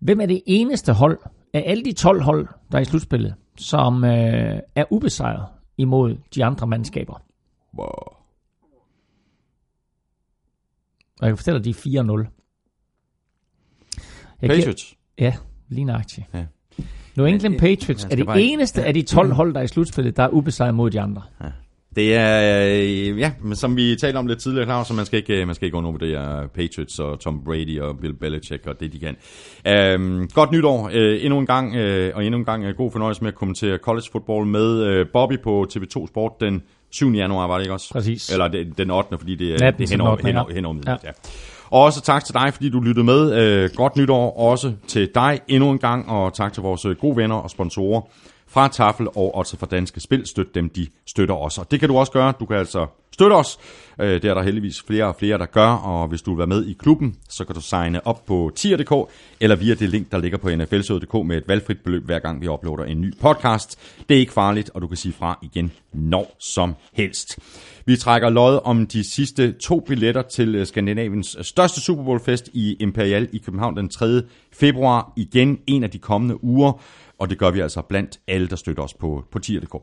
Hvem er det eneste hold af alle de 12 hold, der er i slutspillet, som øh, er ubesejret imod de andre mandskaber? Wow. Og jeg kan fortælle dig, de er 4-0. Jeg giver- Patriots. Ja, lige nøjagtigt. Ja. New England Patriots er det bare ikke- eneste af de 12 hold, der er i slutspillet, der er ubesejret mod de andre. Det er, øh, ja, men som vi talte om lidt tidligere, Claus, så man skal ikke, øh, man skal ikke undervurdere Patriots og Tom Brady og Bill Belichick og det, de kan. Øhm, godt nytår øh, endnu en gang, øh, og endnu en gang øh, god fornøjelse med at kommentere college football med øh, Bobby på TV2 Sport den 7. januar, var det ikke også? Præcis. Eller det, den 8. fordi det er Natten det er til den henover, 8., henover, ja. ja. Også tak til dig, fordi du lyttede med. Øh, godt nytår også til dig endnu en gang, og tak til vores øh, gode venner og sponsorer fra Tafel og også fra Danske Spil. Støt dem, de støtter os. Og det kan du også gøre. Du kan altså støtte os. Øh, det er der heldigvis flere og flere, der gør. Og hvis du vil være med i klubben, så kan du signe op på tier.dk eller via det link, der ligger på nflsød.dk med et valgfrit beløb, hver gang vi uploader en ny podcast. Det er ikke farligt, og du kan sige fra igen når som helst. Vi trækker lod om de sidste to billetter til øh, Skandinaviens øh, største Super Bowl fest i Imperial i København den 3. februar. Igen en af de kommende uger. Og det gør vi altså blandt alle, der støtter os på, på tier.dk.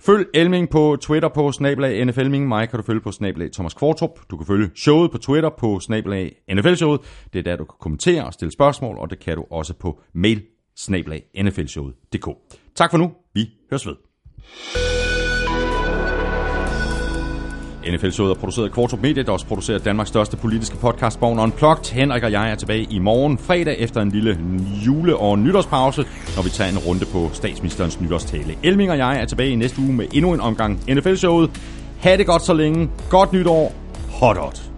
Følg Elming på Twitter på snabelag NFLming. Mig kan du følge på snabelag Thomas Kvartrup. Du kan følge showet på Twitter på snabelag NFL-showet. Det er der, du kan kommentere og stille spørgsmål, og det kan du også på mail snabelag nflshowet.dk. Tak for nu. Vi høres ved. NFL-showet er produceret af Kvartrup Media, der også producerer Danmarks største politiske podcast, Born Unplugged. Henrik og jeg er tilbage i morgen fredag efter en lille jule- og nytårspause, når vi tager en runde på statsministerens nytårstale. Elming og jeg er tilbage i næste uge med endnu en omgang NFL-showet. Ha' det godt så længe. Godt nytår. Hot hot.